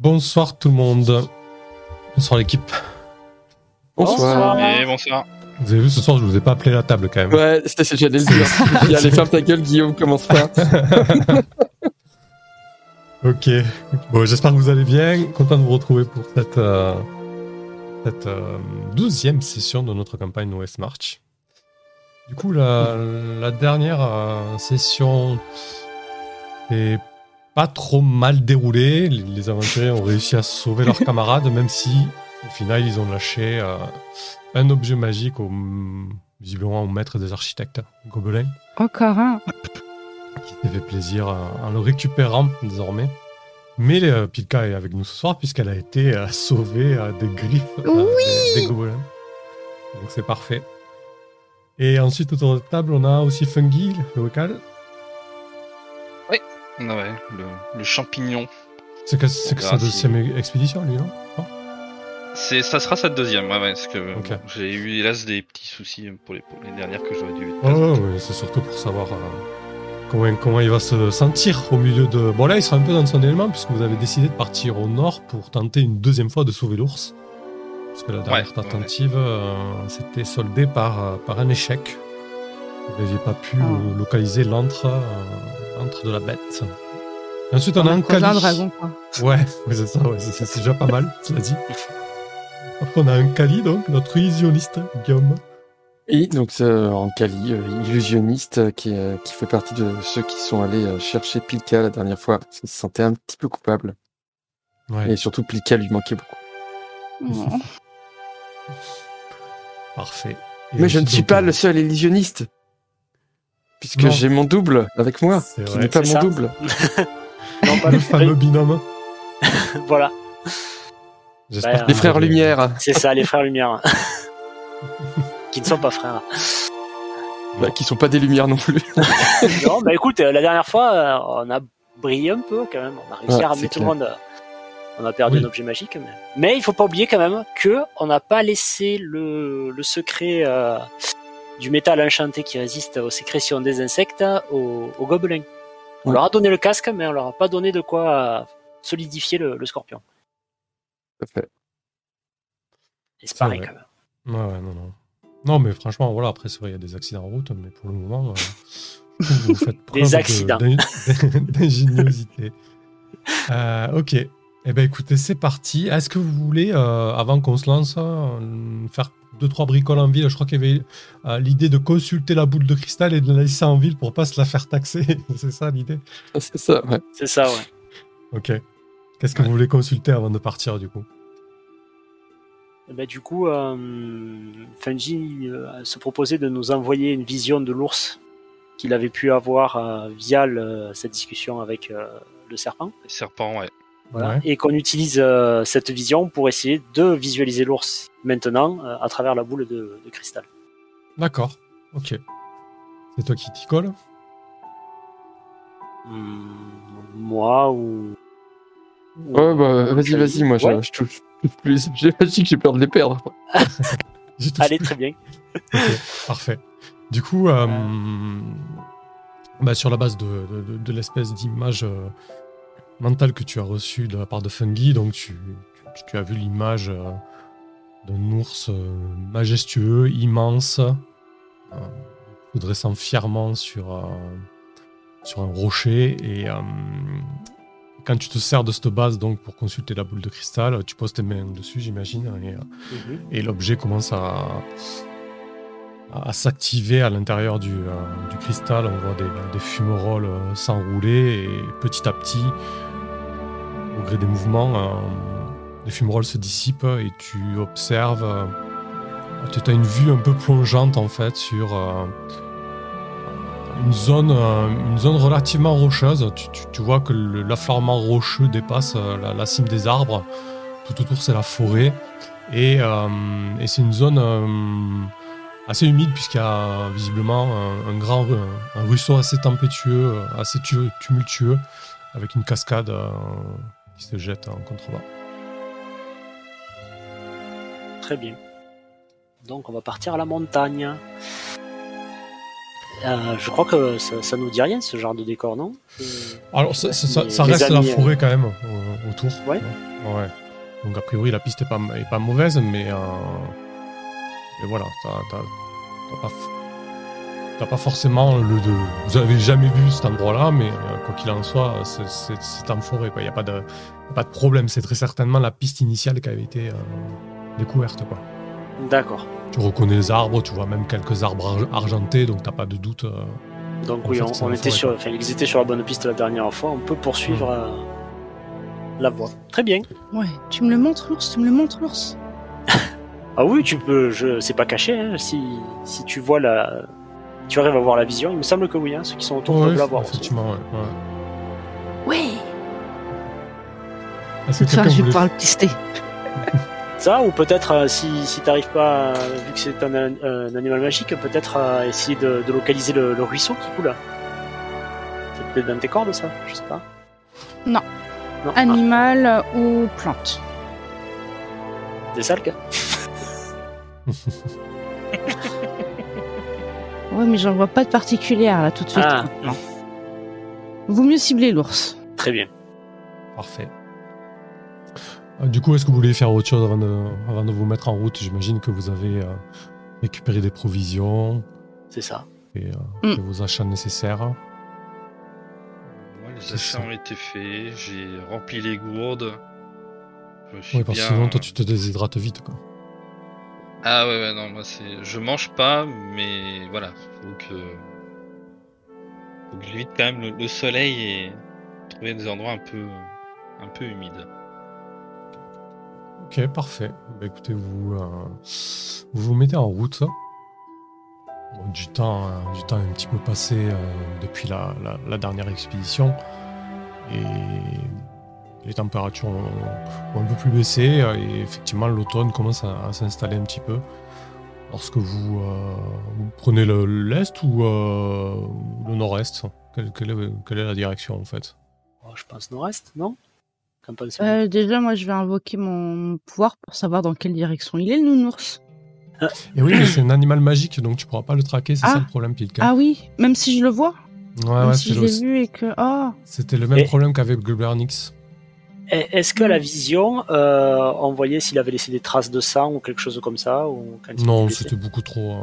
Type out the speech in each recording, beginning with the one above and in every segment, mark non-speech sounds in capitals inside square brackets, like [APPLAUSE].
Bonsoir tout le monde. Bonsoir l'équipe. Bonsoir. Et bonsoir. Vous avez vu ce soir, je vous ai pas appelé la table quand même. Ouais, c'était ce que j'allais le dire. [LAUGHS] Allez, ferme ta gueule, Guillaume, commence pas. [LAUGHS] ok. Bon, j'espère que vous allez bien. Content de vous retrouver pour cette, euh, cette euh, douzième session de notre campagne OS March. Du coup, la, la dernière euh, session est pas trop mal déroulée. Les, les aventuriers ont réussi à sauver leurs [LAUGHS] camarades, même si au final ils ont lâché euh, un objet magique au visiblement au maître des architectes, Gobelin, Encore un. qui s'est fait plaisir en le récupérant désormais. Mais euh, Pilka est avec nous ce soir puisqu'elle a été euh, sauvée euh, des griffes euh, des, des gobelins. Donc c'est parfait. Et ensuite autour de la table, on a aussi Fungi, le local. Ah ouais, le, le champignon. C'est que, c'est que sa deuxième expédition, lui, non? C'est, ça sera sa deuxième, ouais, ouais, parce que Ok. bon, j'ai eu hélas des petits soucis pour les, pour les dernières que j'aurais dû. Ouais, ouais, ouais, c'est surtout pour savoir euh, comment, comment il va se sentir au milieu de. Bon, là, il sera un peu dans son élément, puisque vous avez décidé de partir au nord pour tenter une deuxième fois de sauver l'ours. Parce que la dernière Ouais, ouais, tentative euh, s'était soldée par, euh, par un échec. Vous n'aviez pas pu Ah. euh, localiser l'antre euh, de la bête. Et ensuite, on a un Cousin cali. dragon, quoi. Ouais, ouais, c'est ça, ouais, c'est- déjà pas mal, cela dit. Après, on a un Kali, donc, notre illusionniste, Guillaume. Et donc, euh, en Kali, euh, illusionniste, euh, qui, euh, qui fait partie de ceux qui sont allés euh, chercher Pilka la dernière fois, parce qu'il se sentait un petit peu coupable. Ouais, Et surtout, Pilka lui manquait beaucoup. Oh. [LAUGHS] parfait. Et Mais je ne suis pas le seul illusionniste. Puisque j'ai mon double avec moi, qui n'est pas mon ça. double. [LAUGHS] Non, pas Le le fameux binôme. [LAUGHS] Voilà, Les vous frères Lumière, c'est ça, les frères Lumière. [LAUGHS] qui ne sont pas frères. bah, qui sont pas des lumières non plus. non, bah écoute, euh, la dernière fois, euh, on a brillé un peu quand même. On a réussi Ouais, à ramener tout le monde. euh, On a perdu Oui. un objet magique. Mais, mais il faut pas oublier quand même que on n'a pas laissé le, le secret euh, du métal enchanté qui résiste aux sécrétions des insectes aux, aux gobelins. On Ouais. leur a donné le casque, mais on leur a pas donné de quoi euh, solidifier le, le scorpion. Tout à fait. Et c'est pareil vrai. quand même. Ouais, ouais, non, non. Non, mais franchement, voilà, après, c'est vrai, il y a des accidents en route, mais pour le moment, euh, vous faites [LAUGHS] preuve Des de- accidents. d'ing- [LAUGHS] d'ingéniosité. Euh, ok. Eh ben, écoutez, c'est parti. Est-ce que vous voulez, euh, avant qu'on se lance, euh, faire deux, trois bricoles en ville Je crois qu'il y avait euh, l'idée de consulter la boule de cristal et de la laisser en ville pour pas se la faire taxer. [LAUGHS] c'est ça l'idée? C'est ça, ouais. C'est ça, ouais. Ok. Qu'est-ce que vous voulez consulter avant de partir, du coup? Ben, du coup, euh, Fungi euh, se proposait de nous envoyer une vision de l'ours qu'il avait pu avoir euh, via le- cette discussion avec euh, le serpent. Les serpents, ouais. Voilà. Ouais. Et qu'on utilise euh, cette vision pour essayer de visualiser l'ours maintenant euh, à travers la boule de, de cristal. D'accord. Ok. C'est toi qui t'y colle Hmm, moi ou. ou- Ouais, bah, vas-y, vas-y, moi, je- Ouais. je touche plus. [LAUGHS] J'ai pas dit que j'ai peur de les perdre. [LAUGHS] Allez, plus. très bien. [LAUGHS] Ok, parfait. Du coup, euh, bah, sur la base de, de- de- de l'espèce d'image euh, mentale que tu as reçue de la part de Fungi, donc tu, tu- tu as vu l'image euh, d'un ours euh, majestueux, immense, euh, se dressant fièrement sur, sur un rocher. Et quand tu te sers de cette base donc, pour consulter la boule de cristal, tu poses tes mains dessus, j'imagine, et, Mhm. et l'objet commence à, à, à s'activer à l'intérieur du, euh, du cristal. On voit des, des fumerolles euh, s'enrouler et petit à petit, au gré des mouvements, euh, les fumerolles se dissipent et tu observes. euh, tu as une vue un peu plongeante en fait sur euh, une zone, une zone relativement rocheuse. Tu, vois que le- l'affleurement rocheux dépasse la, cime des arbres. Tout autour, c'est la forêt. Et, c'est une zone assez humide puisqu'il y a visiblement un, grand ruisseau assez tempétueux, assez tu- tumultueux, avec une cascade qui se jette en contrebas. Très bien. Donc on va partir à la montagne. Euh, je crois que ça, ça nous dit rien ce genre de décor, non? Euh, Alors ça, ça- ça- Les- ça les reste la forêt quand même euh, autour. Ouais. Donc a priori la piste est pas, est pas mauvaise, mais, euh, mais voilà, t'as pas, t'as pas forcément le de. Vous avez jamais vu cet endroit-là, mais euh, quoi qu'il en soit, c'est- c'est c'est en forêt. Il n'y a pas de, a pas de problème. C'est très certainement la piste initiale qui avait été euh, découverte. Quoi. D'accord. Tu reconnais les arbres, tu vois même quelques arbres arg- argentés, donc t'as pas de doute. euh, Donc oui, fait, on, était forêt, sur, enfin, ils étaient sur la bonne piste la dernière fois. On peut poursuivre euh, la voie. Très bien. Ouais, tu me le montres, l'ours, tu me le montres, l'ours. [LAUGHS] Ah oui, tu peux. Je, c'est pas caché. hein, si, si tu vois la, tu arrives à voir la vision. Il me semble que oui. Hein, ceux qui sont autour ouais, peuvent la voir effectivement, ouais. Est-ce que quelqu'un je vais pouvoir le pister. [LAUGHS] Ça, ou peut-être euh, si, si t'arrives pas, euh, vu que c'est un, un animal magique, peut-être euh, essayer de, de localiser le, le ruisseau qui coule. C'est peut-être dans tes cordes, ça Je sais pas. Non. Non. Ah, Animal ou plante. des salques [LAUGHS] [LAUGHS] Ouais, mais j'en vois pas de particulière là tout de suite. Ah. Non. Vaut mieux cibler l'ours. Très bien. Parfait. Euh, Du coup, est-ce que vous voulez faire autre chose avant de, avant de vous mettre en route? J'imagine que vous avez euh, récupéré des provisions C'est ça. et, euh, Mm. vos achats nécessaires. Moi, les achats ça. ont été faits, j'ai rempli les gourdes. Je me suis Oui, parce que bien- sinon, toi, tu te déshydrates vite. Quoi. Ah ouais, ouais, non, moi c'est. Je mange pas, mais voilà, faut que. Faut que j'évite quand même le, le soleil et trouver des endroits un peu. un peu humides. Ok, parfait. Bah, écoutez, vous, euh, vous vous mettez en route. Bon, du, temps, euh, du temps est un petit peu passé euh, depuis la, la- la dernière expédition. Et les températures ont, ont un peu plus baissé. euh, Et effectivement, l'automne commence à, à s'installer un petit peu. Lorsque vous, euh, vous prenez le- l'est ou euh, le nord-est quelle, quelle est, quelle est la direction en fait? Oh, je pense nord-est, non? Euh, déjà, moi, je vais invoquer mon pouvoir pour savoir dans quelle direction il est, le nounours. Et oui, mais c'est un animal magique, donc tu pourras pas le traquer, c'est Ah. ça le problème, Pilka. Ah oui, même si je le vois, Ouais, même ouais, si je l'ai vu et que... Oh, c'était le même Et- problème qu'avec Gubernix. Et- Est-ce que la vision, euh, on voyait s'il avait laissé des traces de sang ou quelque chose comme ça ou quand il Non, c'était beaucoup trop, euh,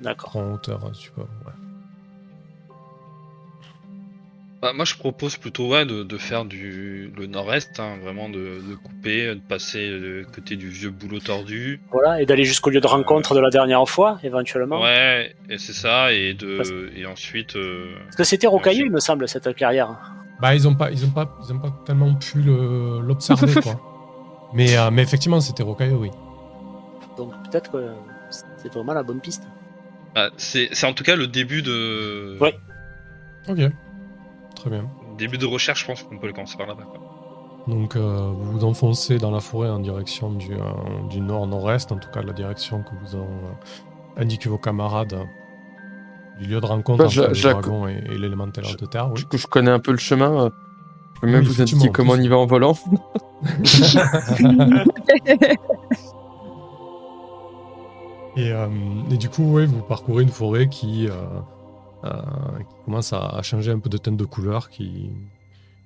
D'accord. en hauteur, hein, tu peux. ouais. Bah, moi je propose plutôt ouais, de, de faire du le nord-est, hein, vraiment de, de couper, de passer de côté du vieux boulot tordu. Voilà, et d'aller jusqu'au lieu de rencontre de la dernière fois, éventuellement. Ouais, et c'est ça, et de Parce- et ensuite. euh, Parce que c'était rocailleux, il me semble, cette clairière. Bah, ils ont pas, ils ont pas, ils ont pas tellement pu l'observer, quoi. [LAUGHS] Mais, euh, mais effectivement, c'était rocailleux, oui. Donc peut-être que c'est vraiment la bonne piste. bah, c'est c'est en tout cas le début de Ouais. Ok, très bien. début de recherche, je pense qu'on peut le commencer par là-bas. Donc, euh, vous vous enfoncez dans la forêt en direction du, euh, du nord-nord-est, en tout cas la direction que vous ont euh, indiqué vos camarades du lieu de rencontre Bah, entre je- le je dragon et, et l'élémentaire je- de terre. Oui. Coup, je connais un peu le chemin. euh, Je peux même Oui, vous indiquer en comment on y va en volant. [LAUGHS] Et, euh, et du coup, ouais, vous parcourez une forêt qui, euh, euh, qui commence à, à changer un peu de teinte de couleur, qui,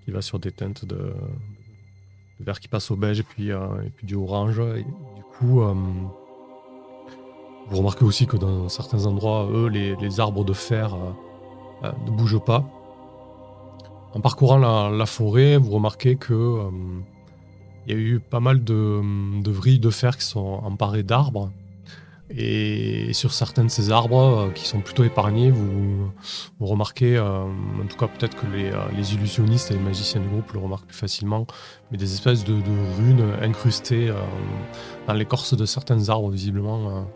qui va sur des teintes de, de vert qui passe au beige et puis, et puis du orange. Et du coup, vous remarquez aussi que dans certains endroits, eux, les, arbres de fer euh, euh, ne bougent pas. En parcourant la, forêt, vous remarquez que euh, il y a eu pas mal de, vrilles de fer qui sont emparées d'arbres. Et sur certains de ces arbres qui sont plutôt épargnés, vous, remarquez, en tout cas peut-être que les, illusionnistes et les magiciens du groupe le remarquent plus facilement, mais des espèces de, runes incrustées dans l'écorce de certains arbres visiblement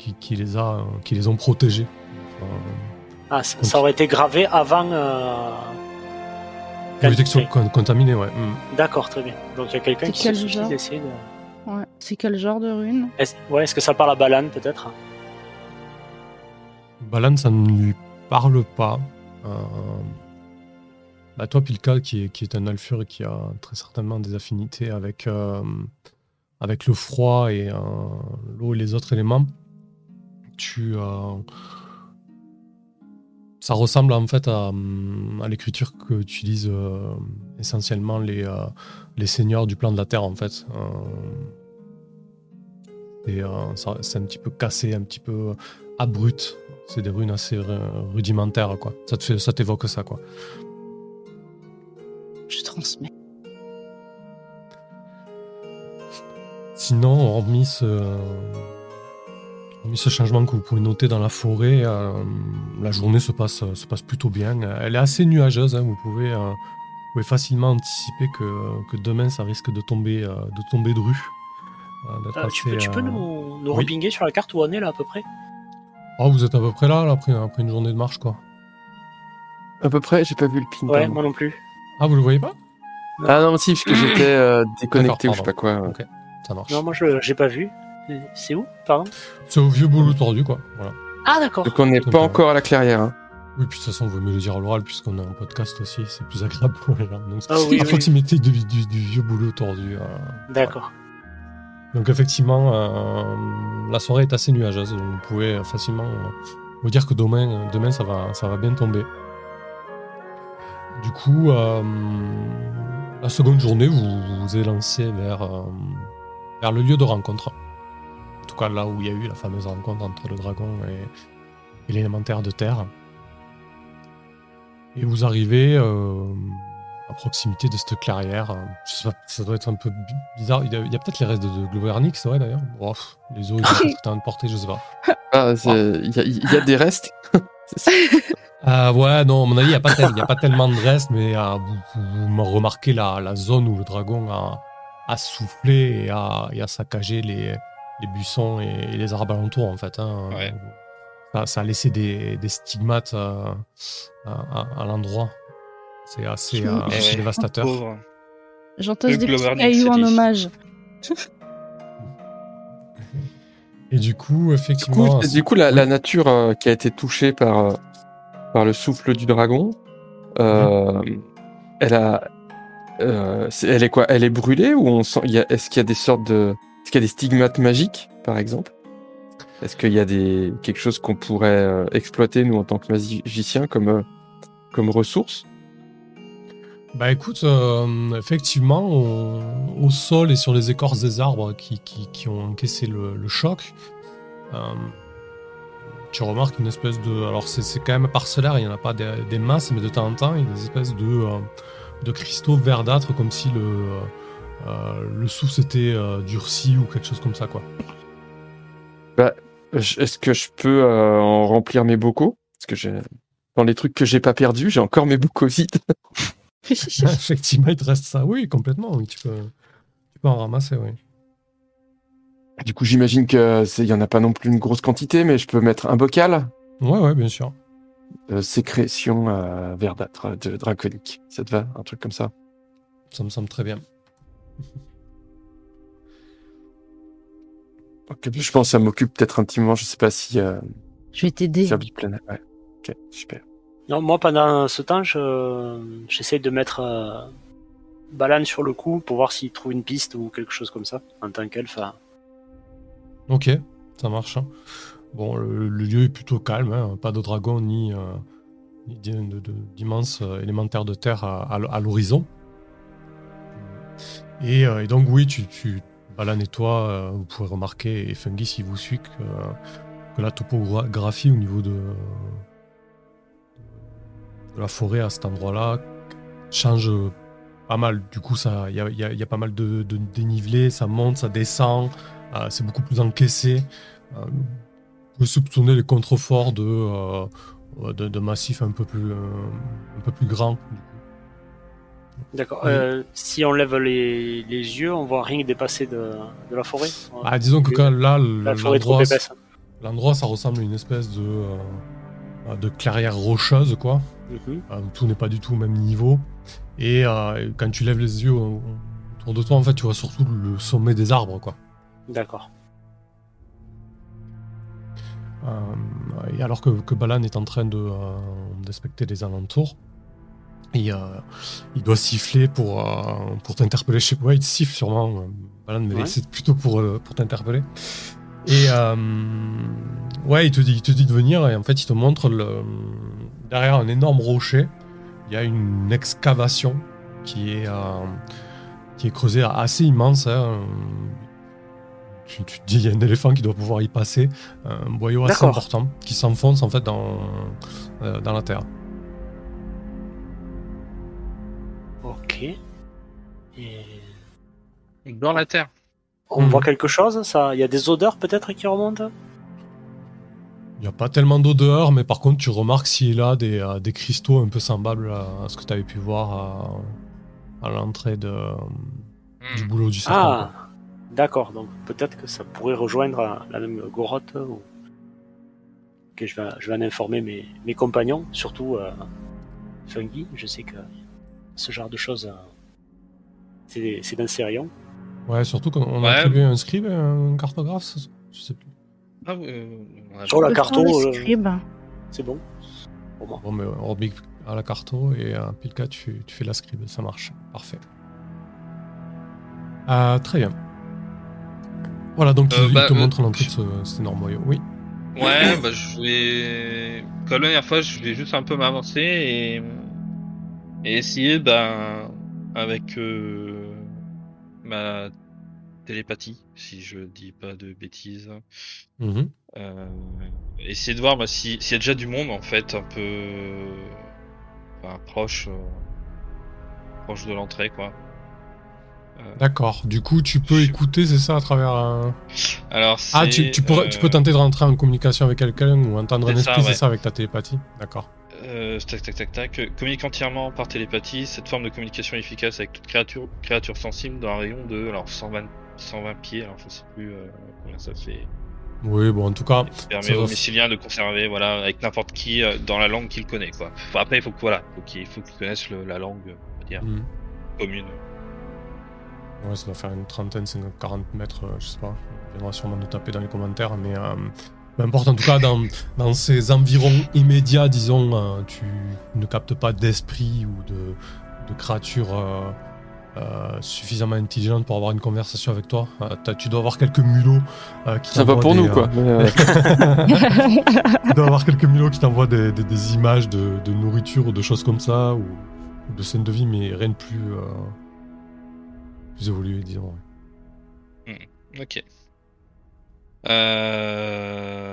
qui, qui les a, qui les ont protégés. Enfin, Ah, ça, ça aurait été gravé avant. euh, ouais. Mm. D'accord, très bien. Donc il y a quelqu'un qui quel d'essayer de. ouais. C'est quel genre de rune Est-ce ouais, est-ce que ça parle à Balan peut-être? Balan, ça ne lui parle pas. Euh, bah toi, Pilka, qui est, qui est un alfur et qui a très certainement des affinités avec, euh, avec le froid et euh, l'eau et les autres éléments, tu, euh, ça ressemble en fait à, à l'écriture que utilisent euh, essentiellement les, euh, les seigneurs du plan de la Terre en fait. Euh, c'est un petit peu cassé, un petit peu abrupt. C'est des runes assez ru- rudimentaires quoi. Ça te fait, ça t'évoque ça quoi. Je transmets. Sinon, hormis ce, ce changement que vous pouvez noter dans la forêt, euh, la journée se passe, se passe plutôt bien. Elle est assez nuageuse, hein, vous, pouvez, euh, vous pouvez facilement anticiper que, que demain ça risque de tomber, euh, de, tomber de rue. Euh, Euh, tu peux, tu peux nous, nous oui. repinguer sur la carte où on est là à peu près? Oh, vous êtes à peu près là, là, après, après une journée de marche, quoi. À peu près, j'ai pas vu le ping. Ouais, moi non plus. Ah, vous le voyez pas? Ah non, si, parce que [COUGHS] j'étais euh, déconnecté ou je sais pas quoi. Ok. Ça marche. Non, moi je j'ai pas vu. C'est où, pardon C'est au vieux boulot tordu, quoi. Voilà. Ah d'accord. Donc on n'est Donc, pas euh, encore à la clairière. hein. Oui, puis de toute façon, vous mieux le dire à l'oral, puisqu'on est en podcast aussi, c'est plus agréable pour les gens. Donc, Ah oui, à oui. proximité du, du- du vieux boulot tordu. euh, D'accord. Donc effectivement, euh, la soirée est assez nuageuse. Vous pouvez facilement vous dire que demain, demain ça, va, ça va bien tomber. Du coup, euh, la seconde journée, vous vous élancez vers, euh, vers le lieu de rencontre. Cas, là où il y a eu la fameuse rencontre entre le dragon et, et l'élémentaire de terre. Et vous arrivez euh, à proximité de cette clairière. Je sais pas, ça doit être un peu bi- bizarre. Il y a, peut-être les restes de, de c'est vrai d'ailleurs. Les os, ils ont [LAUGHS] peut-être été emportés, je sais pas. Ah, il y, a- il y a des restes. [LAUGHS] C'est ça. Euh, ouais, non, à mon avis, il n'y a, pas tel- il y a pas tellement de restes, mais euh, vous, vous, vous remarquez la, la zone où le dragon a, a soufflé et a, et a saccagé les, les buissons et, et les arbres alentours, en fait. hein. Ouais. Ça, ça a laissé des, des stigmates euh, à, à- à l'endroit. C'est assez, euh, assez dévastateur. Le des petits cailloux en hommage. Et du coup, Du coup, effectivement. du coup, la, la nature euh, qui a été touchée par, euh, par le souffle du dragon, euh, elle a, euh, c'est- elle est quoi? Elle est brûlée ou Est-ce qu'il y a des sortes de, est-ce qu'il y a des stigmates magiques, par exemple? Est-ce qu'il y a quelque chose qu'on pourrait euh, exploiter nous en tant que magiciens comme euh, ressource Bah écoute, euh, effectivement, au, sol et sur les écorces des arbres qui, ont encaissé le, choc, tu remarques une espèce de... Alors c'est quand même parcellaire, il n'y en a pas des, masses, mais de temps en temps, il y a des espèces de, cristaux verdâtres, comme si le, le souffle s'était euh, durci ou quelque chose comme ça, quoi. Je- Est-ce que je peux euh, en remplir mes bocaux? Parce que j'ai dans les trucs que j'ai pas perdus, j'ai encore mes bocaux vides. [LAUGHS] [LAUGHS] [LAUGHS] effectivement, il te reste ça. Oui, complètement, oui, tu peux, tu peux en ramasser, oui. Du coup, j'imagine que il y en a pas non plus une grosse quantité, mais je peux mettre un bocal? Ouais, ouais, bien sûr. de sécrétion euh, verdâtre de draconique. Ça te va? Un truc comme ça? Ça me semble très bien. [LAUGHS] Je pense que ça m'occupe peut-être intimement. Je sais pas si euh, Je vais t'aider. sur Biplan- Ouais. Ok, super. Non, moi pendant ce temps, je j'essaie de mettre euh, Balan sur le coup pour voir s'il trouve une piste ou quelque chose comme ça en tant qu'elfe. hein. Ok, ça marche. hein. Bon, le, le lieu est plutôt calme, hein, pas de dragon ni, euh, ni d'immenses euh, élémentaires de terre à, à l- à l'horizon. Et, euh, et donc, oui, tu, tu toi, euh, vous pouvez remarquer, et Fungi, si vous suit, que, que la topographie au niveau de, la forêt à cet endroit-là change pas mal. Du coup, il y a, pas mal de, de dénivelé, ça monte, ça descend. Euh, c'est beaucoup plus encaissé. Euh, on peut soupçonner les contreforts de, euh, massifs un peu plus, euh, grands. D'accord. Oui. Euh, si on lève les, les yeux, on voit rien dépasser de, de la forêt. Ah, disons que quand, là, la forêt est trop l'endroit, épaisse. l'endroit, ça ressemble à une espèce de, euh, de clairière rocheuse, quoi. Mhm. Euh, tout n'est pas du tout au même niveau. Et quand tu lèves les yeux autour de toi, en fait, tu vois surtout le sommet des arbres, quoi. D'accord. Et alors que, que Balan est en train de, d'inspecter les alentours, et, euh, il doit siffler pour, euh, pour t'interpeller. Je sais pas, il te siffle sûrement, euh, mais Ouais. c'est plutôt pour, euh, pour t'interpeller. Et euh, ouais, il te, dit, il te dit de venir, et en fait, il te montre le, derrière un énorme rocher, il y a une excavation qui est, euh, qui est creusée assez immense. hein. Tu, tu te dis, il y a un éléphant qui doit pouvoir y passer. Un boyau assez important qui s'enfonce en fait dans, euh, dans la terre. Ok. Et Dans la terre. on voit quelque chose ça Il y a des odeurs peut-être qui remontent? Il n'y a pas tellement d'odeur, mais par contre, tu remarques s'il y a des, euh, des cristaux un peu semblables à, à ce que tu avais pu voir à, à l'entrée de, du Hmm. boulot du serpent. Ah, d'accord. Donc peut-être que ça pourrait rejoindre la même. Ou... Ok, je vais, je vais en informer mes, mes compagnons, surtout euh, Fungi. Je sais que ce genre de choses, euh, c'est c'est dans ces rayons. quoi. Ouais, surtout qu'on on a Ouais. attribué un scribe un cartographe, ça- je sais plus. Ah, euh, Sur la carto, euh, scribe. c'est bon. Bon, mais Orbic à la carto et à Pilka, tu, tu fais la scribe, ça marche. Parfait. Ah, très bien. Voilà, donc Euh, il, il bah, te euh, montre l'entrée de ce, cet énorme. Oui. Ouais, bah je vais. Comme la dernière fois, je vais juste un peu m'avancer et... et essayer, ben, avec euh, ma télépathie, si je dis pas de bêtises, Mhm. euh, essayer de voir bah, si- s'il y a déjà du monde en fait, un peu proche, euh, proche de l'entrée, quoi. D'accord. Du coup, tu peux Je- écouter, c'est ça, à travers un. Alors, Ah, tu, tu, pourrais- tu peux tenter de rentrer en communication avec quelqu'un ou entendre un esprit, c'est ça, avec ta télépathie D'accord. Euh, tac tac tac tac. Euh, Communique entièrement par télépathie. Cette forme de communication est efficace avec toute créature, créature sensible dans un rayon de alors 120, 120 pieds. Alors je sais plus euh, combien ça fait. Oui, bon, en tout cas, Ça permet aux Mycéliens de conserver voilà avec n'importe qui euh, dans la langue qu'il connaît quoi. Enfin, après il faut que voilà, faut qu'il faut qu'il connaisse le- la langue on va dire hmm, commune. ouais, ça doit faire une trentaine, 50, 40 mètres, je sais pas. Il viendra sûrement nous taper dans les commentaires, mais peu importe, en tout cas, dans, dans ces environs immédiats, disons, euh, tu ne captes pas d'esprit ou de, de créature euh, euh, suffisamment intelligente pour avoir une conversation avec toi. Euh, tu dois avoir quelques mulots euh, qui Ça va t'envoient pour des, nous, quoi. Euh, [LAUGHS] doit y avoir quelques mulots qui t'envoient des, des- des images de, de nourriture ou de choses comme ça, ou, ou de scènes de vie, mais rien de plus, euh, plus évolué, disons. ouais. Ok. Euh...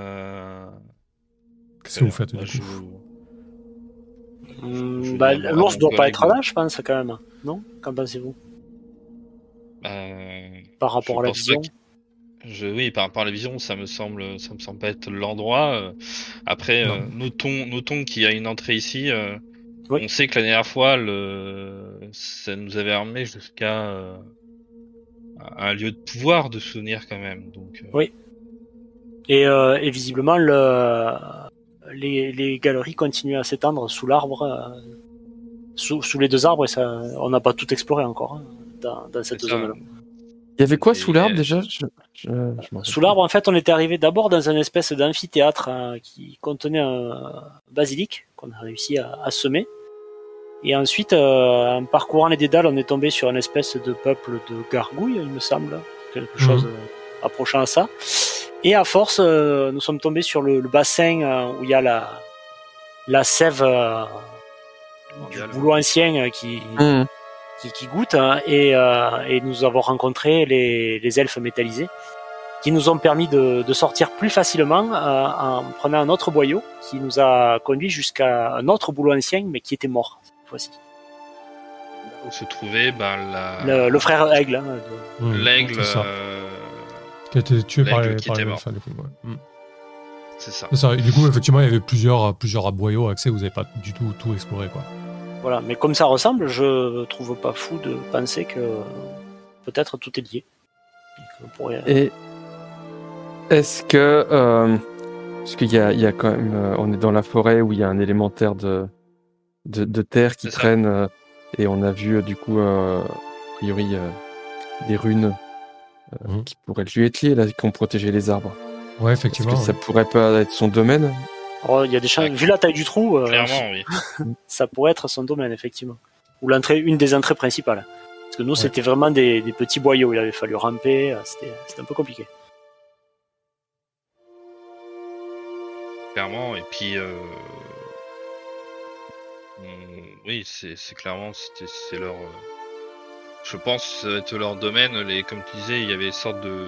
Qu'est-ce que vous faites bah, du coup je- Je vais bah, L'ours doit pas être là, je pense, quand même. Non? Qu'en pensez-vous? Euh, Par rapport à la vision Je, oui, par rapport à la vision, ça me semble, ça me semble pas être l'endroit. euh. Après, euh, notons, notons qu'il y a une entrée ici. euh, Oui. On sait que la dernière fois, le, ça nous avait armé jusqu'à euh, un lieu de pouvoir de souvenir quand même. Donc, euh, Oui. Et, euh, et visiblement, le, les, les galeries continuent à s'étendre sous l'arbre, euh, sous, sous les deux arbres, et ça, on n'a pas tout exploré encore hein, dans, dans cette zone-là. Il y avait quoi sous l'arbre déjà? Je, je, je Sous l'arbre, en fait, on était arrivé d'abord dans une espèce d'amphithéâtre hein, qui contenait un basilic qu'on a réussi à, à semer. Et ensuite, euh, en parcourant les dédales, on est tombé sur une espèce de peuple de gargouilles, il me semble, quelque chose euh, approchant à ça. Et à force, euh, nous sommes tombés sur le, le bassin euh, où il y a la, la sève euh, du boulot ancien euh, qui, Hum, qui, qui goûtent hein, et, euh, et nous avons rencontré les, les elfes métallisés qui nous ont permis de, de sortir plus facilement euh, en prenant un autre boyau qui nous a conduit jusqu'à un autre boulot ancien mais qui était mort cette fois-ci. où se trouvait ben, la, Le, le frère Aigle. hein, de- Mmh, l'aigle. Euh, Qui a été tué par les, par les du coup, ouais. Mmh. C'est ça. C'est ça. Et du coup, effectivement, il y avait plusieurs, plusieurs boyaux accès, vous n'avez pas du tout tout exploré, quoi. Voilà, mais comme ça ressemble, je trouve pas fou de penser que peut-être tout est lié. Et qu'on pourrait- Et est-ce que euh, parce qu'il y a, il y a quand même, euh, on est dans la forêt où il y a un élémentaire de de, de terre qui traîne euh, et on a vu euh, du coup euh, a priori euh, des runes euh, Mhm. qui pourraient lui être liées là, qui ont protégé les arbres. Ouais, effectivement. que ça pourrait pas être son domaine Oh, il y a des chances. Ouais. Vu la taille du trou, euh, Clairement, oui. [LAUGHS] ça pourrait être son domaine, effectivement. Ou l'entrée, une des entrées principales. Parce que nous, Ouais. c'était vraiment des, des petits boyaux. Il avait fallu ramper. euh, C'était c'était un peu compliqué. clairement. Et puis, euh, oui, c'est c'est clairement, c'était c'est leur. Je pense que ça va être leur domaine. Les, comme tu disais, il y avait une sorte de,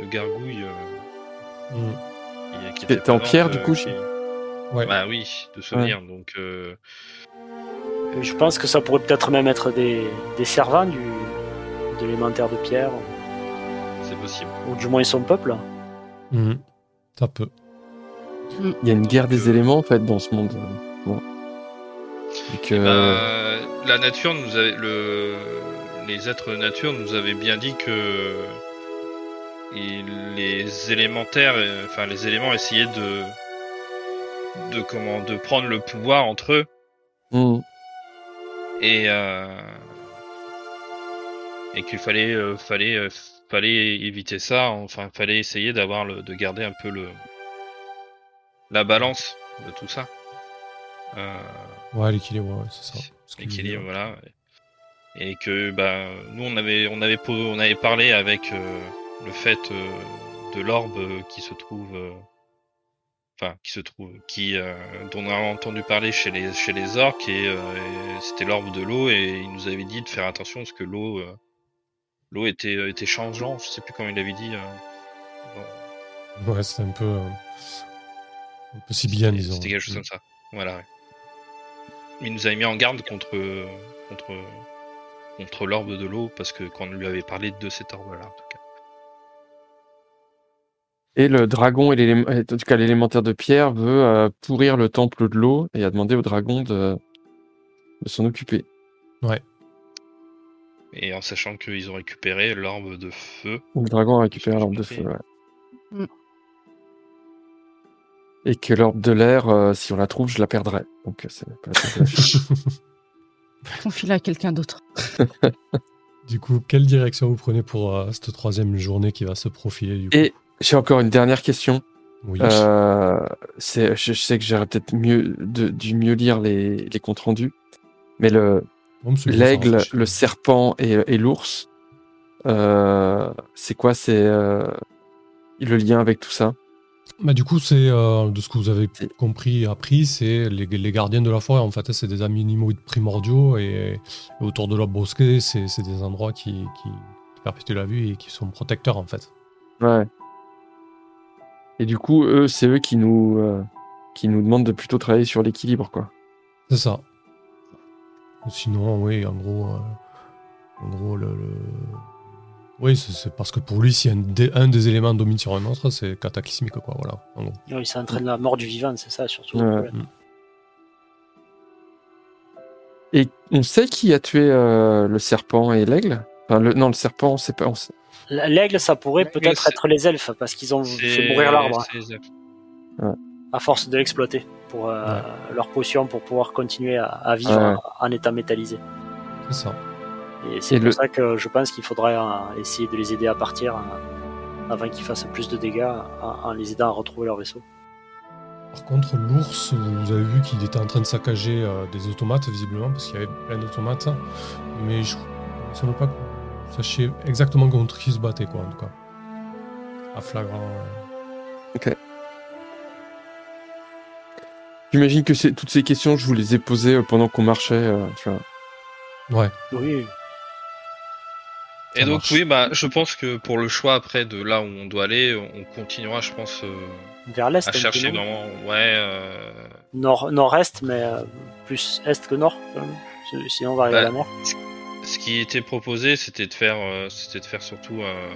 de gargouille euh, Mm. qui, qui T'es- était en pierre, du euh, coup, qui- Ouais. Bah oui, de souvenir. Donc, euh, Je pense que ça pourrait peut-être même être des, des servants du, de l'élémentaire de pierre, c'est possible. ou du moins son peuple. Mhm. Ça peut. Il y a une guerre des euh, éléments en fait dans ce monde. Bon. Et que... Eh ben, la nature nous avait, le, les êtres de nature nous avaient bien dit que et les élémentaires, euh, enfin les éléments essayaient de, de comment, de prendre le pouvoir entre eux Hmm. et euh, et qu'il fallait, euh, fallait, euh, fallait éviter ça. Enfin, fallait essayer d'avoir le, de garder un peu le la balance de tout ça. Euh, Ouais, l'équilibre, ouais, c'est ça. L'équilibre voilà et que bah nous on avait on avait on avait parlé avec euh, le fait euh, de l'orbe qui se trouve enfin qui se trouve qui euh, dont on a entendu parler chez les chez les orques et, euh, et c'était l'orbe de l'eau et il nous avait dit de faire attention parce que l'eau euh, l'eau était était changeant je sais plus comment il avait dit bon, Ouais, c'est un peu. un peu sibyllien, c'était- disons. c'était quelque chose comme ça voilà ouais. Il nous avait mis en garde contre contre contre l'orbe de l'eau parce que quand on lui avait parlé de cet orbe là en tout cas Et le dragon et l'élément, en tout cas l'élémentaire de pierre veut euh, pourrir le temple de l'eau et a demandé au dragon de, de s'en occuper. Et en sachant qu'ils ont récupéré l'orbe de feu. Le dragon a récupéré l'orbe de feu, ouais. Mm. Et que l'orbe de l'air, euh, si on la trouve, je la perdrai. Donc euh, c'est pas chercher. [LAUGHS] Confie-la à quelqu'un d'autre. [LAUGHS] Du coup, quelle direction vous prenez pour euh, cette troisième journée qui va se profiler du coup? Et j'ai encore une dernière question. Oui. Euh, c'est, je, je sais que j'aurais peut-être mieux de, dû mieux lire les, les comptes rendus, mais le Bon, monsieur, ça l'aigle, le serpent et, et l'ours, euh, c'est quoi? C'est euh, le lien avec tout ça? Bah, du coup, c'est euh, de ce que vous avez compris, appris, c'est les, les gardiens de la forêt. En fait, c'est des animaux primordiaux et, et autour de leur bosquet, c'est c'est des endroits qui, qui perpétuent la vue et qui sont protecteurs en fait. Ouais. Et du coup, eux, c'est eux qui nous euh, qui nous demandent de plutôt travailler sur l'équilibre, quoi. C'est ça. Sinon, oui, en gros, euh, en gros, le, le- oui, c'est- parce que pour lui, si un des, un des éléments domine sur un autre, c'est cataclysmique, quoi. Voilà. En gros. Oui, ça entraîne la mort du vivant, c'est ça surtout. le Ouais. problème. Et on sait qui a tué euh, le serpent et l'aigle? Enfin, le, Non, le serpent, on sait pas. on sait- L'aigle, ça pourrait peut-être être les elfes, parce qu'ils ont fait mourir l'arbre à force de l'exploiter pour euh, leur potion pour pouvoir continuer à, à vivre Ouais. en, en état métallisé. C'est ça. Et c'est pour le- ça que je pense qu'il faudrait euh, essayer de les aider à partir euh, avant qu'ils fassent plus de dégâts en, en les aidant à retrouver leur vaisseau. Par contre, l'ours, vous avez vu qu'il était en train de saccager euh, des automates, visiblement, parce qu'il y avait plein d'automates. Mais je ne semble pas que vous sachiez exactement contre qui se battait, quoi, en tout cas. À flagrant. euh. J'imagine que toutes ces questions, je vous les ai posées euh, pendant qu'on marchait. euh, tu vois. Ouais. Oui, Et donc marche. oui, bah je pense que pour le choix après de là où on doit aller, on continuera, je pense, euh, vers l'est. à chercher vraiment, ouais, euh, Nord, nord-est, mais euh, plus est que nord. quand même. Sinon, on va arriver Bah, à la mer. ce qui était proposé, c'était de faire, euh, c'était de faire surtout euh,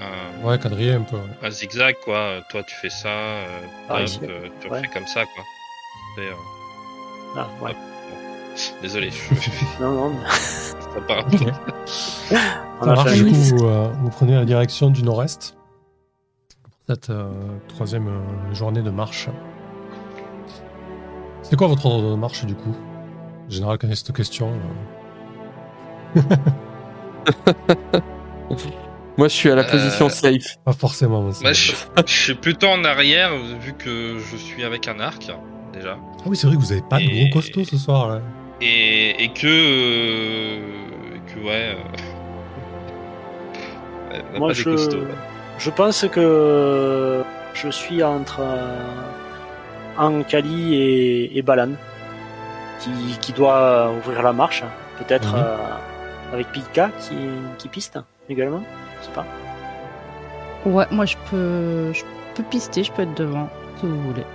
un, Ouais, quadrillé un peu. ouais. un zigzag quoi. Toi tu fais ça, euh, Ah, hop, ici. euh, tu Ouais. refais comme ça quoi. Et, euh, Ah, ouais. Désolé, je, [LAUGHS] Non, non, mais ça part. Ok. [LAUGHS] on Ça a marche, fait du coup, vous, euh, vous prenez la direction du nord-est pour cette euh, troisième euh, journée de marche. C'est quoi votre ordre de marche du coup? En général, quand il y a cette question. euh, [LAUGHS] Moi, je suis à la Euh, position safe. pas forcément. Bah, je, je suis plutôt en arrière vu que je suis avec un arc déjà. Ah oui, c'est vrai que vous avez pas de gros costaud ce soir. là. Et, et que, euh, que ouais. euh, [LAUGHS] Moi, je, costauds, ouais. je pense que je suis entre. euh, Ankali et, et Balan, qui, qui doit ouvrir la marche. Peut-être Mhm. euh, avec Pika qui, qui piste également. Je sais pas. Ouais, moi je peux, je peux pister, je peux être devant, si vous voulez.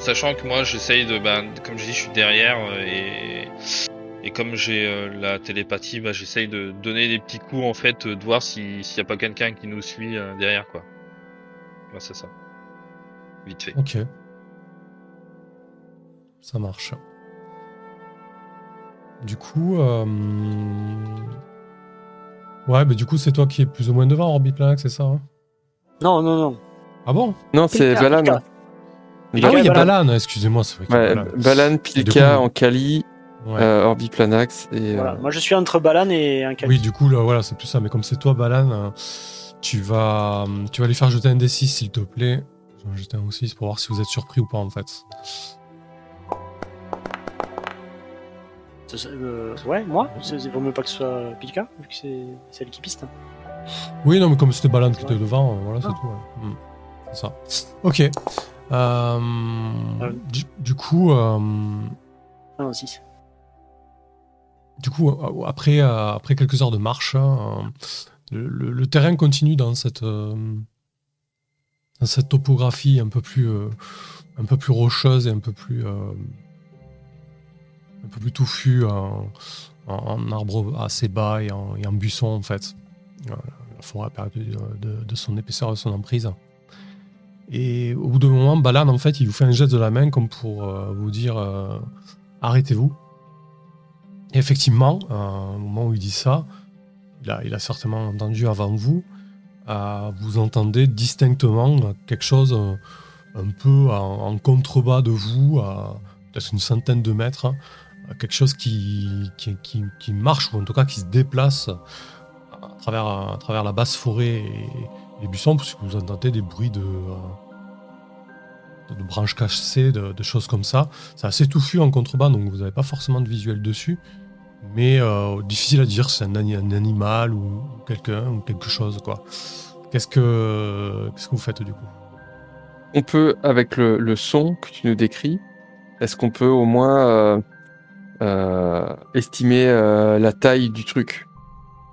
En sachant que moi j'essaye de, bah, comme je dis, je suis derrière euh, et et comme j'ai euh, la télépathie, bah, j'essaye de donner des petits coups en fait, euh, de voir si s'il y a pas quelqu'un qui nous suit euh, derrière quoi. Ouais, c'est ça. Vite fait. Ok. Ça marche. Du coup, euh... ouais, mais du coup, c'est toi qui es plus ou moins devant Orbiplax, c'est ça hein? Non, non, non. Ah bon? Non, c'est Pilka, Ah oui, il y a Balan. Balan, excusez-moi, c'est vrai Ouais, Balan. Pilka, coup- Ankali, Ouais. euh, Orbiplanax et. Voilà. euh, Moi je suis entre Balan et Ankali. Oui, du coup, là, voilà, c'est plus ça. Mais comme c'est toi, Balan, euh, tu vas, tu vas lui faire jeter un D6, s'il te plaît. Je vais en jeter un aussi pour voir si vous êtes surpris ou pas, en fait. Euh, ouais, moi C'est c'est- vaut mieux pas que ce soit Pilka, vu que c'est c'est elle qui piste. Oui, non, mais comme c'était Balan qui était devant, euh, voilà, c'est Ah. tout. ouais. Mm. C'est ça. Ok. Euh, du, du coup, euh, Ah non, 6. du coup, euh, après, après quelques heures de marche, hein, le, le- le terrain continue dans cette, dans cette topographie un peu plus, un peu plus rocheuse et un peu plus, un peu plus touffue en, en- arbres assez bas et en, et en buissons en fait. La forêt a perdu de, de- de son épaisseur et de son emprise. Et au bout d'un moment, Balan, en fait, il vous fait un geste de la main comme pour euh, vous dire euh, arrêtez-vous. Et effectivement, au moment où il dit ça, il a, certainement entendu avant vous, vous entendez distinctement quelque chose euh, un peu en, contrebas de vous, à peut-être une centaine de mètres, quelque chose qui, qui, marche, ou en tout cas qui se déplace à travers, à travers la basse forêt les buissons, puisque vous entendez des bruits de, euh, de, branches cassées, de, choses comme ça. C'est assez touffu en contrebas, donc vous n'avez pas forcément de visuel dessus. Mais euh, difficile à dire si c'est un, ani- un animal ou quelqu'un ou quelque chose. quoi. Qu'est-ce que, qu'est-ce que vous faites du coup? On peut, avec le, le son que tu nous décris, est-ce qu'on peut au moins euh, estimer la taille du truc?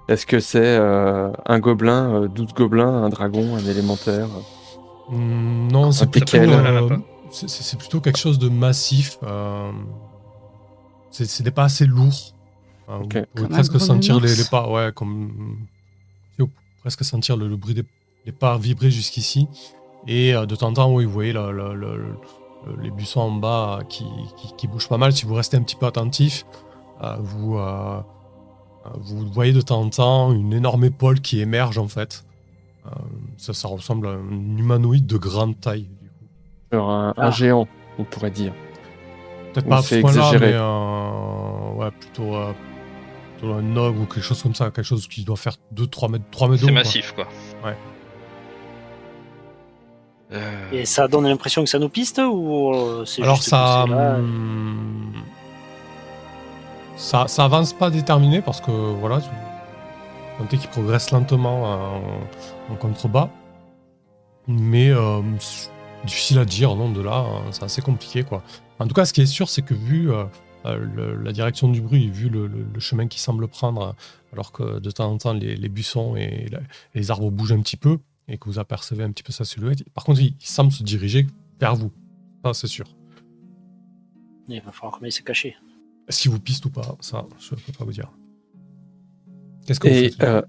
Est-ce que c'est euh, un gobelin, euh, 12 gobelins, un dragon, un élémentaire Hmm, Non, c'est plutôt, Impeccable. euh, c'est- plutôt quelque chose de massif. euh, c'est des pas assez lourds. Euh, Ok. Vous pouvez presque sentir les, pas, ouais, comme vous pouvez presque sentir le, le bruit des les pas vibrer jusqu'ici. Et euh, de temps en temps, oui, vous voyez le- le- le- le- les buissons en bas euh, qui, qui, qui bougent pas mal. Si vous restez un petit peu attentif, euh, vous, euh, euh, vous voyez de temps en temps une énorme épaule qui émerge en fait. Euh, ça, ça ressemble à un humanoïde de grande taille. Du coup. Genre un, un Ah. géant, on pourrait dire. Peut-être pas à ce point-là, exagéré. mais euh, ouais, plutôt, euh, plutôt un ogre ou quelque chose comme ça. Quelque chose qui doit faire 2-3 mètres, 3 mètres de C'est quoi. massif quoi. Ouais. Euh, Et ça donne l'impression que ça nous piste ou c'est Alors juste ça, hum, ça, ça avance pas déterminé parce que voilà, sentez qu'il progresse lentement en, contrebas, mais euh, difficile à dire, non, de là, hein, c'est assez compliqué quoi. En tout cas, ce qui est sûr, c'est que vu euh, euh, la direction du bruit, vu le, chemin qu'il semble prendre, alors que de temps en temps les, buissons et les arbres bougent un petit peu et que vous apercevez un petit peu sa silhouette, par contre, il, semble se diriger vers vous. Ça, c'est sûr. Il va falloir qu'on se cacher. Qu'il vous piste ou pas Ça, je ne peux pas vous dire. Qu'est-ce que vous Et, faites euh,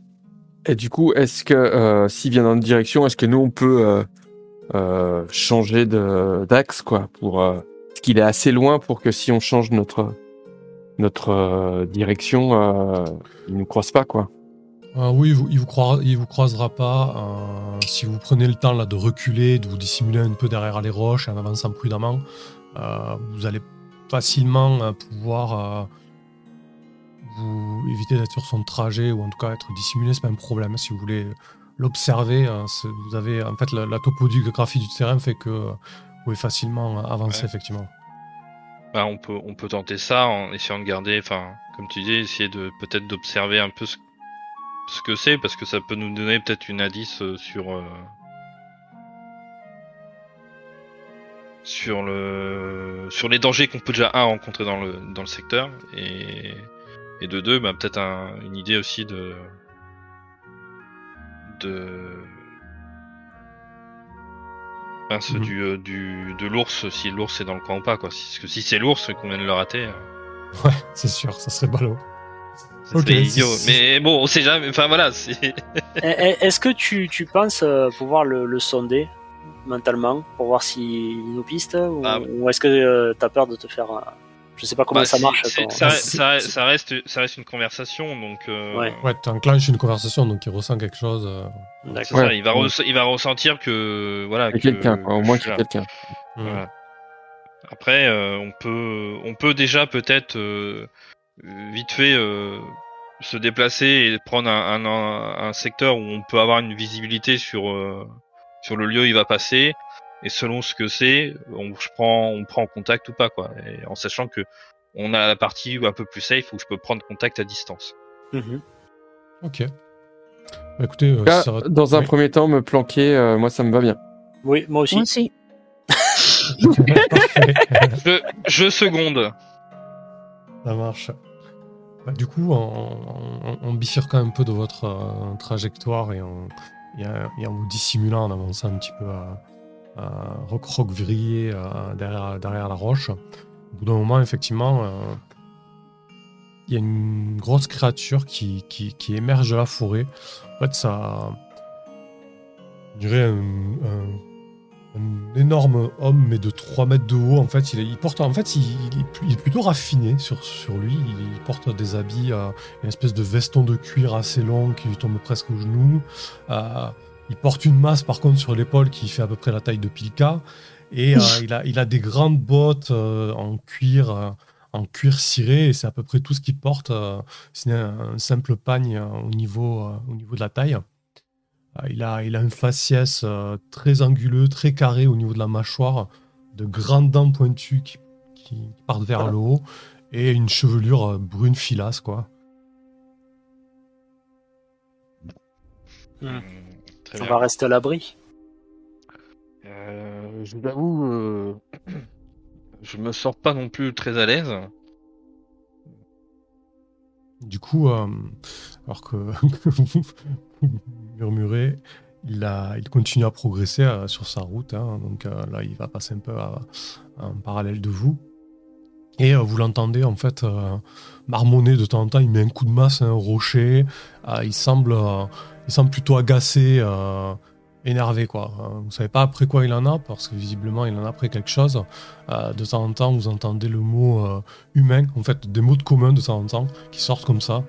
et du coup, est-ce que euh, s'il vient dans notre direction, est-ce que nous on peut euh, euh, changer de- d'axe quoi pour euh, Est-ce qu'il est assez loin pour que si on change notre notre euh, direction, euh, il nous croise pas quoi Euh, Oui, il vous, il vous, croira- il vous croisera pas. euh, si vous prenez le temps là, de reculer, de vous dissimuler un peu derrière les roches en avançant prudemment, euh, vous allez facilement euh, pouvoir euh, vous éviter d'être sur son trajet ou en tout cas être dissimulé. C'est pas un problème si vous voulez l'observer. c'est- vous avez en fait la, la topographie du terrain fait que vous pouvez facilement avancer Ouais. effectivement. bah, on peut on peut tenter ça en essayant de garder, enfin comme tu dis, essayer de peut-être d'observer un peu ce, ce que c'est parce que ça peut nous donner peut-être une indice euh, sur euh, sur le sur les dangers qu'on peut déjà un rencontrer dans le dans le secteur et et de deux bah, peut-être un- une idée aussi de de Mhm. du, euh, du de l'ours si l'ours est dans le coin ou pas quoi. Si, parce que si c'est l'ours qu'on vient de le rater euh, Ouais, c'est sûr, ça serait ballot. ça idiot. mais bon on sait jamais. Enfin voilà [LAUGHS] Eh, eh, Est-ce que tu, tu penses euh, pouvoir le, le sonder? Mentalement pour voir s'il nous piste ou, Ah. ou est-ce que tu as peur de te faire. euh, Je sais pas comment Bah, ça marche. ça, Ah, reste- c'est- ça, reste ça reste une conversation donc euh, Ouais. Ouais, t'enclenches une conversation, donc il ressent quelque chose. euh, D'accord. Ouais. il va il va ressentir que voilà Il y a que- quelqu'un, quoi. Au moins quelqu'un. Voilà. Après, euh, on peut, on peut déjà peut-être euh, euh, vite fait euh, se déplacer et prendre un, un, un secteur où on peut avoir une visibilité sur euh, sur le lieu où il va passer. Et selon ce que c'est, on, je prends, on prend contact ou pas quoi. Et en sachant que on a la partie un peu plus safe où je peux prendre contact à distance. Mhm. Ok. Bah, écoutez, euh, ça dans un Oui. premier temps, me planquer, euh, moi ça me va bien. Oui, moi aussi. Moi aussi. [LAUGHS] Je, je seconde. Ça marche. Bah, du coup, en, en bifurquant un peu de votre euh, trajectoire et et, en- vous dissimulant, en avançant un petit peu à, à recroqueviller derrière, derrière la roche, au bout d'un moment, effectivement, euh, il y a une grosse créature qui, qui, émerge de la forêt. En fait, ça. Je dirais un- un énorme homme, mais de 3 mètres de haut. En fait, il, est- il porte, en fait, il, il est, il est plutôt raffiné sur, sur lui. Il, porte des habits, euh, une espèce de veston de cuir assez long qui lui tombe presque aux genoux. Euh, il porte une masse, par contre, sur l'épaule qui fait à peu près la taille de Pilka. Et euh, il, a, il a des grandes bottes euh, en cuir. en cuir ciré, et c'est à peu près tout ce qu'il porte, sinon un, un simple pagne au, niveau, au niveau de la taille. Euh, il, a, il a un faciès euh, très anguleux, très carré au niveau de la mâchoire, de grandes dents pointues qui, qui partent vers le haut, et une chevelure euh, brune filasse, quoi. Très On va rester à l'abri. Euh, je vous avoue, euh, je me sens pas non plus très à l'aise. Du coup, euh, alors que [LAUGHS] vous murmurez, il, a, il continue à progresser euh, sur sa route. hein. donc euh, là, il va passer un peu en parallèle de vous. Et euh, vous l'entendez en fait marmonner de temps en temps. Il met un coup de masse à un rocher. Euh, il, semble, plutôt agacé, énervé. Quoi. Euh, vous savez pas après quoi il en a, parce que visiblement il en a après quelque chose. Euh, de temps en temps, vous entendez le mot euh, humain, en fait, des mots de commun de temps en temps qui sortent comme ça.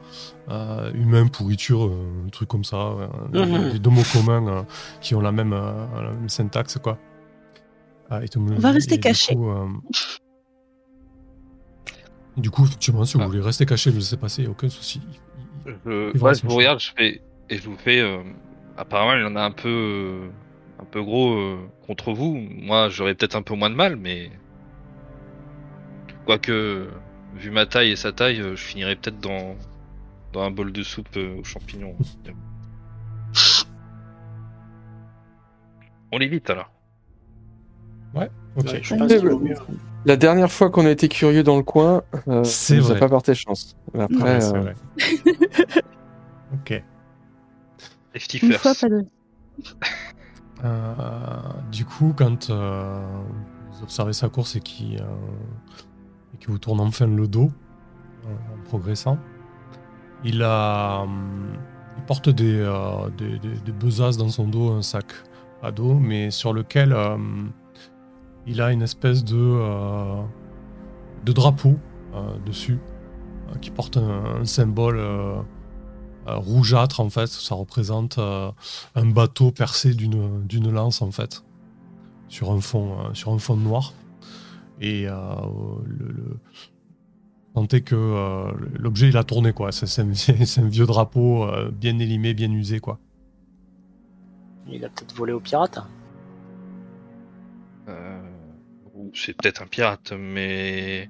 Euh, humain, pourriture, euh, un truc comme ça. euh, Mhm. des deux mots communs euh, qui ont la même, euh, la même syntaxe, quoi. Et tout- On va rester et du cachés. coup, Du coup, effectivement, si vous Ah. voulez rester caché, le laisser passer, il n'y a aucun souci. Je, Il ouais, je vous regarde, je fais et je vous fais. Apparemment, il en a un peu, un peu gros euh, contre vous. Moi, j'aurais peut-être un peu moins de mal, mais quoique, vu ma taille et sa taille, euh, je finirais peut-être dans dans un bol de soupe euh, aux champignons. [LAUGHS] On l'évite alors. Ok. Ouais, je Ouais. La dernière fois qu'on a été curieux dans le coin, euh, C'est ça nous a vrai. pas porté chance. Mais Après, Ouais, c'est euh, vrai. [LAUGHS] ok. Safety Une first. fois, pas deux. [LAUGHS] Euh, du coup, quand euh, vous observez sa course et qu'il euh, et qu'il vous tourne enfin le dos euh, en progressant, il, a, il porte des, euh, des, des- des besaces dans son dos, un sac à dos, mais sur lequel euh, il a une espèce de, euh, de drapeau euh, dessus euh, qui porte un, un symbole rougeâtre en fait. Ça représente euh, un bateau percé d'une d'une lance en fait sur un fond euh, sur un fond noir et euh, le, le- que euh, l'objet il a tourné quoi c'est [LAUGHS] c'est un, vieux drapeau euh, bien élimé bien usé quoi Il a peut-être volé aux pirates. Euh, ou c'est peut-être un pirate, mais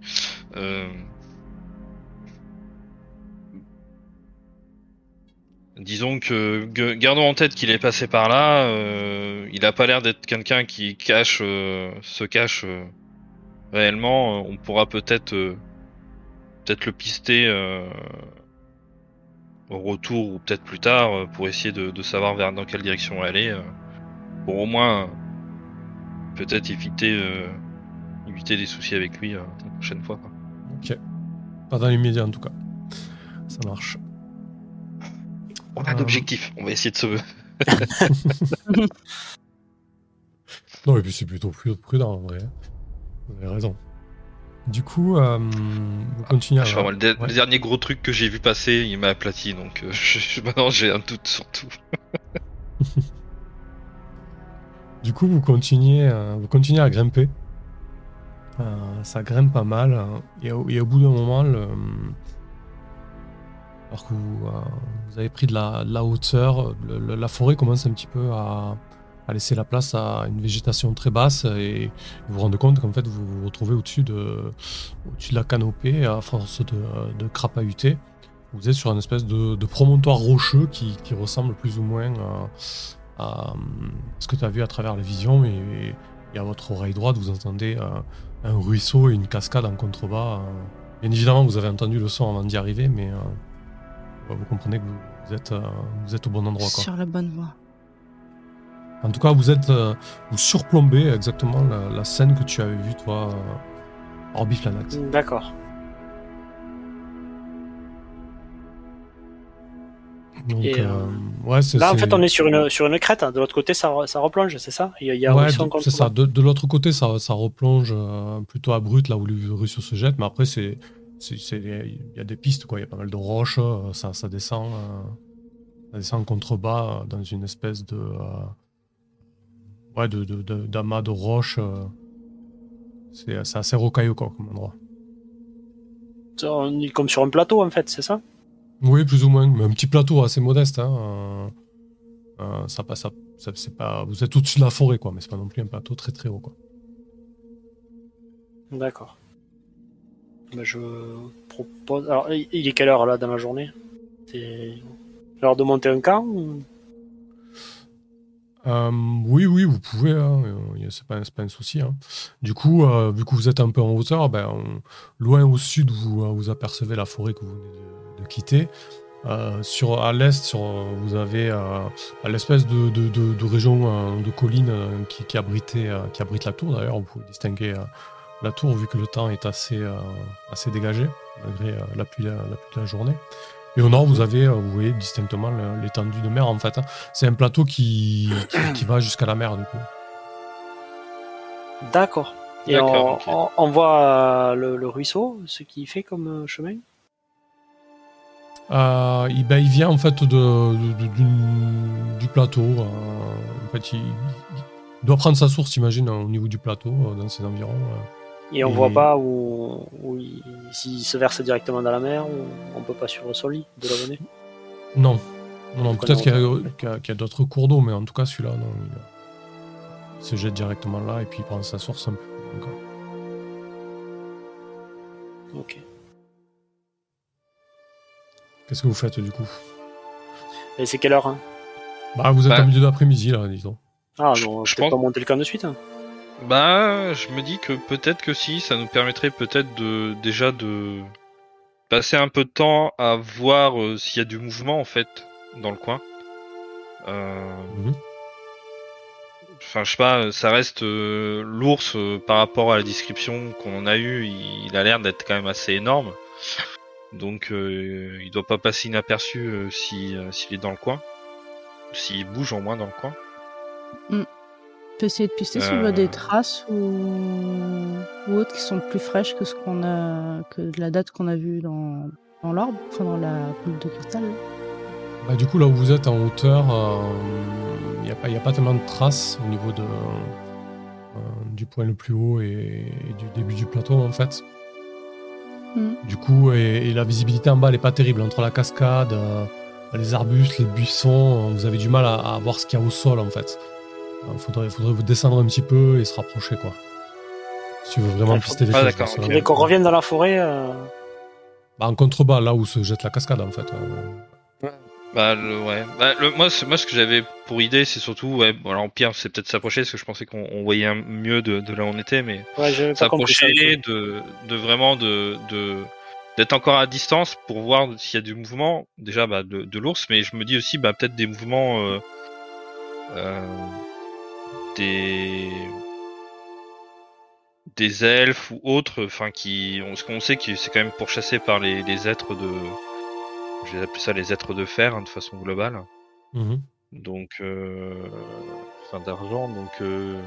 disons que gardons en tête qu'il est passé par là. euh, il a pas l'air d'être quelqu'un qui cache, euh, se cache euh, réellement. On pourra peut-être, peut-être le pister au retour ou peut-être plus tard pour essayer de, savoir vers dans quelle direction aller, pour au moins peut-être éviter, éviter des soucis avec lui la prochaine fois. Ok. Pas dans l'immédiat en tout cas. Ça marche. On a Euh, un objectif. On va essayer de se. [LAUGHS] Non, et puis c'est plutôt prudent en vrai. Vous avez raison. Du coup, euh, vous continuez à. Je le, de- ouais. le dernier gros truc que j'ai vu passer, il m'a aplati, donc euh, [LAUGHS] je, maintenant j'ai un doute sur tout. [LAUGHS] Du coup, vous continuez, euh, vous continuez à grimper. Ça grimpe pas mal. hein. Et, au, et au bout d'un moment, le- alors que vous, euh, vous avez pris de la, hauteur, la forêt commence un petit peu à, laisser la place à une végétation très basse et vous vous rendez compte qu'en fait vous vous retrouvez au-dessus de, la canopée à force de, de crapahuter. Vous êtes sur une espèce de, promontoire rocheux qui, ressemble plus ou moins à, ce que tu as vu à travers la vision et, et à votre oreille droite vous entendez euh, un ruisseau et une cascade en contrebas. euh. Bien évidemment vous avez entendu le son avant d'y arriver mais ouais, vous comprenez que vous, vous êtes, euh, vous êtes au bon endroit. Quoi. Sur la bonne voie. En tout cas, vous êtes euh, vous surplombez exactement la, la scène que tu avais vue toi, euh, Orbiflanax. D'accord. Donc, Et, euh, ouais, c'est Là, en fait, on est sur une, sur une crête. hein. De l'autre côté, ça, ça replonge, c'est ça? Il y a, Ouais, c'est ça. De, de l'autre côté, ça, ça replonge euh, plutôt à brut là où le ruisseau se jette, mais après c'est- il y a des pistes quoi. Il y a pas mal de roches. euh, ça, ça descend, euh, ça descend en contrebas euh, dans une espèce de ouais de de- de- d'amas de, roches. c'est assez rocailleux quoi comme endroit. On est comme sur un plateau, en fait, c'est ça? Oui, plus ou moins, mais un petit plateau assez modeste. Hein. euh, ça passe, à- ça- c'est pas, vous êtes au-dessus de la forêt, quoi, mais c'est pas non plus un plateau très très haut, quoi. D'accord. Bah, je propose. Alors, il est quelle heure là dans la journée? C'est l'heure de monter un camp ou- Euh, oui, oui, vous pouvez, hein, euh, c'est pas, pas un souci. hein. Du coup, euh, vu que vous êtes un peu en hauteur, ben, loin au sud, vous, euh, vous apercevez la forêt que vous venez de, quitter. Sur, à l'est, vous avez l'espèce de, de, de- région euh, de colline qui, abritait, qui abrite la tour. D'ailleurs, vous pouvez distinguer la tour vu que le temps est assez, euh, assez dégagé, malgré euh, la, pluie, pluie de la journée. Et au nord, vous avez, euh, vous voyez distinctement l'étendue de mer, en fait. hein. C'est un plateau qui, qui, qui va jusqu'à la mer, du coup. D'accord. Et on, ok. on- on voit euh, le, le ruisseau, ce qu'il fait comme euh, chemin? Euh, il, ben, il vient en fait de, de- de- d'une- du plateau. euh, en fait, il, il doit prendre sa source, j'imagine, au niveau du plateau, euh, dans ses environs. Et on Et- voit pas où, où il, s'il se verse directement dans la mer ou on peut pas suivre son lit de l'abonné Non, non, non, peut-être qu'il y a, a- qu'il y a- qu'il y a d'autres cours d'eau, mais en tout cas, celui-là, non. Il, il se jette directement là et puis il prend sa source un peu. Ok. Qu'est-ce que vous faites du coup? Et c'est quelle heure hein? Bah, vous êtes Bah. en milieu d'après-midi, là, disons. Ah Je- non, je peut-être pense- pas monter le camp de suite. hein. Bah, je me dis que peut-être que si, ça nous permettrait peut-être de déjà de passer un peu de temps à voir euh, s'il y a du mouvement en fait dans le coin. Euh, Mhm. Enfin, je sais pas, ça reste euh, l'ours euh, par rapport à la description qu'on en a eu, il, il a l'air d'être quand même assez énorme. Donc, euh, il doit pas passer inaperçu euh, si euh, s'il est dans le coin, s'il bouge au moins dans le coin. On peut essayer de pister s'il Euh. voit des traces ou... ou autres qui sont plus fraîches que ce qu'on a que de la date qu'on a vue dans, dans l'arbre, enfin dans la boule de cristal. Bah, du coup, là où vous êtes en hauteur, il n'y a, pas- y a pas tellement de traces au niveau de, euh, du point le plus haut et, et du début du plateau, en fait. Mhm. Du coup, et, et la visibilité en bas, elle n'est pas terrible. Entre la cascade, euh, les arbustes, les buissons, euh, vous avez du mal à, à voir ce qu'il y a au sol, en fait. Il faudrait, faudrait vous descendre un petit peu et se rapprocher, quoi. Si tu veux vraiment Ah, pister les ah, choses. d'accord, parce que ok. Il là, faudrait qu'on revienne dans la forêt. euh, bah, en contrebas, là où se jette la cascade, en fait. euh. Bah, le, ouais. Bah, le, moi, ce que j'avais pour idée, c'est surtout, ouais, bon, alors, pire, c'est peut-être s'approcher, parce que je pensais qu'on on voyait un- mieux de, de là où on était, mais Ouais, s'approcher de, de vraiment de, de d'être encore à distance pour voir s'il y a du mouvement déjà bah, de, de l'ours mais je me dis aussi bah, peut-être des mouvements euh, euh, des des elfes ou autres enfin qui on, ce qu'on sait c'est quand même pourchassé par les, les êtres de je vais appeler ça les êtres de fer hein, de façon globale Mhm. donc euh, enfin d'argent donc euh,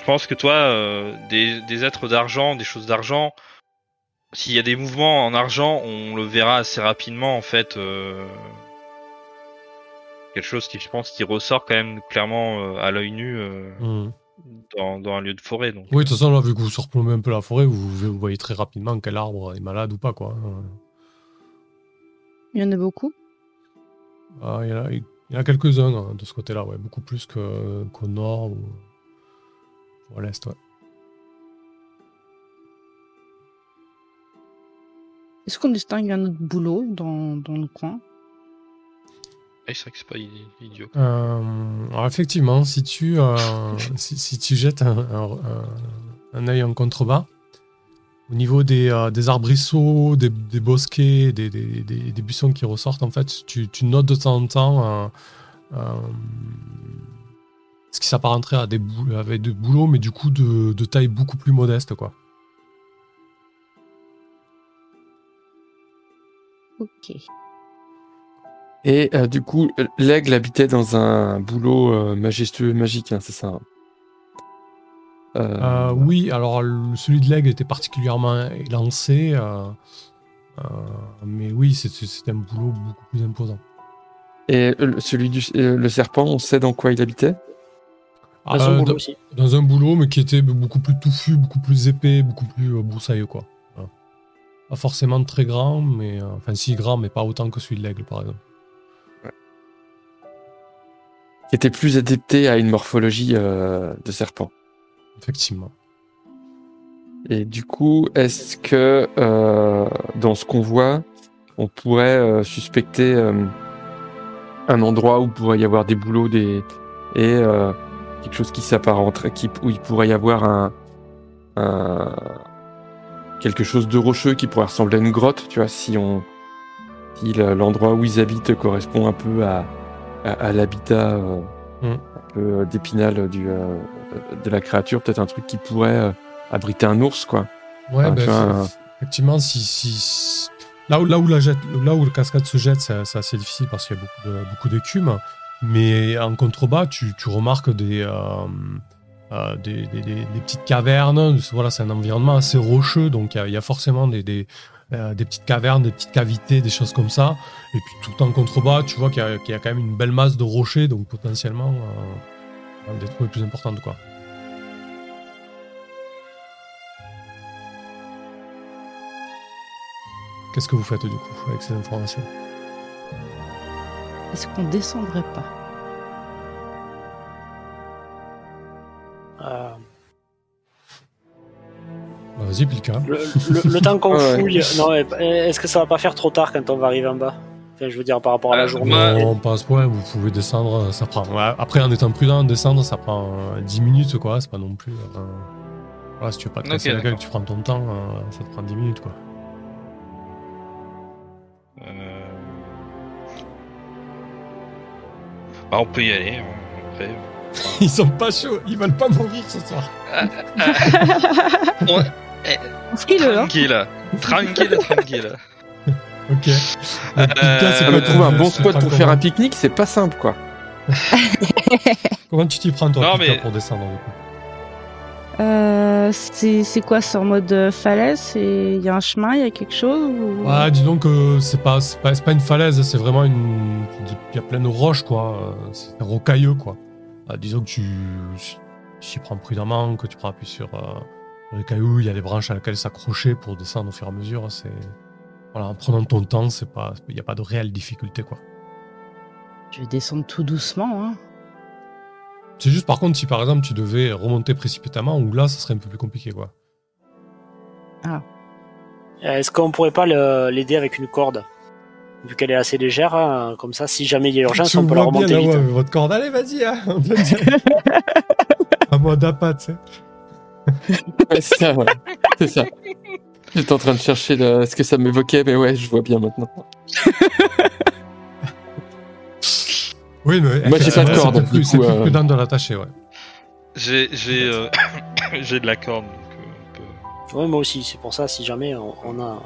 je pense que toi euh, des, des êtres d'argent des choses d'argent s'il y a des mouvements en argent on le verra assez rapidement en fait euh, quelque chose qui je pense qui ressort quand même clairement euh, à l'œil nu euh, Mhm. dans, dans un lieu de forêt donc Oui, de toute façon, là, vu que vous surplombez un peu la forêt, vous, vous voyez très rapidement quel arbre est malade ou pas, quoi. hein. Il y en a beaucoup. Ah, il y en a, il y en a quelques-uns hein, de ce côté-là, ouais, beaucoup plus que- qu'au nord ou, ou à l'est, ouais. Est-ce qu'on distingue un autre boulot dans, dans le coin? Ah, c'est vrai que c'est pas idi- idiot Euh, alors effectivement, si tu, euh, [LAUGHS] si, si tu jettes un, un, un- un œil en contrebas, au niveau des, euh, des arbrisseaux, des, des bosquets, des, des, des- des buissons qui ressortent, en fait, tu, tu notes de temps en temps euh, euh, ce qui s'apparenterait à des, avec des boulots, mais du coup de, de taille beaucoup plus modeste, quoi. Ok. Et euh, du coup, l'aigle habitait dans un boulot euh, majestueux, magique, hein, c'est ça hein Euh, Euh, oui, alors celui de l'aigle était particulièrement élancé, euh, euh, mais oui, c'est- un boulot beaucoup plus imposant. Et euh, celui du euh, le serpent, on sait dans quoi il habitait? Dans boulot dans- aussi. dans un boulot, mais qui était beaucoup plus touffu, beaucoup plus épais, beaucoup plus euh, broussailleux, quoi. Voilà. Pas forcément très grand, mais euh, enfin si grand, mais pas autant que celui de l'aigle, par exemple. Qui était plus adapté à une morphologie euh, de serpent. Effectivement. Et du coup, est-ce que euh, dans ce qu'on voit, on pourrait euh, suspecter un endroit où pourrait y avoir des boulots des et quelque chose qui s'apparenterait, qui, où il pourrait y avoir un, un- quelque chose de rocheux qui pourrait ressembler à une grotte, tu vois, si on si le- l'endroit où ils habitent correspond un peu à, à, à l'habitat euh, Mm. un peu d'épinal du euh, de la créature, peut-être un truc qui pourrait euh, abriter un ours, quoi. Ouais, Ah, ben, tu vois, c'est- effectivement, si, là, où, là, où la jette, là où le cascade se jette, c'est assez difficile parce qu'il y a beaucoup de- beaucoup d'écume. Mais en contrebas, tu, tu remarques des, euh, euh, des, des- petites cavernes. Voilà, c'est un environnement assez rocheux, donc il y a- il y, a forcément des, des, euh, des petites cavernes, des petites cavités, des choses comme ça. Et puis tout en contrebas, tu vois qu'il y, a- qu'il y a quand même une belle masse de rochers, donc potentiellement euh, des trucs plus importantes, quoi. Qu'est-ce que vous faites du coup avec ces informations? Est-ce qu'on descendrait pas? Euh, Bah, Vas-y, Pilka. le, le- le temps qu'on [LAUGHS] Ouais. fouille, non, est-ce que ça va pas faire trop tard quand on va arriver en bas? Enfin, je veux dire par rapport à la Euh, journée. Non, on passe, ouais, vous pouvez descendre, ça prend. ouais, après, en étant prudent, descendre, ça prend euh, 10 minutes, quoi. C'est pas non plus. euh, voilà, si tu veux pas te casser la gueule, tu prends ton temps, euh, ça te prend 10 minutes, quoi. Euh... Bah, on peut y aller. hein, Après. [LAUGHS] Ils sont pas chauds, ils veulent pas mourir ce soir. [LAUGHS] On file, hein Tranquille, tranquille, tranquille. [LAUGHS] Ok. Euh, Euh, Ah, trouver un bon tu spot pour faire un comment pique-nique, c'est pas simple, quoi. [LAUGHS] Comment tu t'y prends, toi, Non, Pilka, mais- pour descendre, du coup Euh, c'est quoi C'est en mode euh, falaise Il y a un chemin Il y a quelque chose ou... Ouais, dis donc que c'est pas, c'est pas, pas une falaise, c'est vraiment une. Il y a plein de roches, quoi. euh, C'est rocailleux, quoi. Ah, disons que tu. Tu t'y prends prudemment, que tu prends appui sur euh, les cailloux, il y a des branches à laquelle s'accrocher pour descendre au fur et à mesure. C'est. Voilà, en prenant ton temps, c'est pas. Il n'y a pas de réelle difficulté, quoi. Je vais descendre tout doucement. Hein. C'est juste, par contre, si par exemple tu devais remonter précipitamment, ou là, ça serait un peu plus compliqué, quoi. Euh, Est-ce qu'on pourrait pas l'aider avec une corde? Vu qu'elle est assez légère, hein, comme ça, si jamais il y a urgence, Tu on peut la vois bien, remonter là, vite. ouais, votre corde, allez, vas-y, hein, [LAUGHS] on te le dit. [LAUGHS] à moi d'appât, tu sais. [LAUGHS] Ouais, c'est ça, ouais. C'est ça. J'étais en train de chercher le- ce que ça m'évoquait, mais ouais, je vois bien maintenant. Oui, mais Moi, j'ai pas de corde, C'est plus, c'est plus euh, prudent de l'attacher, ouais. J'ai j'ai euh, [COUGHS] j'ai de la corde donc euh, on peut- Ouais, moi aussi, c'est pour ça, si jamais on, on a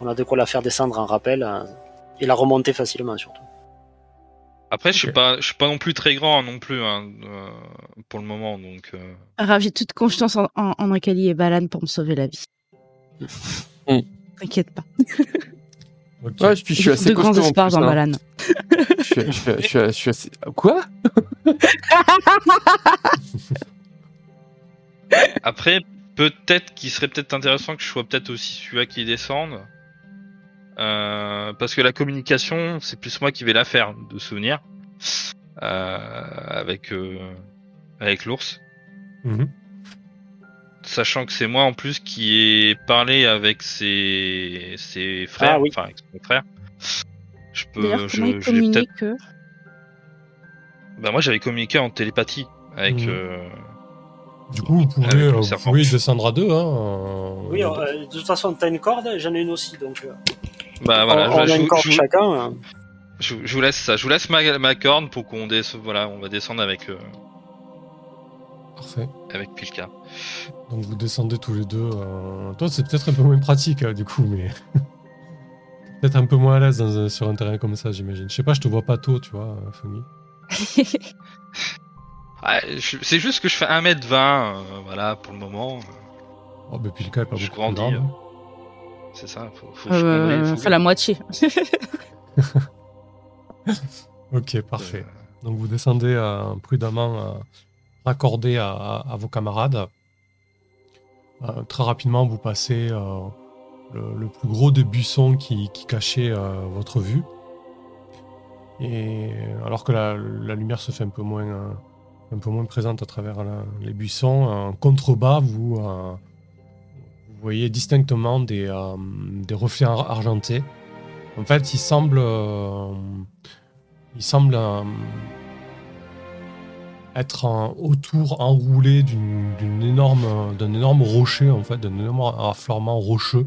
on a de quoi la faire descendre en rappel euh, et la remonter facilement surtout. Après je suis pas je suis pas non plus très grand non plus hein, euh, pour le moment donc euh, Rav, j'ai toute confiance en, en, en Akali et Balan pour me sauver la vie. [LAUGHS] Mm. T'inquiète pas. [LAUGHS] Ouais, puis je suis J'ai assez de grands espoirs dans hein. Balan. Je suis, je suis- je suis- je suis assez... [LAUGHS] Quoi? Après, peut-être qu'il serait peut-être intéressant que je sois peut-être aussi celui-là qui descende. Euh, parce que la communication, c'est plus moi qui vais la faire, de souvenir. Euh, avec euh, avec l'ours. Mhm. Sachant que c'est moi en plus qui ai parlé avec ses, ses frères, Ah oui. enfin avec son frère. Je peux, je, je vais peut-être. Bah moi j'avais communiqué en télépathie avec. Mhm. Du coup, vous pouvez, euh, vous pouvez descendre à deux. Hein, euh, Oui, euh, de toute façon, t'as une corde, j'en ai une aussi, donc euh, Bah voilà, on, on je, a je- une corde je- chacun. euh. Je, je vous laisse ça. Je vous laisse ma, ma corde pour qu'on descende. Voilà, on va descendre avec euh, Parfait. avec Pilka. Donc vous descendez tous les deux. euh, Toi, c'est peut-être un peu moins pratique, hein, du coup, mais. [LAUGHS] peut-être un peu moins à l'aise sur un terrain comme ça, j'imagine. Je sais pas, je te vois pas tôt, tu vois, euh, Fungi. [LAUGHS] Ouais, c'est juste que je fais 1m20, euh, voilà, pour le moment. Oh, bah, Pilka est pas Je beaucoup grandis, plus grande. C'est ça. Faut, faut que je Euh, faut fait la moitié. [LAUGHS] Ok, parfait. Donc vous descendez euh, prudemment euh, raccordé à, à vos camarades. Euh, très rapidement, vous passez euh, le, le plus gros des buissons qui, qui cachait euh, votre vue. Et alors que la, la lumière se fait un peu moins, euh, un peu moins présente à travers les buissons, en contrebas, vous, euh, voyez distinctement des, euh, des reflets ar- argentés. En fait, il semble, euh, il semble être autour, enroulé d'une énorme, d'un énorme rocher, en fait, d'un énorme affleurement rocheux,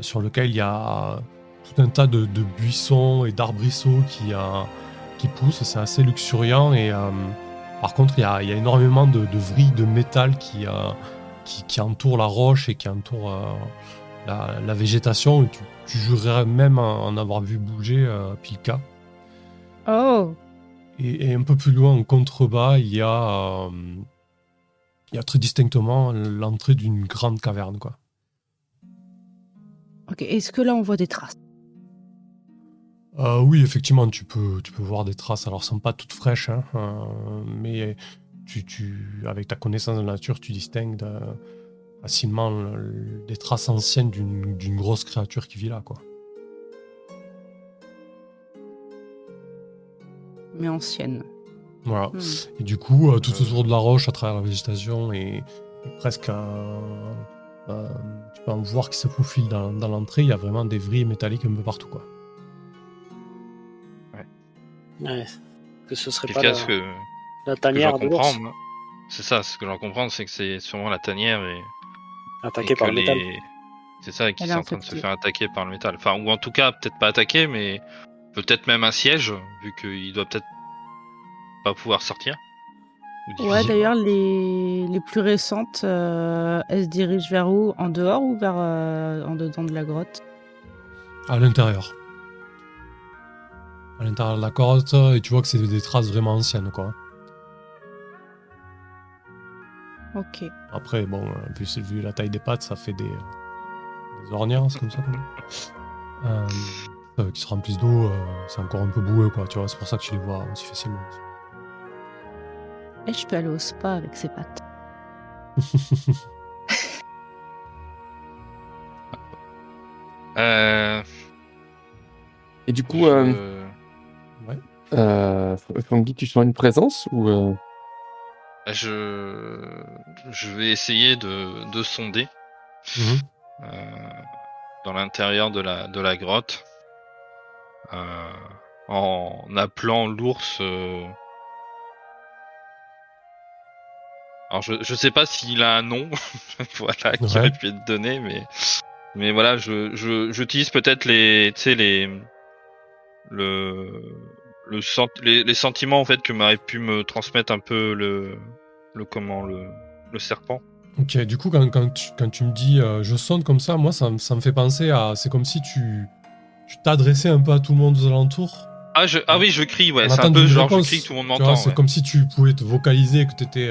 sur lequel il y a tout un tas de, buissons et d'arbrisseaux qui, qui poussent. C'est assez luxuriant et par contre, il y a, il y a énormément de, de vrilles de métal qui, euh, qui, qui entourent la roche et qui entourent euh, la, la végétation. Et tu, tu jurerais même en, en avoir vu bouger euh, Pilka. Oh Et, et un peu plus loin, en contrebas, il y a, euh, il y a très distinctement l'entrée d'une grande caverne. Quoi. Ok, est-ce que là on voit des traces? Euh, oui, effectivement, tu peux, tu peux voir des traces. Alors, elles sont pas toutes fraîches, hein, euh, mais tu, tu, avec ta connaissance de la nature, tu distingues de- facilement le- des traces anciennes d'une d'une grosse créature qui vit là. Quoi. Mais anciennes. Voilà. Hmm. Et du coup, euh, tout autour de la roche, à travers la végétation, et, et presque, euh, euh, tu peux en voir qui se faufilent dans, dans l'entrée. Il y a vraiment des vrilles métalliques un peu partout. Quoi. Ouais. Que ce serait pas la, que, la que tanière dois de l'ours c'est ça. Ce que je dois comprendre, c'est que c'est sûrement la tanière et, attaquée par que le métal. C'est ça, qui est en train de se faire attaquer par le métal. Enfin, ou en tout cas, peut-être pas attaquer, mais peut-être même un siège, vu qu'il doit peut-être pas pouvoir sortir. Ou Ouais, d'ailleurs, les, les plus récentes, euh, elles se dirigent vers où? En dehors ou vers euh, en dedans de la grotte? À l'intérieur. À l'intérieur de la grotte, et tu vois que c'est des traces vraiment anciennes. Quoi. Ok. Après, bon, euh, vu, vu la taille des pattes, ça fait des, des ornières, c'est comme ça qu'on dit. Euh, euh, qui se remplissent d'eau, euh, c'est encore un peu boueux, quoi, tu vois, c'est pour ça que tu les vois aussi facilement. Et je peux aller au spa avec ces pattes. [LAUGHS] Euh, Et du coup, euh. Euh, Fungi, tu sens une présence ou euh, je je vais essayer de, de sonder Mhm. euh, dans l'intérieur de la de la grotte euh, en appelant l'ours. euh, Alors je, je sais pas s'il a un nom, [LAUGHS] voilà, qui Ouais. aurait pu être donné, mais mais voilà, je je j'utilise peut-être les, tu sais les le le les, les sentiments en fait que m'aurait pu me transmettre un peu le le comment le le serpent. Ok, du coup, quand, quand, tu, quand tu me dis euh, je sonne comme ça, moi, ça, me- ça me fait penser à. C'est comme si tu tu t'adressais un peu à tout le monde aux alentours. Ah je ah oui je crie ouais c'est un peu genre réponse, je crie tout le monde m'entend. c'est ouais. comme si tu pouvais te vocaliser, que tu étais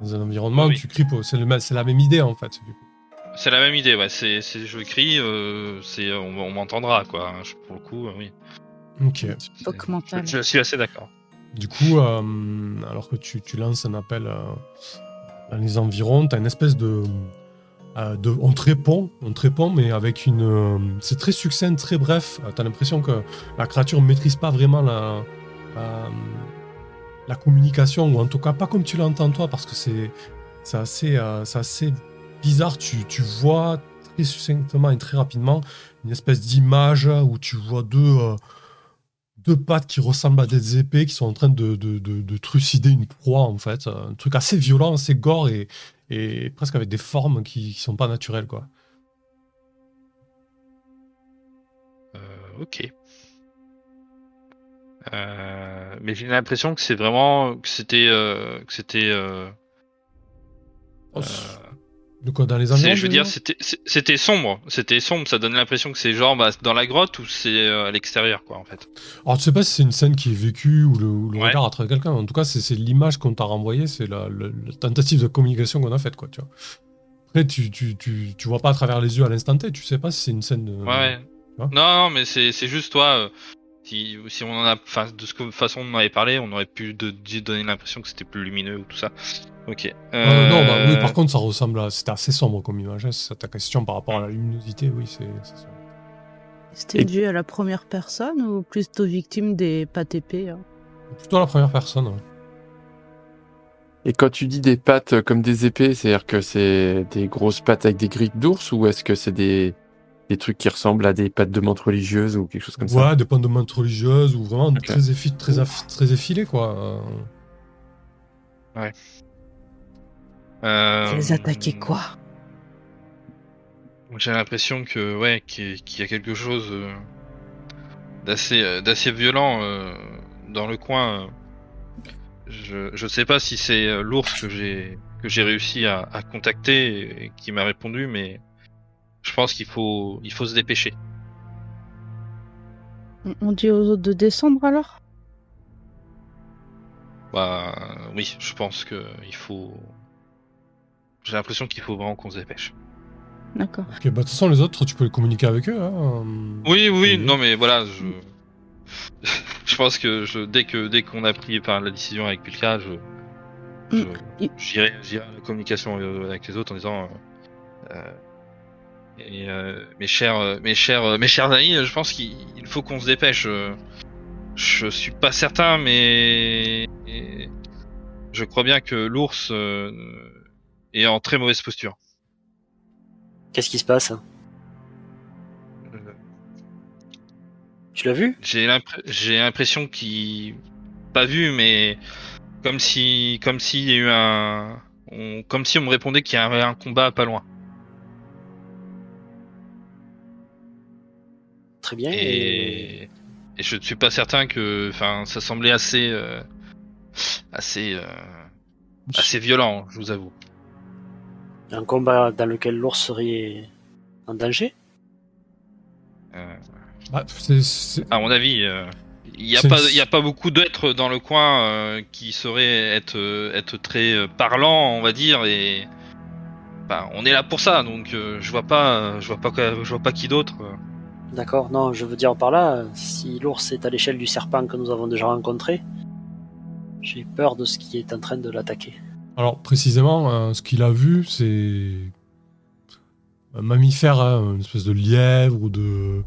dans un environnement, Oui. tu cries. C'est le même- c'est la même idée en fait. C'est la même idée, ouais. C'est, je crie, euh, c'est, on, on m'entendra, quoi. hein, Pour le coup, euh, oui. Ok. Je, suis assez d'accord. Du coup, euh, alors que tu, tu lances un appel euh, dans les environs, tu as une espèce de, euh, de. On te répond, on te répond, mais avec une. euh, c'est très succinct, très bref. tu as l'impression que la créature ne maîtrise pas vraiment la, la, la communication, ou en tout cas pas comme tu l'entends toi, parce que c'est, c'est, assez, euh, c'est assez bizarre. Tu, tu vois très succinctement et très rapidement une espèce d'image où tu vois deux. Deux pattes qui ressemblent à des épées qui sont en train de, de, de- de trucider une proie, en fait. Un truc assez violent, assez gore et, et presque avec des formes qui, qui sont pas naturelles, quoi. Euh, ok. Euh, mais j'ai l'impression que c'est vraiment, que c'était, euh, que c'était, Oh, de quoi, dans les environs je veux dire, c'était, sombre. C'était sombre. Ça donne l'impression que c'est genre bah, dans la grotte ou c'est euh, à l'extérieur, quoi, en fait. Alors, tu sais pas si c'est une scène qui est vécue ou le, ou le Ouais. regard à travers quelqu'un. En tout cas, c'est l'image qu'on t'a renvoyée, c'est la, la- la tentative de communication qu'on a faite, quoi, tu vois. Après, tu, tu, tu, tu vois pas à travers les yeux à l'instant T, tu sais pas si c'est une scène de... Ouais, ouais. vois Non, non, mais c'est, c'est juste toi. euh, si, si on en a, enfin, de ce que façon on en avait parlé, on aurait pu de, de donner l'impression que c'était plus lumineux ou tout ça. Ok. Euh, non, bah oui, Euh, par contre, ça ressemble à... C'était assez sombre comme image, hein, c'est ça ta question par rapport à la luminosité, oui, c'est sombre. C'était Et- dû à la première personne ou plutôt victime des pattes épées hein? Plutôt la première personne, ouais. Et quand tu dis des pattes comme des épées, c'est-à-dire que c'est des grosses pattes avec des griffes d'ours ou est-ce que c'est des, des trucs qui ressemblent à des pattes de menthe religieuse ou quelque chose comme ça. Ouais, des points de menthe religieuse ou vraiment très, effi- très, très effilé, quoi. Euh, euh, Vous les attaquez quoi? J'ai l'impression que ouais, qu'il y a- qu'il y a quelque chose euh, d'assez euh, d'assez violent euh, dans le coin. Je je sais pas si c'est l'ours que j'ai que j'ai réussi à, à contacter et qui m'a répondu, mais je pense qu'il faut il faut se dépêcher. On- dit aux autres de descendre alors? Bah oui, je pense que il faut. J'ai l'impression qu'il faut vraiment qu'on se dépêche. D'accord. Ok, bah de toute façon, les autres, tu peux communiquer avec eux. Hein. Oui, oui, non mais voilà, je. [LAUGHS] je pense que je, dès que dès qu'on a pris enfin, la décision avec Pilka, je. je- Mm. J'irai j'irai à la communication euh, avec les autres en disant. euh, euh, et euh, mes chers, euh, mes chers, euh, mes chers amis, je pense qu'il il faut qu'on se dépêche. Je suis pas certain, mais et je crois bien que l'ours est en très mauvaise posture. Qu'est-ce qui se passe Euh, Tu l'as vu? J'ai l'impr- j'ai l'impression qu'il pas vu, mais comme si comme s'il y a eu un on- comme si on me répondait qu'il y avait un combat pas loin. Très bien. Et, et je ne suis pas certain que enfin ça semblait assez euh, assez euh, assez violent, je vous avoue. Un combat dans lequel l'ours serait en danger Euh, Bah, à mon avis, euh, il n'y a a pas beaucoup d'êtres dans le coin euh, qui sauraient être être très parlants, on va dire et bah, on est là pour ça, donc euh, je vois pas, je vois pas, je vois pas qui d'autre. D'accord, non, je veux dire par là, si l'ours est à l'échelle du serpent que nous avons déjà rencontré, j'ai peur de ce qui est en train de l'attaquer. Alors, précisément, euh, ce qu'il a vu, c'est un mammifère, hein, une espèce de lièvre ou de,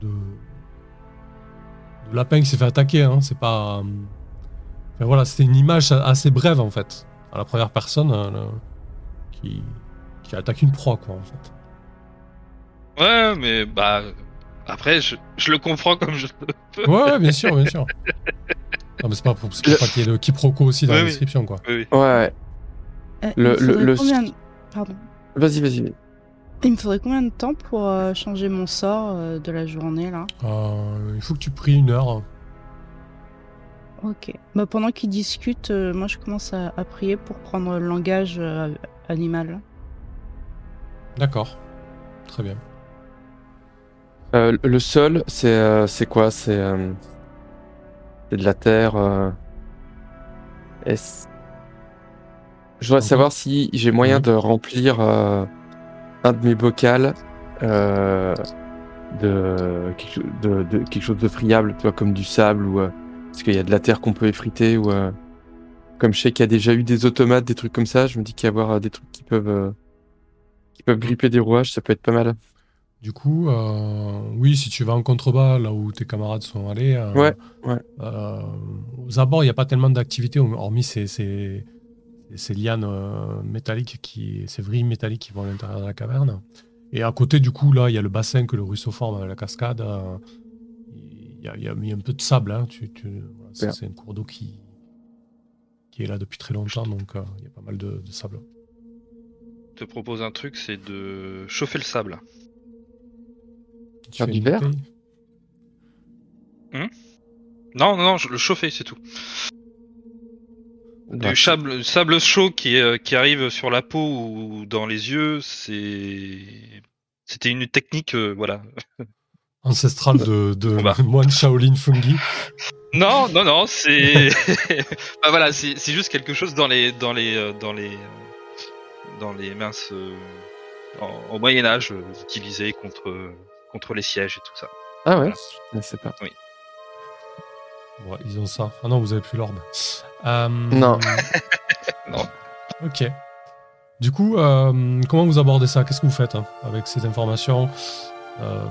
de, de lapin qui s'est fait attaquer. Hein. C'est pas. voilà, c'était une image assez brève en fait, à la première personne euh, qui, qui attaque une proie, quoi, en fait. Ouais, mais bah Après, je, je le comprends comme je le peux. Ouais, ouais, bien sûr, bien sûr. Non, mais c'est pas pour, c'est pour pas qu'il y ait le quiproquo aussi dans Oui, la oui. description, quoi. Oui, oui. Ouais, ouais. Euh, Le- il me le- faudrait le- combien de- Pardon. Vas-y, vas-y. Il me faudrait combien de temps pour euh, changer mon sort euh, de la journée là? Euh, il faut que tu pries une heure. Ok. Bah, pendant qu'ils discutent, euh, moi je commence à, à prier pour prendre le langage euh, animal. D'accord. Très bien. Euh, le sol, c'est euh, c'est quoi? C'est euh, c'est de la terre. euh, Je voudrais savoir si j'ai moyen Mhm. de remplir euh, un de mes bocals euh, de, de, de quelque chose de friable, tu vois, comme du sable ou euh, parce qu'il y a de la terre qu'on peut effriter ou euh, comme je sais qu'il y a déjà eu des automates, des trucs comme ça, je me dis qu'il y avoir euh, des trucs qui peuvent euh, qui peuvent gripper des rouages, ça peut être pas mal. Du coup, euh, oui, si tu vas en contrebas, là où tes camarades sont allés, euh, Ouais, ouais. euh, aux abords, il n'y a pas tellement d'activité, hormis ces, ces, ces lianes euh, métalliques, qui, ces vrilles métalliques qui vont à l'intérieur de la caverne. Et à côté, du coup, là, il y a le bassin que le ruisseau forme avec la cascade. euh, Il y, a, il y a mis un peu de sable. Hein, tu, tu- voilà, c'est Super. c'est un cours d'eau qui, qui est là depuis très longtemps, donc euh, il y a pas mal de, de sable. Je te propose un truc, c'est de chauffer le sable. Tu du verre bouteille Non, non, non, je- le chauffer, c'est tout. Du sable, sable chaud qui, euh, qui arrive sur la peau ou dans les yeux, c'est. C'était une technique, euh, voilà. [LAUGHS] Ancestral de, de Bon bah. moine Shaolin Fungi. Non, non, non, c'est. [LAUGHS] bah voilà, c'est c'est juste quelque chose dans les, dans les, euh, dans les, dans les minces euh, en- au Moyen Âge euh, utilisées contre, contre les sièges et tout ça. Ah ouais, Voilà. je sais pas. Ouais, ils ont ça. Ah non, vous avez plus l'orbe. Euh, Non. [LAUGHS] Non. Ok. Du coup, euh, comment vous abordez ça? Qu'est-ce que vous faites hein, avec ces informations? Euh,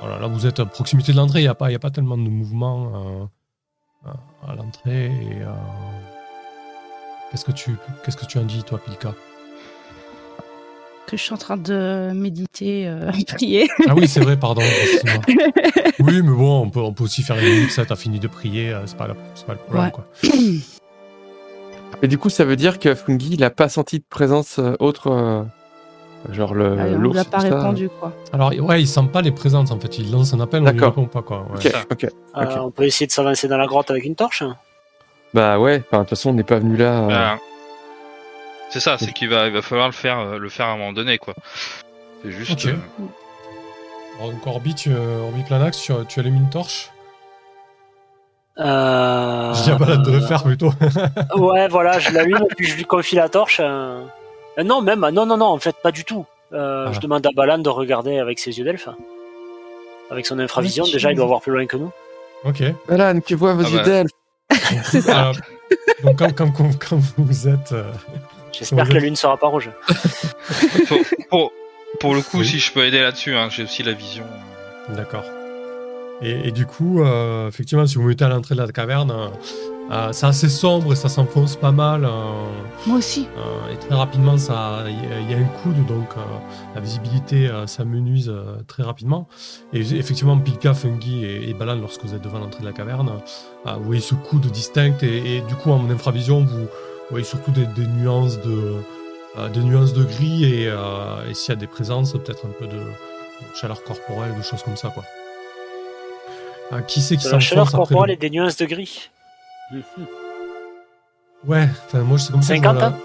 Voilà, là, vous êtes à proximité de l'entrée. Il n'y a, pas- y a pas tellement de mouvement euh, à- l'entrée. et, euh, Qu'est-ce que tu qu'est-ce que tu en dis, toi, Pilka? Que je suis en train de méditer, euh, [LAUGHS] prier. Ah oui, c'est vrai, pardon. Oui, mais bon, on peut, on peut aussi faire une minute, ça, t'as fini de prier, euh, c'est pas, la- pas le problème, Ouais. quoi. Et du coup, ça veut dire que Fungi, il a pas senti de présence euh, autre, euh, genre le Ah, l'ours. l'a pas ça. répondu quoi. Alors, ouais, il sent pas les présences, en fait. Il lance un appel, on lui répond pas, quoi. ouais. Ok, Ça. ok. Euh, Ok. On peut essayer de s'avancer dans la grotte avec une torche. Bah ouais. De toute façon, on n'est pas venu là. C'est ça, c'est qu'il va, il va falloir le faire, euh, le faire à un moment donné, quoi. C'est juste. Ok. euh, Alors, donc, Orbi, tu, euh, Orbi Planax, tu, tu allumes une torche Euh... Je dis à Balade de le faire, plutôt. [LAUGHS] Ouais, voilà, je l'allume et puis je lui confie la torche. euh. Non, même, non, non, non, en fait, pas du tout. Euh, Ah. Je demande à Balan de regarder avec ses yeux d'elfe. Avec son infravision, Ouais, déjà, il doit voir plus loin que nous. ok. Alan, tu vois vos Ah yeux bah. d'elfe. C'est [LAUGHS] ça. Euh, donc, quand, quand, quand- quand vous êtes... J'espère que la lune sera pas rouge. [LAUGHS] pour, pour, pour le coup, Oui. si je peux aider là-dessus, hein, j'ai aussi la vision. D'accord. Et, et du coup, euh, effectivement, si vous mettez à l'entrée de la caverne, euh, euh, c'est assez sombre et ça s'enfonce pas mal. euh, Moi aussi. Euh, et très rapidement, il y, a- il y a un coude, donc euh, la visibilité euh, s'amenuise euh, très rapidement. Et effectivement, Pilka, Fungi et, et Balan, lorsque vous êtes devant l'entrée de la caverne, euh, vous voyez ce coude distinct. Et, et du coup, en infravision, vous voyez surtout des, des nuances de, euh, des nuances de gris. Et, euh, et s'il y a des présences, peut-être un peu de, de chaleur corporelle, des choses comme ça, quoi. Euh, qui c'est qui la chaleur corporelle le- et des nuances de gris. Ouais, enfin, moi, c'est comme ça. que je 50 vois la- ans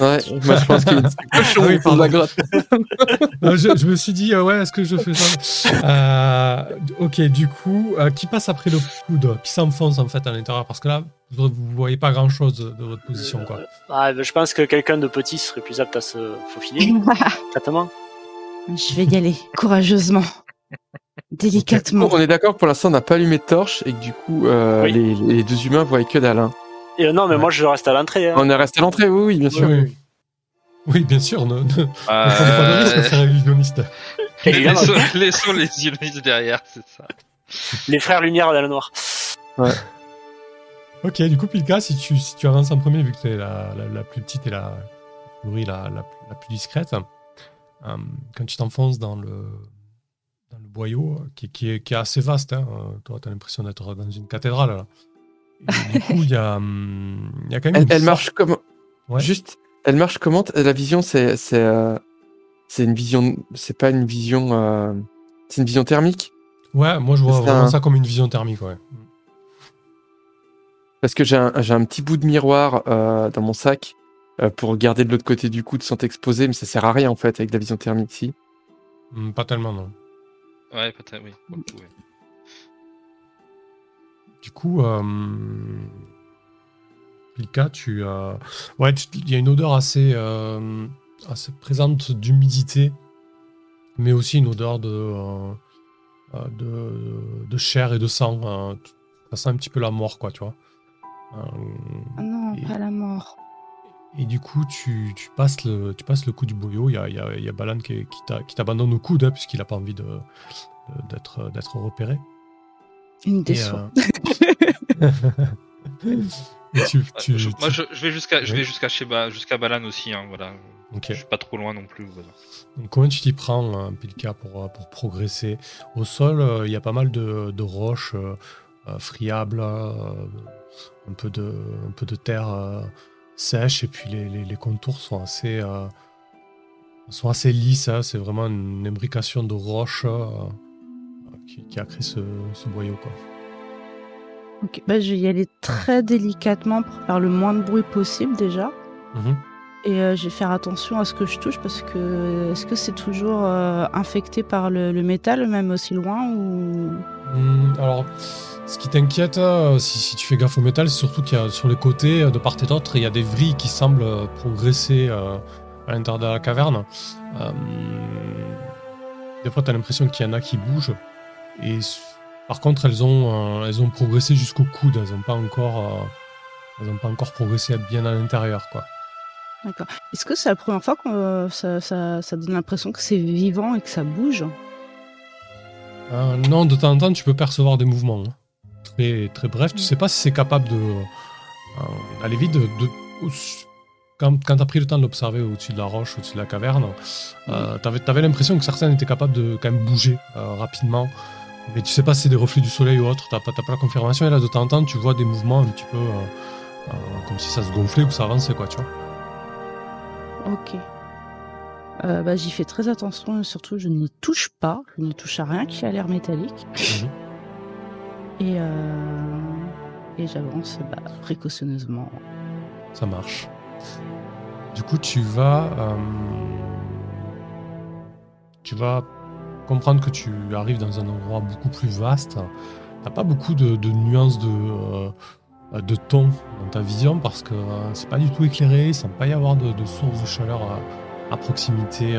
Ouais, [LAUGHS] moi je pense qu'il y a un cochon Ah oui, de la grotte. [LAUGHS] Non, je, je me suis dit, euh, ouais, est-ce que je fais ça? Euh, Ok, du coup, euh, qui passe après le coude Qui s'enfonce en fait à l'intérieur? Parce que là, vous, vous voyez pas grand-chose de, de votre position, quoi. Ah, ben, je pense que quelqu'un de petit serait plus apte à se faufiler. [LAUGHS] Exactement. Je vais y aller courageusement, [LAUGHS] délicatement. Bon, on est d'accord, pour l'instant on n'a pas allumé de torche et que du coup euh, Oui. les, les deux humains voient que dalle. hein. Et euh, non, mais Ouais. moi je reste à l'entrée. hein. On est resté à l'entrée, oui, oui, bien sûr. Oui, oui. Oui, bien sûr, ne, ne, ne prenez pas de risque, Euh, c'est un illusionniste. Laissons, [LAUGHS] laissons les yeux derrière, c'est ça. Les frères Lumière dans le noir. Ok, du coup, Pilka, si tu, si tu avances en premier, vu que tu es la, la, la plus petite et la, la, la, la plus discrète, euh, quand tu t'enfonces dans le, dans le boyau, euh, qui, qui est, qui est assez vaste. hein. Euh, Toi, tu as l'impression d'être dans une cathédrale. Là. Et du [LAUGHS] coup, il y a, hum, il y a quand même Elle, une elle forte- marche comme. Ouais. Juste, elle marche comment La vision, c'est c'est euh, c'est une vision. C'est pas une vision. euh, c'est une vision thermique? Ouais, moi je vois C'est vraiment un- ça comme une vision thermique. Ouais. Parce que j'ai un, j'ai un petit bout de miroir euh, dans mon sac euh, pour regarder de l'autre côté du coude sans t'exposer, mais ça sert à rien en fait avec la vision thermique. Si. Hum, Pas tellement, non. Ouais, oui. le coup, ouais. Du coup, euh, Pilka, tu as. Ouais, il y a une odeur assez, euh, assez présente d'humidité, mais aussi une odeur de, de, de chair et de sang. ça sent un petit peu la mort, quoi, tu vois. Euh, Ah non, Et- pas la mort. et du coup, tu, tu passes, le, tu passes le coup du boyau. Il y a, y a, il y a Balan qui, qui t'a- qui t'abandonne au coude, hein, puisqu'il n'a pas envie d'être, d'être repéré. Une déçoit. euh, [LAUGHS] tu, Ouais, tu- je- tu- moi, je, je vais jusqu'à, je Oui. vais jusqu'à chez Ba- jusqu'à Balan aussi, hein, voilà. Ok. Je suis pas trop loin non plus. voilà. Donc, comment tu t'y prends, euh, Pilka, pour, pour progresser? Au sol, euh, il y a pas mal de, de roches euh, friables, euh, un, peu de, un peu de terre euh, sèche, et puis les, les- les contours sont assez, euh, sont assez lisses. hein. C'est vraiment une imbrication de roches euh, qui, qui a créé ce, ce boyau. Quoi. Ok, bah, je vais y aller très délicatement pour faire le moins de bruit possible déjà. Mhm. Et euh, je vais faire attention à ce que je touche parce que est-ce que c'est toujours euh, infecté par le, le métal, même aussi loin ou? Hum, alors, ce qui t'inquiète, euh, si, si tu fais gaffe au métal, c'est surtout qu'il y a sur les côtés, euh, de part et d'autre, il y a des vrilles qui semblent euh, progresser euh, à l'intérieur de la caverne. Des fois, tu as l'impression qu'il y en a qui bougent. Et par contre, elles ont, elles ont progressé jusqu'au coude. Elles n'ont pas encore, elles ont pas encore progressé bien à l'intérieur, quoi. D'accord. Est-ce que c'est la première fois que ça, ça- ça donne l'impression que c'est vivant et que ça bouge? Euh, non, de temps en temps, tu peux percevoir des mouvements. hein. Très, très bref, tu sais pas si c'est capable de euh, aller vite. De, quand quand tu as pris le temps de l'observer au-dessus de la roche, au-dessus de la caverne, euh, tu avais, l'impression que certaines étaient capables de quand même bouger euh, rapidement. Mais tu sais pas si c'est des reflets du soleil ou autre, tu pas, t'as pas la confirmation. Et là, de temps en temps, tu vois des mouvements un petit peu euh, comme si ça se gonflait ou ça avançait, quoi, tu vois. Ok. Euh, bah, J'y fais très attention et surtout je n'y touche pas. Je ne touche à rien qui a l'air métallique. Mhm. Et, euh, et j'avance bah, précautionneusement. Ça marche. Du coup, tu vas, euh, tu vas comprendre que tu arrives dans un endroit beaucoup plus vaste. T'as pas beaucoup de, nuances de, euh, de ton dans ta vision parce que euh, c'est pas du tout éclairé. Il semble pas y avoir de, source de chaleur à, proximité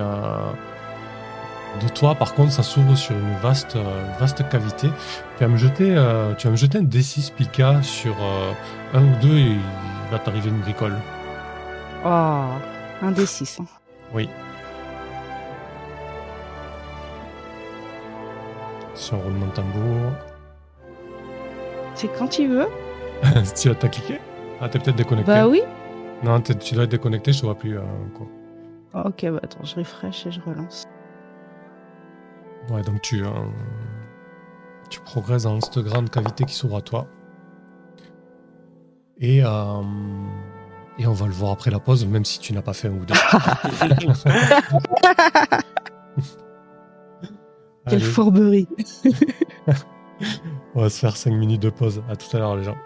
de toi. Par contre, ça s'ouvre sur une vaste, euh, vaste cavité. Tu vas me jeter, euh, tu vas me jeter un D6 Pika sur euh, un ou deux et il va t'arriver une bricole. Oh, un des six. hein. Oui. Sur un roulement de tambour. C'est quand [LAUGHS] tu veux tu as cliqué Ah, t'es peut-être déconnecté. Bah oui. Non, tu dois être déconnecté, je te vois plus. quoi. Oh, ok, bah attends, je refresh et je relance. Ouais, donc tu, euh, tu progresses dans cette grande cavité qui s'ouvre à toi. Et, euh, et on va le voir après la pause, même si tu n'as pas fait un ou deux. [LAUGHS] Quelle Allez, fourberie. [LAUGHS] on va se faire 5 minutes de pause. À tout à l'heure, les gens.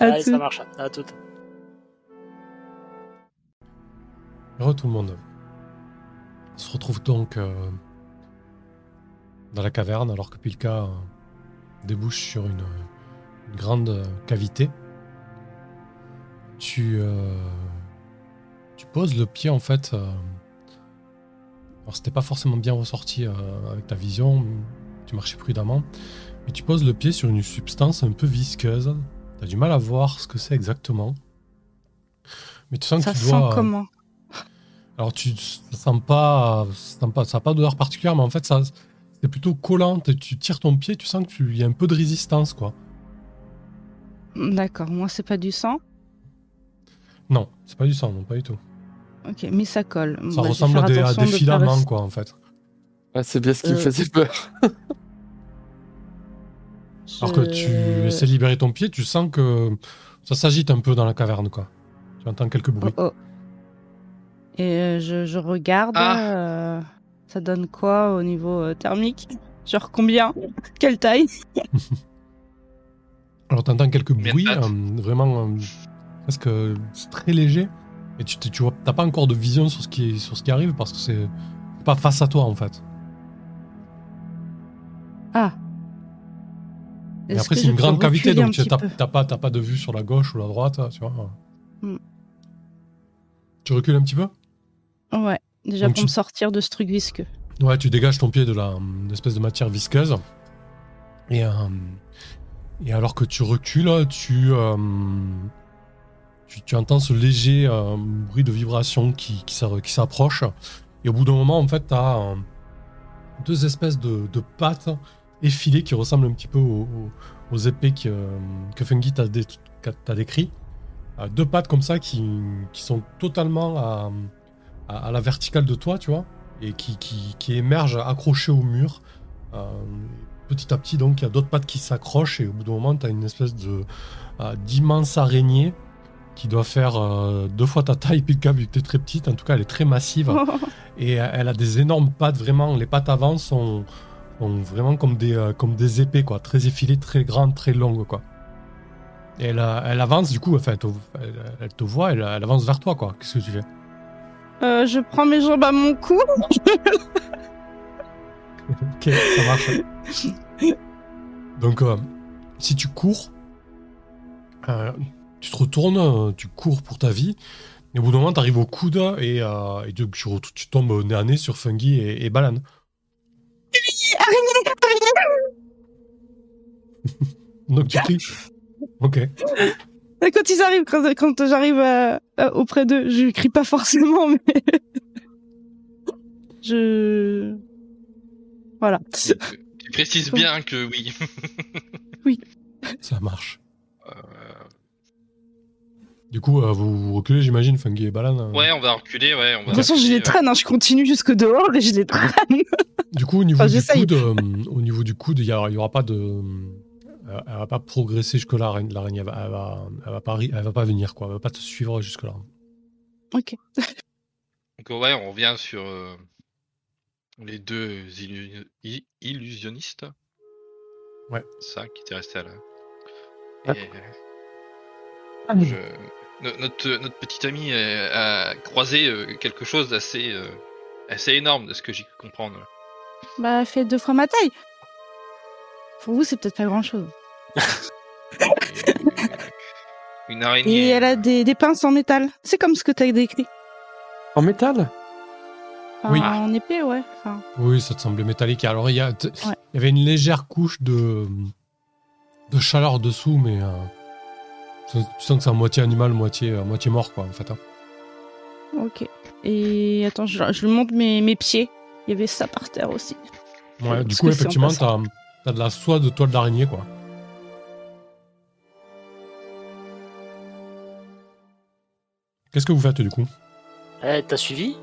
À Allez, ça tout. marche. À toute. Heureux tout le monde. On se retrouve donc euh, dans la caverne alors que Pilka euh, débouche sur une, une grande euh, cavité. Tu, euh, tu poses le pied en fait. alors c'était pas forcément bien ressorti avec ta vision, tu marchais prudemment, mais tu poses le pied sur une substance un peu visqueuse. Tu as du mal à voir ce que c'est exactement. Mais tu sens Ça que tu sent dois. comment? Alors tu ça sens pas, ça sent pas, ça a pas d'odeur particulière, mais en fait ça, c'est plutôt collant. Tu tires ton pied, tu sens que tu y a un peu de résistance, quoi. D'accord, moi c'est pas du sang? Non, c'est pas du sang, non, pas du tout. Ok, mais ça colle. Ça vais ressemble à des, à attention des de pas filaments, quoi, en fait. Ah, c'est bien ce qui me Euh. faisait peur. Alors que tu essaies de libérer ton pied, tu sens que ça s'agite un peu dans la caverne, quoi. Tu entends quelques bruits. Oh, oh. Et euh, je, je regarde. Ah. euh, ça donne quoi au niveau euh, thermique? Genre combien? Quelle taille? [LAUGHS] Alors t'entends quelques bruits, euh, vraiment euh, presque euh, c'est très léger. Et tu, tu vois, t'as pas encore de vision sur ce qui, sur ce qui arrive parce que c'est pas face à toi en fait. Ah. Et après que c'est une grande cavité donc tu t'as pas, t'as pas de vue sur la gauche ou la droite, tu vois. Hmm. Tu recules un petit peu? Ouais, déjà Donc pour tu- me sortir de ce truc visqueux. Ouais, tu dégages ton pied de la de l'espèce de matière visqueuse. Et, euh, et alors que tu recules, tu, euh, tu, tu entends ce léger euh, bruit de vibration qui, qui, s'a- qui s'approche. Et au bout d'un moment, en fait, tu as deux espèces de, de pattes effilées qui ressemblent un petit peu aux, aux- épées que, que Fungi t'a dé- décrit. Deux pattes comme ça qui, qui sont totalement à, à- à la verticale de toi, tu vois et qui, qui, qui émerge accroché au mur. Euh, petit à petit, donc, il y a d'autres pattes qui s'accrochent et au bout d'un moment, tu as une espèce de euh, d'immense araignée qui doit faire euh, deux fois ta taille, [LAUGHS] Pika, vu que tu es très petite. En tout cas, elle est très massive [LAUGHS] et elle a des énormes pattes, vraiment. Les pattes avant sont, sont vraiment comme des, comme des épées, quoi, très effilées, très grandes, très longues, quoi. Et elle, elle avance, du coup, enfin, elle te, elle, elle te voit, elle, elle avance vers toi, quoi. Qu'est-ce que tu fais? Euh, je prends mes jambes à mon cou. [LAUGHS] Ok, ça marche. Donc, euh, si tu cours, euh, tu te retournes, euh, tu cours pour ta vie, et au bout d'un moment, tu arrives au coude et, et tu, tu, tu tombes nez à nez sur Fungi et, et Balan. [LAUGHS] Donc, tu cries. Ok. Et Quand ils arrivent, quand, quand j'arrive à- à- auprès d'eux, je crie pas forcément, [LAUGHS] mais je voilà. Tu, tu précises bien que [LAUGHS] oui. Ça marche. Euh, Du coup, euh, vous, vous reculez, j'imagine, Fungi et Balan. euh. ouais, on va reculer, ouais. On va De toute façon, je reculer, les traîne, hein, je continue jusque dehors et je les traîne. Du coup, au niveau Enfin, du coude, euh, au niveau du coude, il y, a- il y aura pas de, euh, elle va pas progresser jusque là. L'araignée, elle va, elle va, elle va pas, elle va pas venir quoi. Elle va pas te suivre jusque là. Ok. [LAUGHS] Donc ouais, on revient sur euh, les deux illu- illusionnistes. Ouais. Ça, qui était resté à la. Ouais. Et, je- no- notre, notre petite amie euh, a croisé euh, quelque chose d'assez euh, assez énorme de ce que j'ai pu comprendre. Bah, fait deux fois ma taille. Pour vous, c'est peut-être pas grand-chose. Et, [LAUGHS] une araignée. Et elle a des, des pinces en métal. C'est comme ce que t'as décrit. En métal? Enfin, Oui. En épée, ouais. Enfin, Oui, ça te semblait métallique. Alors il y, a- t- Ouais. il y avait une légère couche de, de chaleur dessous, mais euh, tu tu sens que c'est à moitié animal, moitié, euh, moitié mort quoi en fait. hein. ok. Et attends, je, je lui montre mes, mes pieds. Il y avait ça par terre aussi. Ouais, du coup, effectivement, t'as as de la soie de toile d'araignée quoi. Qu'est-ce que vous faites du coup Eh, t'as suivi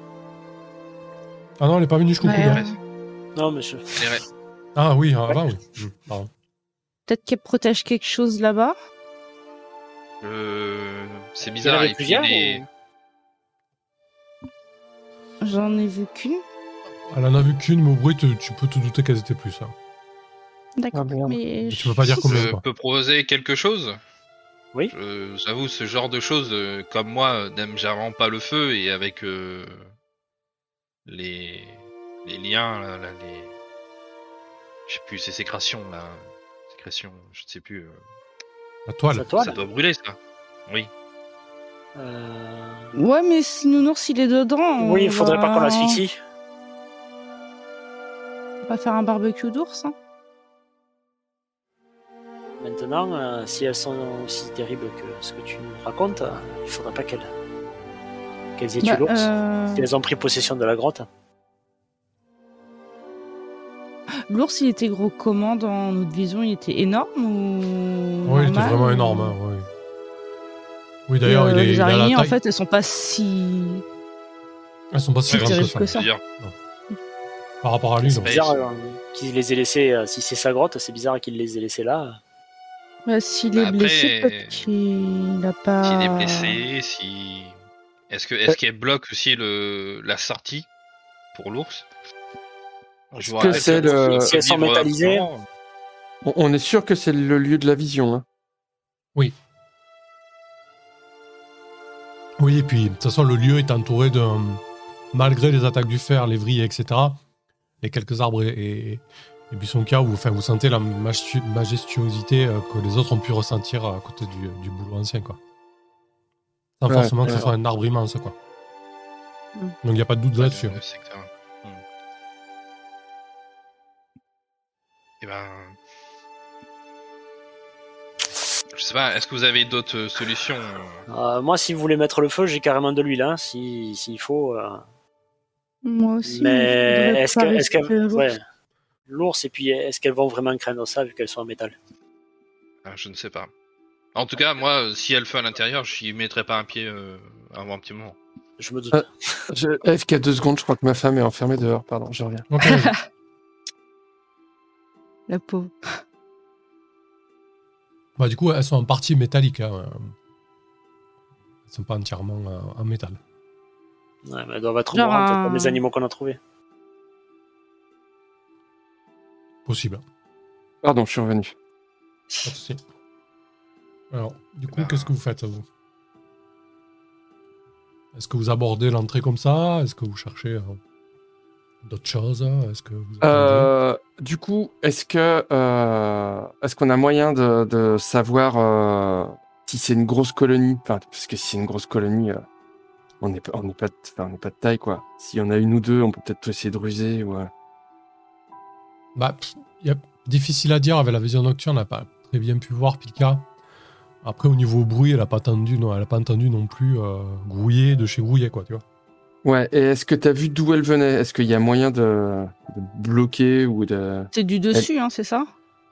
Ah non, elle est pas venue jusqu'au Ouais, coude. hein. Ouais. Non, monsieur. Ah oui, avant, oui. Hmm, pardon. Peut-être qu'elle protège quelque chose là-bas. Euh, c'est Il y en bizarre. avait et puis plusieurs les- ou- J'en ai vu qu'une. Elle en a vu qu'une, mais au bruit, tu, tu peux te douter qu'elles étaient plus. hein. D'accord. Ah, merde. mais Mais tu peux pas dire combien Je quoi. peux proposer quelque chose? Oui. Je- J'avoue, ce genre de choses, euh, comme moi, euh, n'aime vraiment pas le feu et avec euh, les les liens, là, là, les je sais plus, ces sécrétions là, sécrétions, je ne sais plus. euh, La toile. Sa toile ça doit brûler ça. Oui. Euh, Ouais, mais si Nounours il est dedans. Oui, il faudrait pas qu'on va- l'asphyxie. On va faire un barbecue d'ours. hein. Maintenant, euh, si elles sont aussi terribles que ce que tu nous racontes, euh, il faudra pas qu'elles qu'elles aient tué Bah, l'ours. euh, Si elles ont pris possession de la grotte. L'ours, il était gros comment dans notre vision? Il était énorme ou Oui, il était vraiment ou- énorme. hein, oui. D'ailleurs, euh, il est. les il a la araignées, en taille- fait, elles sont pas si. Elles sont pas si si grandes que ça. que ça. Dire. Par rapport à lui, C'est bizarre euh, qu'il les ait laissés. euh, si c'est sa grotte, c'est bizarre qu'il les ait laissés là. Bah, S'il Bah, est après, blessé, peut-être qu'il n'a pas. S'il est blessé, si. Est-ce que est-ce qu'elle bloque aussi le la sortie pour l'ours? Je vous que c'est le- Si elles sont vivre métallisées, vraiment, On, est sûr que c'est le lieu de la vision. Hein. Oui, et puis, de toute façon, le lieu est entouré de. Malgré les attaques du fer, les vrilles, etc., les quelques arbres et, et, et buissons où enfin, vous sentez la majestu- majestuosité euh, que les autres ont pu ressentir à côté du, du boulot ancien, quoi. Sans Ouais, forcément que ce ouais. soit un arbre immense, quoi. Mm. Donc, il n'y a pas de doute là-dessus. Hmm. Eh ben. Je sais pas, est-ce que vous avez d'autres euh, solutions euh, moi, si vous voulez mettre le feu, j'ai carrément de l'huile, hein, si- s'il faut. euh. Moi aussi. Mais est-ce que, que, l'ours. et puis est-ce qu'elles vont vraiment craindre ça vu qu'elles sont en métal? Ah, Je ne sais pas. En tout cas, moi, si elle fait à l'intérieur, je n'y mettrai pas un pied euh, avant un petit moment. Je me doute. Ah. Je, FK deux secondes, je crois que ma femme est enfermée dehors. Pardon, je reviens. [LAUGHS] La pauvre. bah, du coup, elles sont en partie métalliques. Hein. Elles sont pas entièrement euh, en métal. Ouais, mais elles doivent être Genre un- comme les animaux qu'on a trouvés. Possible. Pardon, je suis revenu. Pas de souci. Alors, du coup, Ben. qu'est-ce que vous faites, vous? Est-ce que vous abordez l'entrée comme ça? Est-ce que vous cherchez euh, d'autres choses? Est-ce que vous Euh, du coup, est-ce que euh, est-ce qu'on a moyen de, de savoir euh, si c'est une grosse colonie? Enfin, parce que si c'est une grosse colonie, euh, on n'est pas on n'est pas de, enfin, on n'est pas de taille quoi. S'il y en a une ou deux, on peut peut-être essayer de ruser. ou. Bah, pff, y a... difficile à dire avec la vision nocturne, on n'a pas très bien pu voir Pilka. Après, au niveau bruit, elle n'a pas entendu, non, elle a pas entendu non plus euh, grouiller de chez grouiller, quoi, tu vois. Ouais. Et est-ce que tu as vu d'où elle venait? Est-ce qu'il y a moyen de, de bloquer ou de C'est du dessus, hein, c'est ça?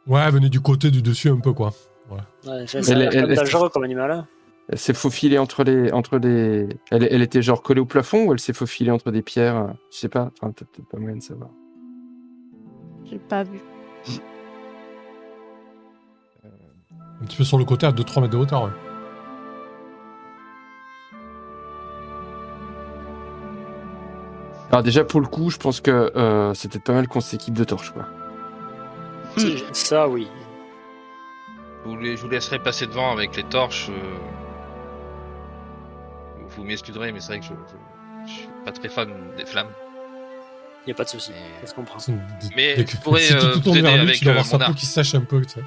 Ouais, elle venait du côté du dessus un peu, quoi. Ouais, elle- dangereux comme animal. hein. Elle s'est faufilée entre les entre les. Elle, elle était genre collée au plafond ou elle s'est faufilée entre des pierres? Je sais pas. Enfin, t'as peut-être pas moyen de savoir. J'ai pas vu. Un petit peu sur le côté à 2-3 mètres de hauteur, ouais. Alors déjà pour le coup, je pense que euh, c'est peut-être pas mal qu'on s'équipe de torches quoi. Si, Ça, oui. Je vous, la- je vous laisserai passer devant avec les torches. euh, Vous m'excuserez, mais c'est vrai que je, je, je suis pas très fan des flammes. Il n'y a pas de souci. Ça se comprend. C'est- Mais je pourrais, si tu euh, te vous tournes aider vers lui, avec, euh, mon qui sèche un peu, tu sais.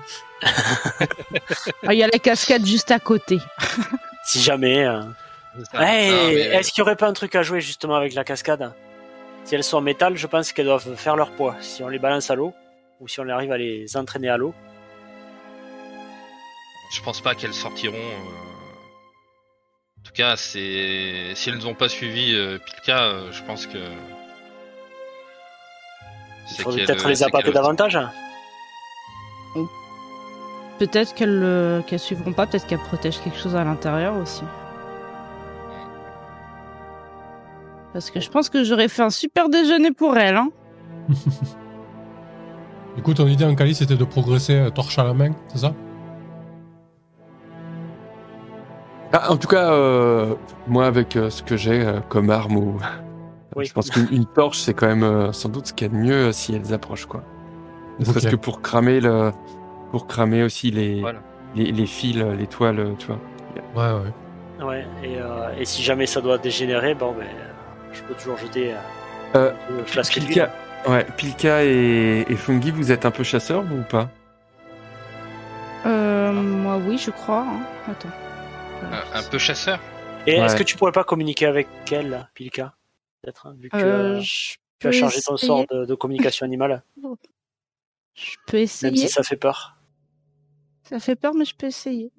Ah, Il y a la cascade juste à côté. [LAUGHS] Si jamais. euh, Hey, mais- Est-ce qu'il n'y aurait pas un truc à jouer justement avec la cascade? Si elles sont en métal, je pense qu'elles doivent faire leur poids. Si on les balance à l'eau, ou si on arrive à les entraîner à l'eau. Je pense pas qu'elles sortiront. euh, En tout cas, c'est si elles n'ont pas suivi euh, Pilka, euh, je pense que. Il faudrait peut-être les c'est appâter davantage. Peut-être qu'elles euh, qu'elles suivront pas, peut-être qu'elles protègent quelque chose à l'intérieur aussi. Parce que je pense que j'aurais fait un super déjeuner pour elles. Hein. Du coup, ton idée en Cali, c'était de progresser euh, torche à la main, c'est ça? Ah, en tout cas, euh, moi avec euh, ce que j'ai euh, comme arme ou Oui. je pense qu'une une torche c'est quand même euh, sans doute ce qu'il y a de mieux euh, si elles approchent quoi. Serait-ce que pour cramer le, pour cramer aussi les Voilà. les, les fils, euh, les toiles, tu vois. Ouais, ouais. Ouais, et, euh, et si jamais ça doit dégénérer, bon, ben, je peux toujours jeter euh, Euh, flasque d'huile. Pilka, ouais, Pilka et, et Fungi, vous êtes un peu chasseurs vous ou pas? Euh, moi, oui, je crois. hein. Attends. Un, un peu chasseur? Et est-ce que tu pourrais pas communiquer avec elle, Pilka? Peut-être, hein, vu que Euh, euh, tu as chargé ton essayer. sort de, de communication animale, [LAUGHS] Je peux même essayer. si ça fait peur. Ça fait peur, mais je peux essayer.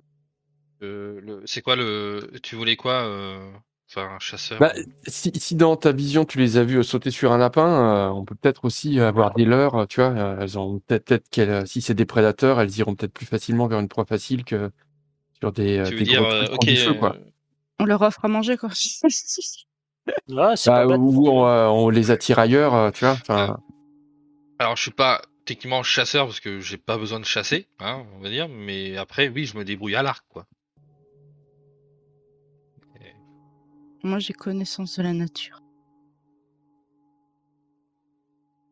Euh, le... C'est quoi le. Tu voulais quoi euh, Enfin, un chasseur. Bah, si, si dans ta vision tu les as vus euh, sauter sur un lapin, euh, on peut peut-être aussi avoir des leurs, euh, tu vois. euh, Elles ont peut-être, peut-être qu'elles, euh, si c'est des prédateurs, elles iront peut-être plus facilement vers une proie facile que sur des, euh, tu veux des dire, gros euh, trucs feu, quoi. euh, On leur offre à manger, quoi. [LAUGHS] Ouais, Bah, ou on, euh, on les attire ailleurs, euh, tu vois. Enfin, Alors, je suis pas techniquement chasseur parce que j'ai pas besoin de chasser, hein, on va dire. Mais après, oui, je me débrouille à l'arc, quoi. Moi, j'ai connaissance de la nature.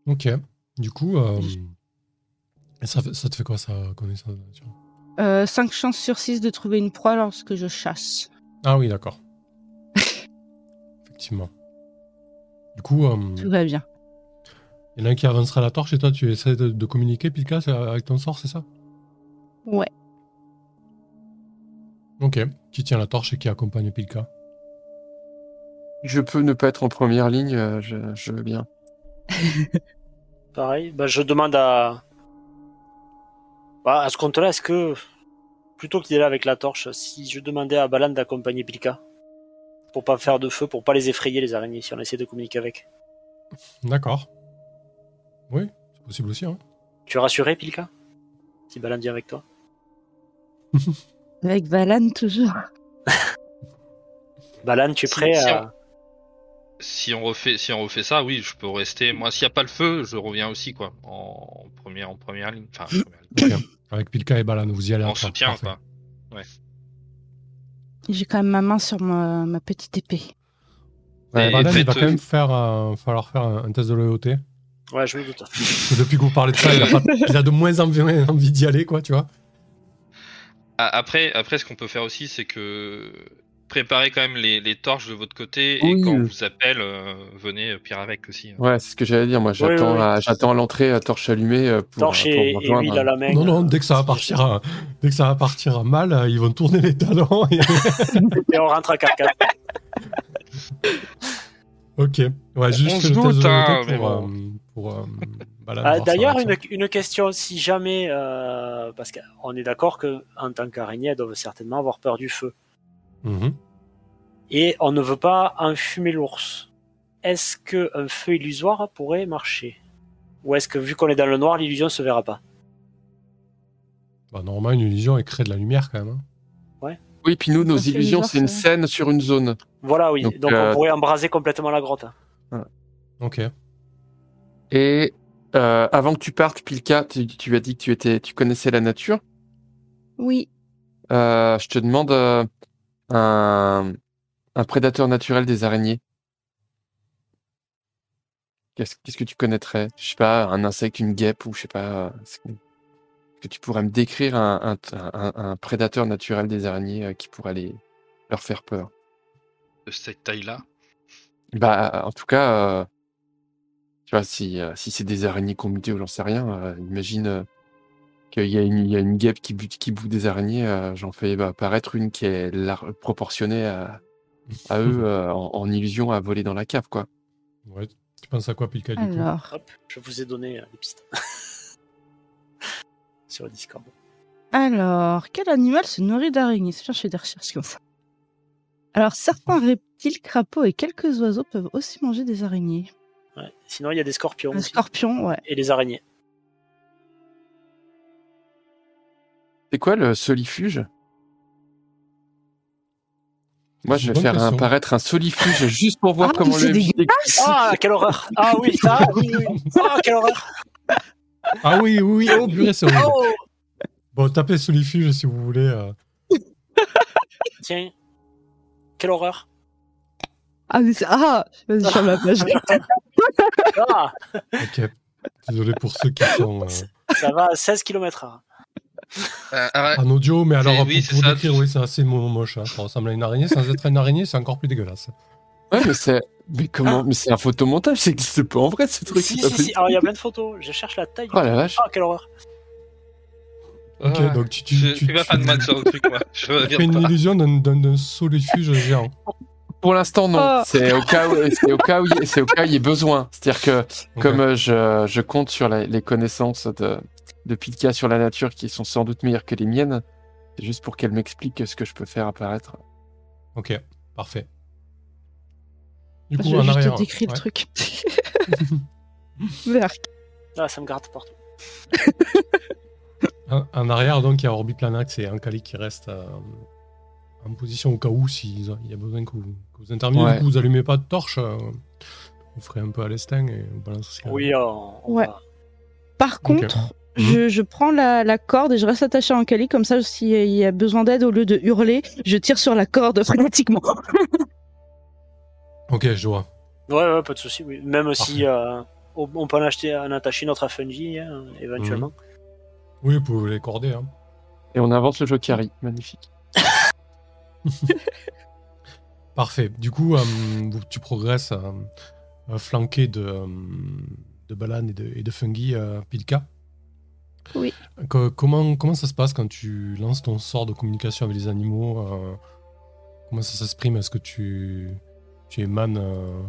Ok. Du coup, euh, ça, te fait quoi, ça, connaissance de la nature? Euh, 5 chances sur 6 de trouver une proie lorsque je chasse. Ah oui, d'accord. Effectivement. Du coup, euh, Tout va bien. il y en a un qui avancera la torche et toi, tu essaies de, de communiquer, Pilka, c'est avec ton sort, c'est ça? Ouais. Ok. Qui tient la torche et qui accompagne Pilka Je peux ne pas être en première ligne, euh, je, je veux bien. [LAUGHS] Pareil, bah, je demande à. Bah, à ce compte-là, est-ce que. Plutôt qu'il est là avec la torche, si je demandais à Balan d'accompagner Pilka Pour pas faire de feu, pour pas les effrayer, les araignées, si on essaie de communiquer avec. D'accord. Oui, c'est possible aussi. Hein. Tu es rassuré, Pilka? Si Balan vient avec toi [LAUGHS] Avec Valan, toujours. [LAUGHS] Balan, tu es prêt si à. Si on refait, si on refait ça, oui, je peux rester. Moi, s'il n'y a pas le feu, je reviens aussi, quoi, en première, en première ligne. Enfin, en première ligne. Ok. Avec Pilka et Balan, vous y allez en soutien, quoi. J'ai quand même ma main sur ma, ma petite épée. Ouais, il va quand même faire, euh, falloir faire un, un test de loyauté. Ouais, je me doute. Depuis que vous parlez de ça, il a, pas- [LAUGHS] il a de moins envie, envie d'y aller, quoi, tu vois. Après, après, ce qu'on peut faire aussi, c'est que préparez quand même les, les torches de votre côté et Oui. quand on vous appelle, euh, venez euh, pire avec aussi. hein. Ouais, c'est ce que j'allais dire. Moi, j'attends oui, oui. à, j'attends à l'entrée, à torche allumée euh, pour, Torche et, pour et rejoindre. huile à la main. Non, non, dès que ça va partir, à- dès que ça va partir à mal, ils vont tourner les talons. et- [LAUGHS] Et on rentre à carcasse. [LAUGHS] ok. Ouais, juste On se doute, hein, pour, bon. euh, pour euh, Balan, Ah, D'ailleurs, une, une question, si jamais, euh, parce qu'on est d'accord que en tant qu'araignée, elles doivent certainement avoir peur du feu. Mhm. Et on ne veut pas enfumer l'ours. Est-ce que un feu illusoire pourrait marcher? Ou est-ce que vu qu'on est dans le noir, l'illusion se verra pas? Bah, normalement, une illusion, elle crée de la lumière quand même. hein. Oui, puis nous, nos illusions, c'est une scène sur une zone. Voilà, oui. Donc, Donc, euh, on pourrait embraser complètement la grotte. Ok. Et euh, avant que tu partes, Pilka, tu, tu as dit que tu étais, tu connaissais la nature. Oui. Euh, je te demande euh, un, un prédateur naturel des araignées. Qu'est-ce qu'est-ce que tu connaîtrais? Je sais pas, un insecte, une guêpe ou je sais pas. Est-ce que, tu pourrais me décrire un, un, prédateur naturel des araignées euh, qui pourrait les, leur faire peur? De cette taille-là? Bah, en tout cas, euh, tu vois, si, euh, si c'est des araignées muté ou j'en sais rien, imagine qu'il y, a une- il y a une guêpe qui bute, qui bout des araignées, euh, j'en fais bah, apparaître une qui est lar- proportionnée à, à eux [LAUGHS] euh, en, en illusion à voler dans la cave, quoi. Ouais. Tu penses à quoi, Pilka, du coup? Alors, Hop, je vous ai donné euh, des pistes. [LAUGHS] Sur le Discord. alors, quel animal se nourrit d'araignées? Je fais des recherches comme ça. Alors, certains reptiles, crapauds et quelques oiseaux peuvent aussi manger des araignées. Ouais. Sinon, il y a des scorpions Un aussi. scorpion, ouais. Et des araignées. C'est quoi le solifuge? Moi, je vais faire question. apparaître un solifuge [LAUGHS] juste pour voir Ah, comment le MJ. Ah, quelle horreur Ah oui, ah oui, oui. oui. Ah, quelle horreur Ah oui, oui, oui. Oh, purée, c'est horrible. Oh Bon, tapez Solifuge si vous voulez. euh. Tiens. Quelle horreur Ah, mais c'est- ah Vas-y, je ferme la page. Ah, [LAUGHS] Ok. Désolé pour ceux qui sont euh, ça va à 16 km/h. Euh, ah, en audio, mais alors pour oui, c'est vous ça. décrire, oui, c'est assez mo- moche. hein. Ça ressemble à une araignée. Sans être une araignée, c'est encore plus dégueulasse. Ouais, mais c'est. Mais comment Mais c'est un photomontage, ça existe pas en vrai ce truc? Si, si, pas si. Alors, il y a plein de photos. Je cherche la taille. Oh la vache. Ah, quelle horreur Ok, ouais. donc tu, tu, je tu, suis pas fan de sur le truc, moi. Je fais une pas. illusion d'un- solifuge géant. Pour l'instant, non. Oh. C'est au cas où, c'est au cas où, il- c'est au cas où il y ait besoin. C'est-à-dire que comme euh, je, je compte sur la- les connaissances de, de Pilka sur la nature qui sont sans doute meilleures que les miennes, c'est juste pour qu'elle m'explique ce que je peux faire apparaître. Ok, parfait. Du coup, Je en vais arrière. te décrire ouais. le truc. [LAUGHS] Ah, ça me garde partout. En, en arrière, donc, il y a Orbiplanax et Ankali qui restent euh, en position au cas où s'il y a besoin que vous, que vous interveniez. Ouais. Du coup, vous allumez pas de torche. euh, vous ferez un peu à l'estin et vous balancez Oui, on, on Ouais. va- Par contre, je, je prends la, la corde et je reste attaché à Ankali, comme ça, s'il y a besoin d'aide, au lieu de hurler, je tire sur la corde [LAUGHS] frénétiquement. Ok, je vois. Ouais, ouais, pas de souci. Oui. Même si euh, on peut en acheter, en attacher notre à Fungi, hein, éventuellement. Oui, vous pouvez les corder. Hein. Et on invente le Jokari. Magnifique. [LAUGHS] Parfait. Du coup, euh, tu progresses euh, flanqué de, euh, de Balan et de, et de Fungi, euh, Pilka. Oui. Co- comment, comment ça se passe quand tu lances ton sort de communication avec les animaux euh, Comment ça s'exprime? Est-ce que tu, tu émanes euh,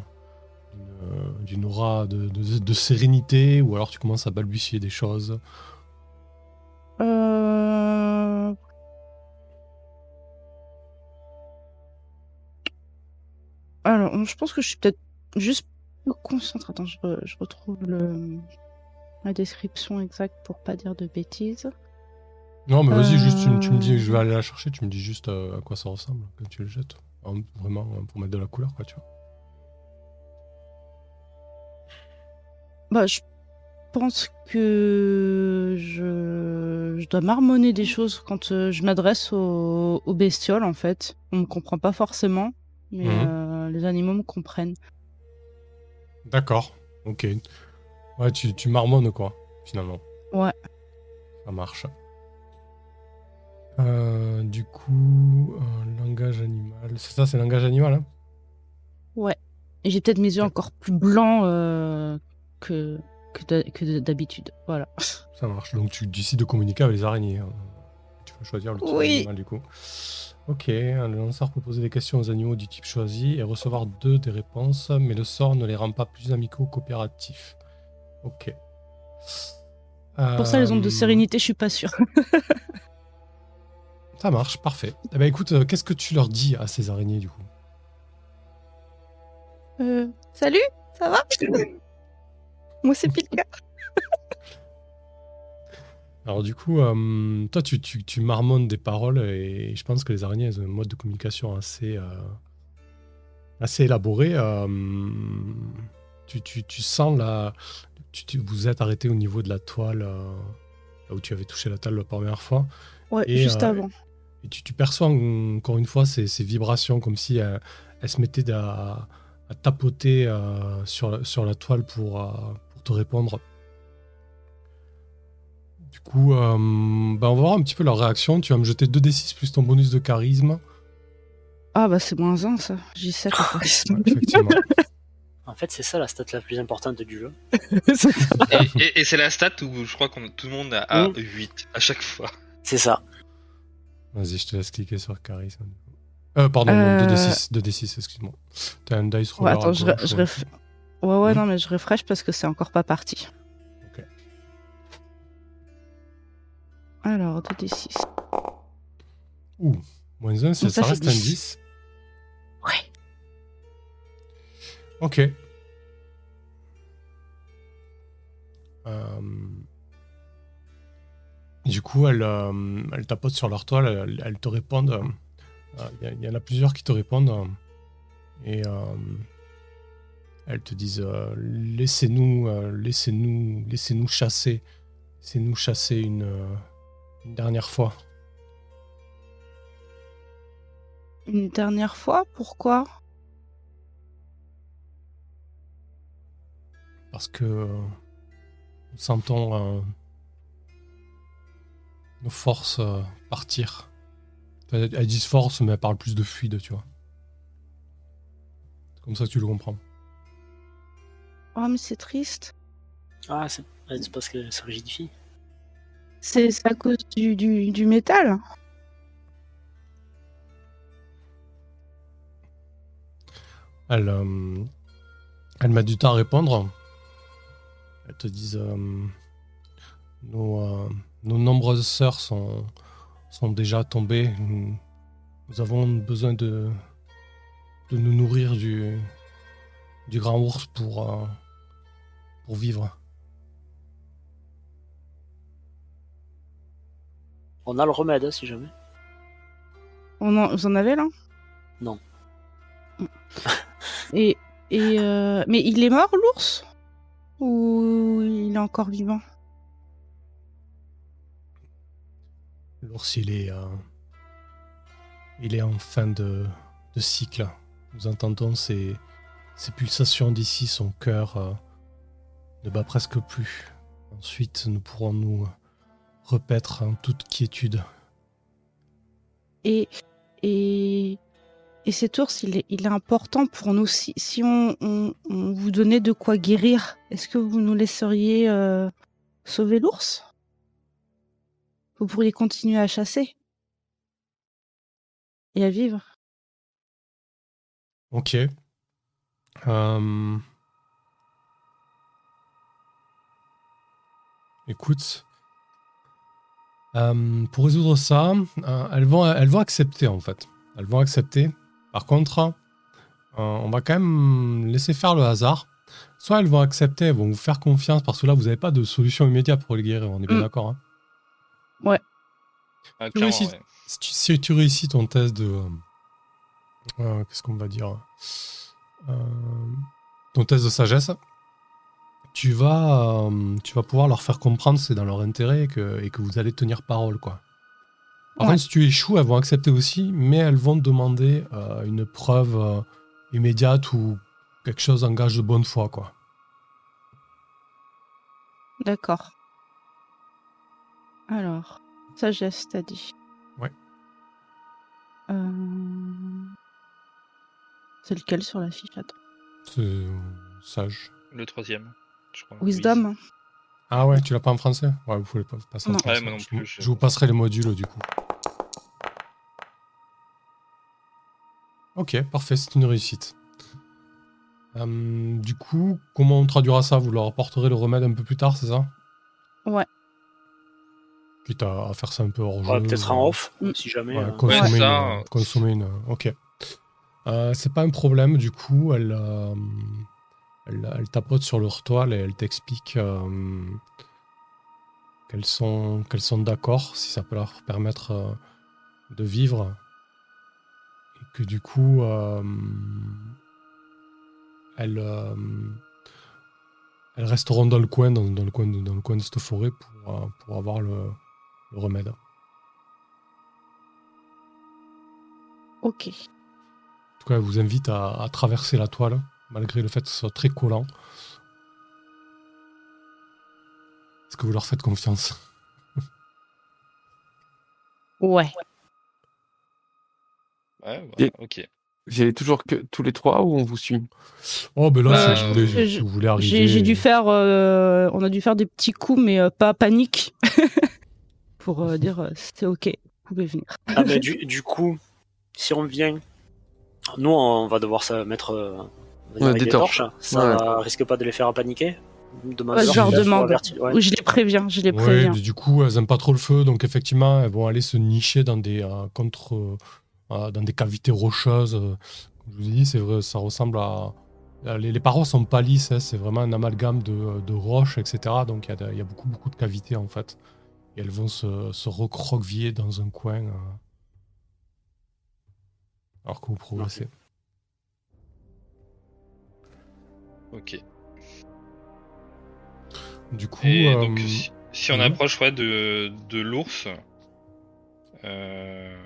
d'une- aura de, de- de sérénité ou alors tu commences à balbutier des choses? Euh... Alors, je pense que je suis peut-être juste plus concentrée. Attends, je, je retrouve le... la description exacte pour pas dire de bêtises. Non, mais vas-y, juste tu, tu me dis, Euh. je vais aller la chercher, tu me dis juste euh, à quoi ça ressemble quand tu le jettes. En- Vraiment, euh, pour mettre de la couleur, quoi, tu vois. Bah, je pense que je, je dois marmonner des choses quand euh, je m'adresse aux... aux bestioles, en fait. On me comprend pas forcément, mais Mhm. euh, les animaux me comprennent. D'accord, ok. Ouais, tu, tu marmonnes, quoi, finalement. Ouais. Ça marche. Euh, du coup, euh, langage animal. C'est ça, c'est langage animal, hein? Ouais. J'ai peut-être mes yeux encore plus blancs euh, que, que d'ha- que d'habitude. Voilà. Ça marche. Donc tu décides de communiquer avec les araignées. hein. Tu peux choisir le type Oui. d'animal, du coup. Ok, le lanceur peut poser des questions aux animaux du type choisi et recevoir deux des réponses, mais le sort ne les rend pas plus amicaux coopératifs. Ok. Pour ça, les ondes de Euh, sérénité, je suis pas sûre. [LAUGHS] Ça marche, parfait. Eh ben écoute, euh, qu'est-ce que tu leur dis à ces araignées du coup? Euh, salut, ça va? Moi, c'est Pilka. [LAUGHS] Alors du coup, euh, toi tu, tu, tu marmonnes des paroles et je pense que les araignées elles ont un mode de communication assez, euh, assez élaboré. euh, tu, tu, tu sens la... Tu, vous êtes arrêté au niveau de la toile, euh, là où tu avais touché la toile la première fois. Ouais, Et, juste euh, avant. Et tu, tu perçois en- encore une fois ces, ces vibrations comme si euh, elles se mettaient à, à tapoter euh, sur, la- sur la toile pour, pour te répondre. Du coup, bah, on va voir un petit peu leur réaction. Tu vas me jeter 2d6 plus ton bonus de charisme. Ah, bah, c'est moins 1, ça. J'ai 7 en charisme. Ouais, effectivement. [LAUGHS] En fait, c'est ça la stat la plus importante du jeu. [LAUGHS] Et, et- et c'est la stat où je crois qu'on tout le monde a à Mm. 8 à chaque fois. C'est ça. Vas-y, je te laisse cliquer sur charisme. Euh, pardon, Euh, 2d6, 2d6 excuse-moi. T'as un dice Ouais, roller à attends, je, gauche, je ouais. ref- Ouais, ouais, Mhm. non, mais je refresh parce que c'est encore pas parti. Ok. Alors, 2d6. Ouh, moins 1, ça, ça ça reste un 10. Ok. Euh, Du coup, elles, euh, elles tapotent sur leur toile, elles te répondent. euh, Il y, en a plusieurs qui te répondent. euh, et elles te disent Laissez-nous laissez-nous, laissez-nous chasser. Laissez-nous chasser une dernière fois. Une dernière fois, pourquoi? Parce que euh, nous sentons euh, nos forces euh, partir. Elles elles disent force, mais elles parlent plus de fluide, tu vois. C'est comme ça que tu le comprends. Oh, mais c'est triste. Ah, c'est ouais, c'est parce que ça rigidifie. C'est c'est à cause du, du, du métal. Elle, euh, elle met du temps à répondre. Elles te disent euh, nos, euh, nos nombreuses sœurs sont, sont déjà tombées. Nous, nous avons besoin de, de nous nourrir du, du grand ours pour, euh, pour vivre. On a le remède, hein, si jamais. On en- vous en avez là? Non. Et, et euh, mais il est mort l'ours? Ou il est encore vivant? L'ours, il est, euh, il est en fin de, de cycle. Nous entendons ses pulsations d'ici, son cœur euh, ne bat presque plus. Ensuite, nous pourrons nous repaître en toute quiétude. Et, et et cet ours, il est, important pour nous. Si, si on, vous donnait de quoi guérir, est-ce que vous nous laisseriez euh, sauver l'ours? Vous pourriez continuer à chasser et à vivre. Ok. Euh, Écoute. Euh, pour résoudre ça, elles, vont, elles vont accepter en fait. Elles vont accepter. Par contre, euh, on va quand même laisser faire le hasard. Soit elles vont accepter, elles vont vous faire confiance parce que là, vous n'avez pas de solution immédiate pour les guérir. On est bien Mm. d'accord. hein. Ah, ouais. si tu, si tu réussis ton test de. euh, euh, Qu'est-ce qu'on va dire Euh, Ton test de sagesse, tu vas, euh, tu vas pouvoir leur faire comprendre que c'est dans leur intérêt et que, et que vous allez tenir parole. Quoi. Par Ouais. contre, si tu échoues, elles vont accepter aussi, mais elles vont te demander euh, une preuve euh, immédiate ou quelque chose en gage de bonne foi. Quoi. D'accord. Alors, sagesse, t'as dit. Ouais. Euh, C'est lequel sur la fiche Attends? C'est euh, sage. Le troisième, je crois. Wisdom. Ah ouais, tu l'as pas en français? Ouais, vous pouvez pas passer en Non. français. Ouais, moi non Je plus, vous- je- je vous passerai les modules du coup. Ok, parfait, c'est une réussite. Euh, du coup, comment on traduira ça? Vous leur apporterez le remède un peu plus tard, c'est ça? Ouais. Quitte à, à faire ça un peu hors jeu. Ouais, Peut-être en off, Mm. si jamais. Ouais, euh, consommer, Ouais, une, ça, euh, consommer une. euh, Ok. Euh, c'est pas un problème, du coup, elle, euh, elle, elle tapote sur leur toile et elle t'explique euh, qu'elles sont, qu'elles sont d'accord, si ça peut leur permettre euh, de vivre. Que du coup, euh, elles, euh, elles resteront dans le coin, dans, dans le coin de, dans le coin de cette forêt pour, euh, pour avoir le, le remède. Ok. En tout cas, elle vous invite à, à traverser la toile, malgré le fait que ce soit très collant. Est-ce que vous leur faites confiance? Ouais. Ouais, bah, ok. Vous y allez toujours que tous les trois ou on vous suit? Oh, ben là, Bah, si, vous voulez, je- si vous voulez arriver... J'ai dû faire. euh, on a dû faire des petits coups, mais euh, pas panique. [LAUGHS] Pour euh, dire euh, c'est ok, vous pouvez venir. Ah, mais du, du coup, si on vient, nous on va devoir se mettre euh, Ouais, des des torches. torches. Ça Ouais. risque pas de les faire paniquer? Ouais, je leur pour demande. ouais. Je les préviens, je les Ouais, préviens. mais du coup, elles n'aiment pas trop le feu, donc effectivement, elles vont aller se nicher dans des, euh, contre, euh, dans des cavités rocheuses. euh. Comme je vous ai dit, c'est vrai, ça ressemble à... Les, les parois sont pas lisses, hein, c'est vraiment un amalgame de, de roches, etc. Donc il y, a y beaucoup, beaucoup de cavités, en fait. Et elles vont se, se recroqueviller dans un coin. euh, alors que vous progressez. Ok. Du coup, Et euh, donc, si, si on approche ouais, de, de l'ours, euh,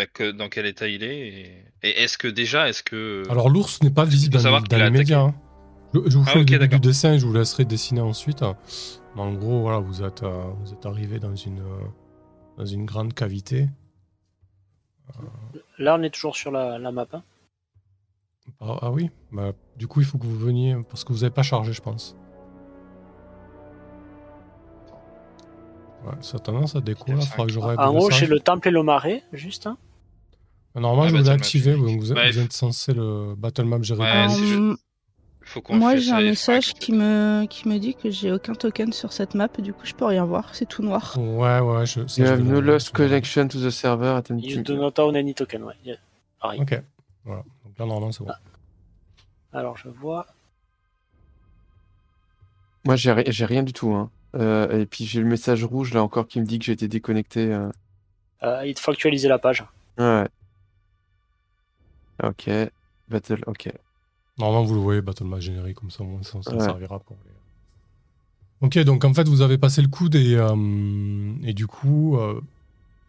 bah, que, dans quel état il est Et, et est-ce que déjà, est-ce que. alors l'ours n'est pas visible dans, les- dans médias. hein. Je, je vous Ah, fais ok, le début du dessin, je vous laisserai dessiner ensuite. Mais en gros, voilà, vous êtes, euh, vous êtes arrivé dans une, euh, dans une grande cavité. Là, on est toujours sur la, la map. hein. Ah, ah oui, bah, du coup, il faut que vous veniez parce que vous n'avez pas chargé, je pense. Ouais, ça a tendance à là, faudra que je En haut, chez le temple et le marais, juste. hein. Normalement, Ah, je vous l'ai activé, vous, Ouais, vous êtes censé le Battle Map gérer. Ouais, Euh, Faut moi, j'ai un message qui me, qui me dit que j'ai aucun token sur cette map, du coup, je peux rien voir, c'est tout noir. Ouais, ouais, je, ça, You je have vais no lost connection to the server. You do not own any token, ouais. Yeah. Pareil. Ok, voilà. Donc là, normalement, c'est bon. Alors, je vois. Moi, j'ai ri- j'ai rien du tout. Hein. Euh, et puis j'ai le message rouge là encore qui me dit que j'ai été déconnecté. euh. Euh, il te faut actualiser la page. Ouais. Ok. Battle. Ok. Normalement, vous le voyez, Battle Map générique, comme ça, moins, ça, ça Ouais. servira pour les... Ok, donc en fait, vous avez passé le coude et, euh, et du coup, euh,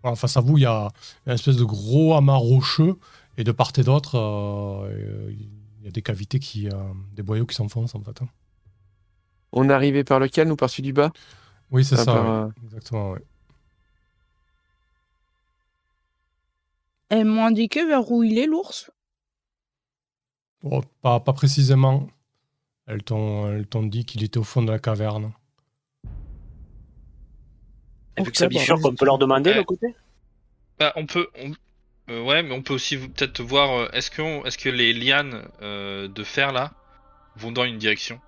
voilà, face à vous, il y a une espèce de gros amas rocheux et de part et d'autre, euh, il y a des cavités qui, euh, des boyaux qui s'enfoncent en fait. hein. On est arrivé par lequel, nous, par celui du bas? Oui, c'est Ah, ça. par, ouais. Exactement, ouais. Elles m'ont indiqué vers où il est, l'ours? Bon, pas, pas précisément. Elles t'ont elles t'ont dit qu'il était au fond de la caverne. Et vu que ça bah, bifurque, on peut leur demander Ouais. le côté Bah, on peut. on- euh, ouais, mais on peut aussi peut-être voir. euh, Est-ce que, on- est-ce que les lianes euh, de fer là vont dans une direction?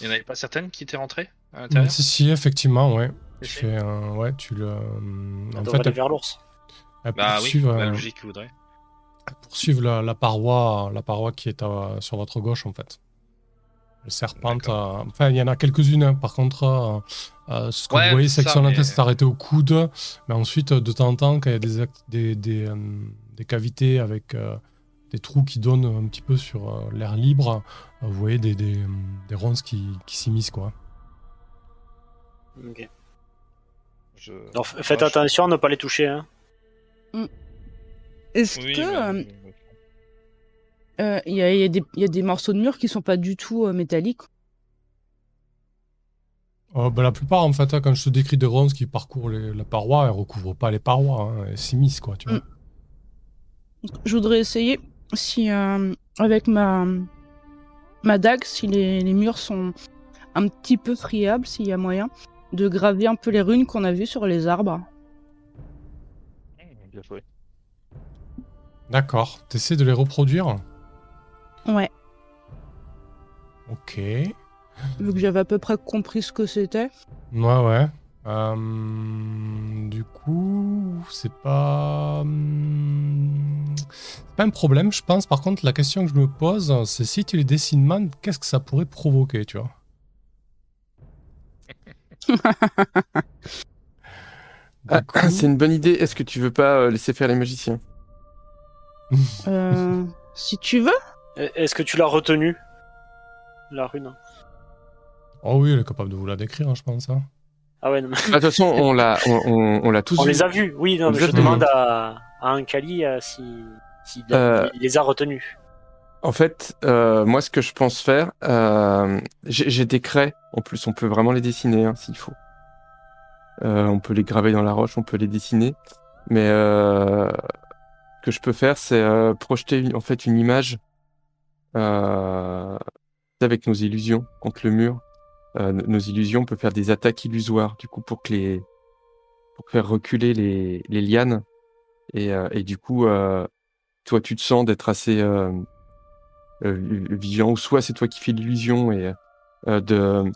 Il n'y en avait pas certaines qui étaient rentrées à l'intérieur? Si, si, effectivement, ouais. Tu fais un- ouais, tu le. En fait, aller vers l'ours. Bah oui, la euh, logique voudrait. Elles poursuivent la, la paroi, la paroi qui est à- sur votre gauche en fait. Le serpente. euh, enfin, il y en a quelques-unes. hein. Par contre, euh, euh, ce que Ouais, vous voyez, c'est que son mais- tête s'est arrêté au coude. Mais ensuite, de temps en temps, quand il y a des, des, des, euh, des cavités avec euh, des trous qui donnent un petit peu sur euh, l'air libre, euh, vous voyez des, des, des ronces qui, qui s'immiscent quoi. Ok. Je... Donc, f- faites attention à ne pas les toucher. Hein. Est-ce Oui, que mais- euh, euh, il y, a, il y a des- il y a des morceaux de mur qui sont pas du tout euh, métalliques? Euh, bah, la plupart, en fait, hein, quand je te décris des ronces qui parcourent les- la paroi, elles recouvrent pas les parois, hein, elles s'immiscent, quoi, tu vois. Mm. Je voudrais essayer si euh, avec ma ma dague, si les, les murs sont un petit peu friables, s'il y a moyen, de graver un peu les runes qu'on a vues sur les arbres. Mmh, Bien joué. D'accord. T'essaies de les reproduire Ouais, Ok. vu que j'avais à peu près compris ce que c'était. Ouais, ouais. Euh, du coup, c'est pas... hum, c'est pas un problème, je pense. Par contre, la question que je me pose, c'est si tu les dessines mal, qu'est-ce que ça pourrait provoquer, tu vois? [LAUGHS] Ah, coup- C'est une bonne idée. Est-ce que tu veux pas euh, laisser faire les magiciens? Euh, [LAUGHS] si tu veux. E- Est-ce que tu l'as retenu La rune? Oh oui, elle est capable de vous la décrire, hein, je pense. hein. Ah ouais, non, mais- Ah, De toute façon, on l'a, on, on- on l'a tous on vu. les a vus. Oui, non, mais je demande à, à un Kali euh, si, Euh. il les a retenus. En fait, euh, moi, ce que je pense faire, euh, j'ai des craies. En plus, on peut vraiment les dessiner hein, s'il faut. Euh, on peut les graver dans la roche, on peut les dessiner. Mais euh, que je peux faire, c'est euh, projeter en fait une image euh, avec nos illusions contre le mur. Euh, nos- illusions, on peut faire des attaques illusoires, du coup, pour que les pour faire reculer les, lianes. Et, du coup, toi, tu te sens d'être assez vigilant, ou soit c'est toi qui fais l'illusion et de,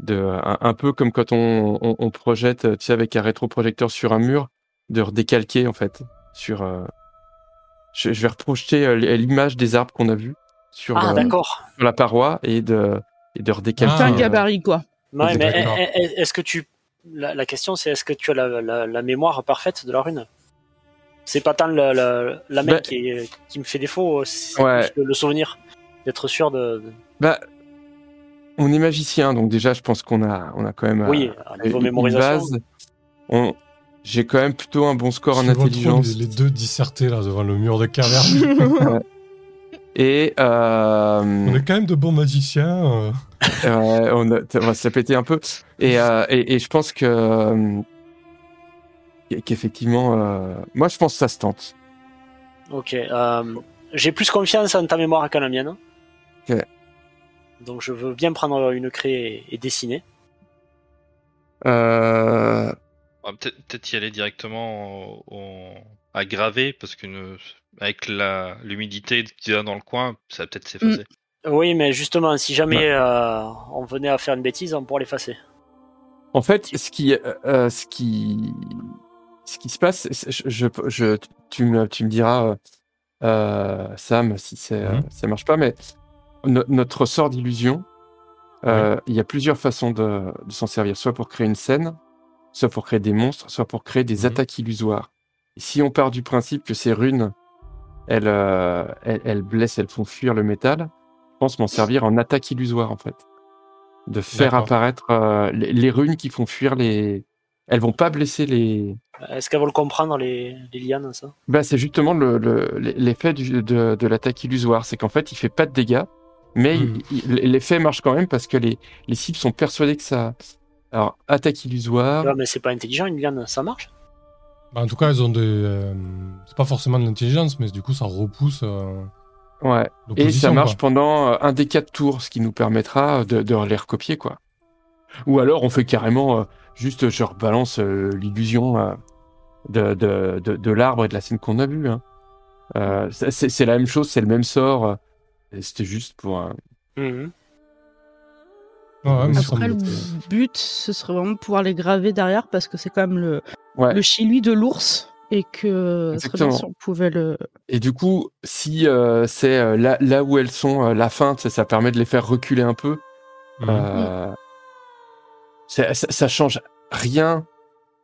de un, peu comme quand on, on, projette, tu sais, avec un rétroprojecteur sur un mur, de redécalquer en fait sur. Je, je vais reprojeter euh, l'image des arbres qu'on a vus sur, Ah, euh, d'accord. sur la paroi et de et de redécalquer. Ah, C'est un euh, gabarit, quoi. Ouais, mais est- est- est-ce que tu. La, la question, c'est est-ce que tu as la, la, la mémoire parfaite de la rune? C'est pas tant la, la, main Bah- qui, est- qui me fait défaut, c'est Ouais. plus le, le souvenir d'être sûr de. de- Bah, on est magicien, donc déjà, je pense qu'on a, on a quand même euh, Oui, à niveau une- base. On, j'ai quand même plutôt un bon score en intelligence. les, les deux dissertés là devant le mur de caverne. [LAUGHS] Et euh, On est quand même de bons magiciens. euh. euh, on, a- on va se la péter un peu. Et, euh, et, et je pense que euh, qu'effectivement, euh, moi, je pense que ça se tente. Ok. euh, J'ai plus confiance en ta mémoire qu'en la mienne. Ok. Donc je veux bien prendre une craie et, et dessiner. Euh, Ah, peut-être peut-être y aller directement au- au- à graver parce que ne- avec la l'humidité qu'il y a dans le coin, ça va peut-être s'effacer. Oui, mais justement, si jamais euh, on venait à faire une bêtise, on pourrait l'effacer. En fait, ce qui, euh, euh, ce qui, ce qui se passe, je, je, tu me, tu me diras, euh, Sam, si c'est, Mhm. ça marche pas, mais no- notre sort d'illusion, euh, il y a plusieurs façons de, de s'en servir, soit pour créer une scène, soit pour créer des monstres, soit pour créer des Mhm. attaques illusoires. Et si on part du principe que ces runes, elles, euh, elles, elles blessent, elles font fuir le métal, je pense m'en servir en attaque illusoire en fait. de faire apparaître euh, les, les runes qui font fuir les. Elles vont pas blesser les. Est-ce qu'elles vont le comprendre, les, les lianes, ça? Bah, c'est justement le- le- l'effet de, de l'attaque illusoire. C'est qu'en fait, il fait pas de dégâts, mais Hmm. l'effet marche quand même parce que les, les cibles sont persuadées que ça. Alors, attaque illusoire. Ouais, Mais c'est pas intelligent, une liane, ça marche? Bah, en tout cas, elles ont des. euh, c'est pas forcément de l'intelligence, mais du coup, ça repousse. euh, Ouais. Et ça marche quoi. pendant euh, un des quatre tours, ce qui nous permettra de, de les recopier, quoi. Ou alors, on fait carrément euh, juste, je rebalance euh, l'illusion euh, de, de, de, de l'arbre et de la scène qu'on a vue. Hein. Euh, c'est la même chose, c'est le même sort. euh, C'était juste pour. euh, Ouais, ouais, mais Après, le but, ce serait vraiment de pouvoir les graver derrière parce que c'est quand même le, Ouais. le chili de l'ours et que ce serait bien Exactement. si on pouvait le. Et du coup, si euh, c'est euh, là, là où elles sont, euh, la feinte, ça, ça permet de les faire reculer un peu. Mhm. Euh, ça, ça change rien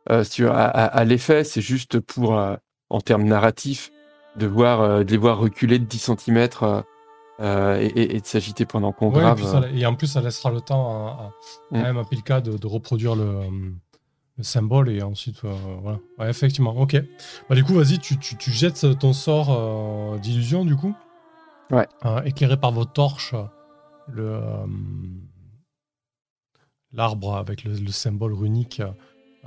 euh, sur, à, à- à l'effet, c'est juste pour, euh, en termes narratifs, de, voir, euh, de les voir reculer de 10 cm et, et- et de s'agiter pendant qu'on Ouais, et, grave. ça- et en plus, ça laissera le temps à, à- quand Mm. même à Pilka de, de reproduire le, euh, le symbole et ensuite, euh, voilà. Ouais, effectivement, ok. Bah, du coup, vas-y, tu, tu, tu jettes ton sort euh, d'illusion, du coup. Ouais. Euh, éclairé par vos torches, le, euh, l'arbre avec le, le symbole runique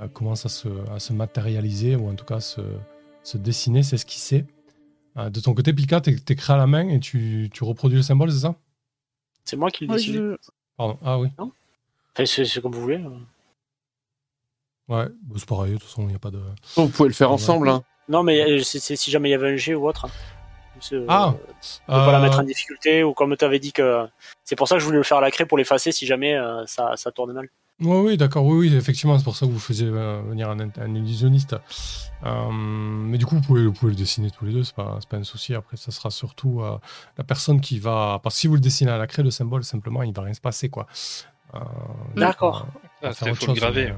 euh, commence à se, à se matérialiser ou en tout cas se, se dessiner, s'esquisser. Euh, de ton côté, Pilka, t'é- t'écris à la main et tu, tu reproduis le symbole, c'est ça? C'est moi qui le décide. je- Pardon. Ah oui. Enfin, c'est comme vous voulez. hein. Ouais, bah, c'est pareil, de toute façon, il n'y a pas de. Vous pouvez le faire Ouais. ensemble. Hein. Non, mais euh, si jamais il y avait un G ou autre. hein. Euh, Ah, On peut pas la Euh, mettre en difficulté ou comme tu avais dit que. C'est pour ça que je voulais le faire à la craie pour l'effacer si jamais euh, ça, ça tourne mal. Oui, oui, d'accord, oui, oui, effectivement, c'est pour ça que vous faisiez euh, venir un, un illusionniste. Euh, mais du coup, vous pouvez, vous pouvez le dessiner tous les deux, c'est pas, c'est pas un souci. Après, ça sera surtout euh, la personne qui va. Parce que si vous le dessinez à la craie, le symbole, simplement, il va rien se passer, quoi. Euh, D'accord. Ah, c'est autre faut le chose, graver.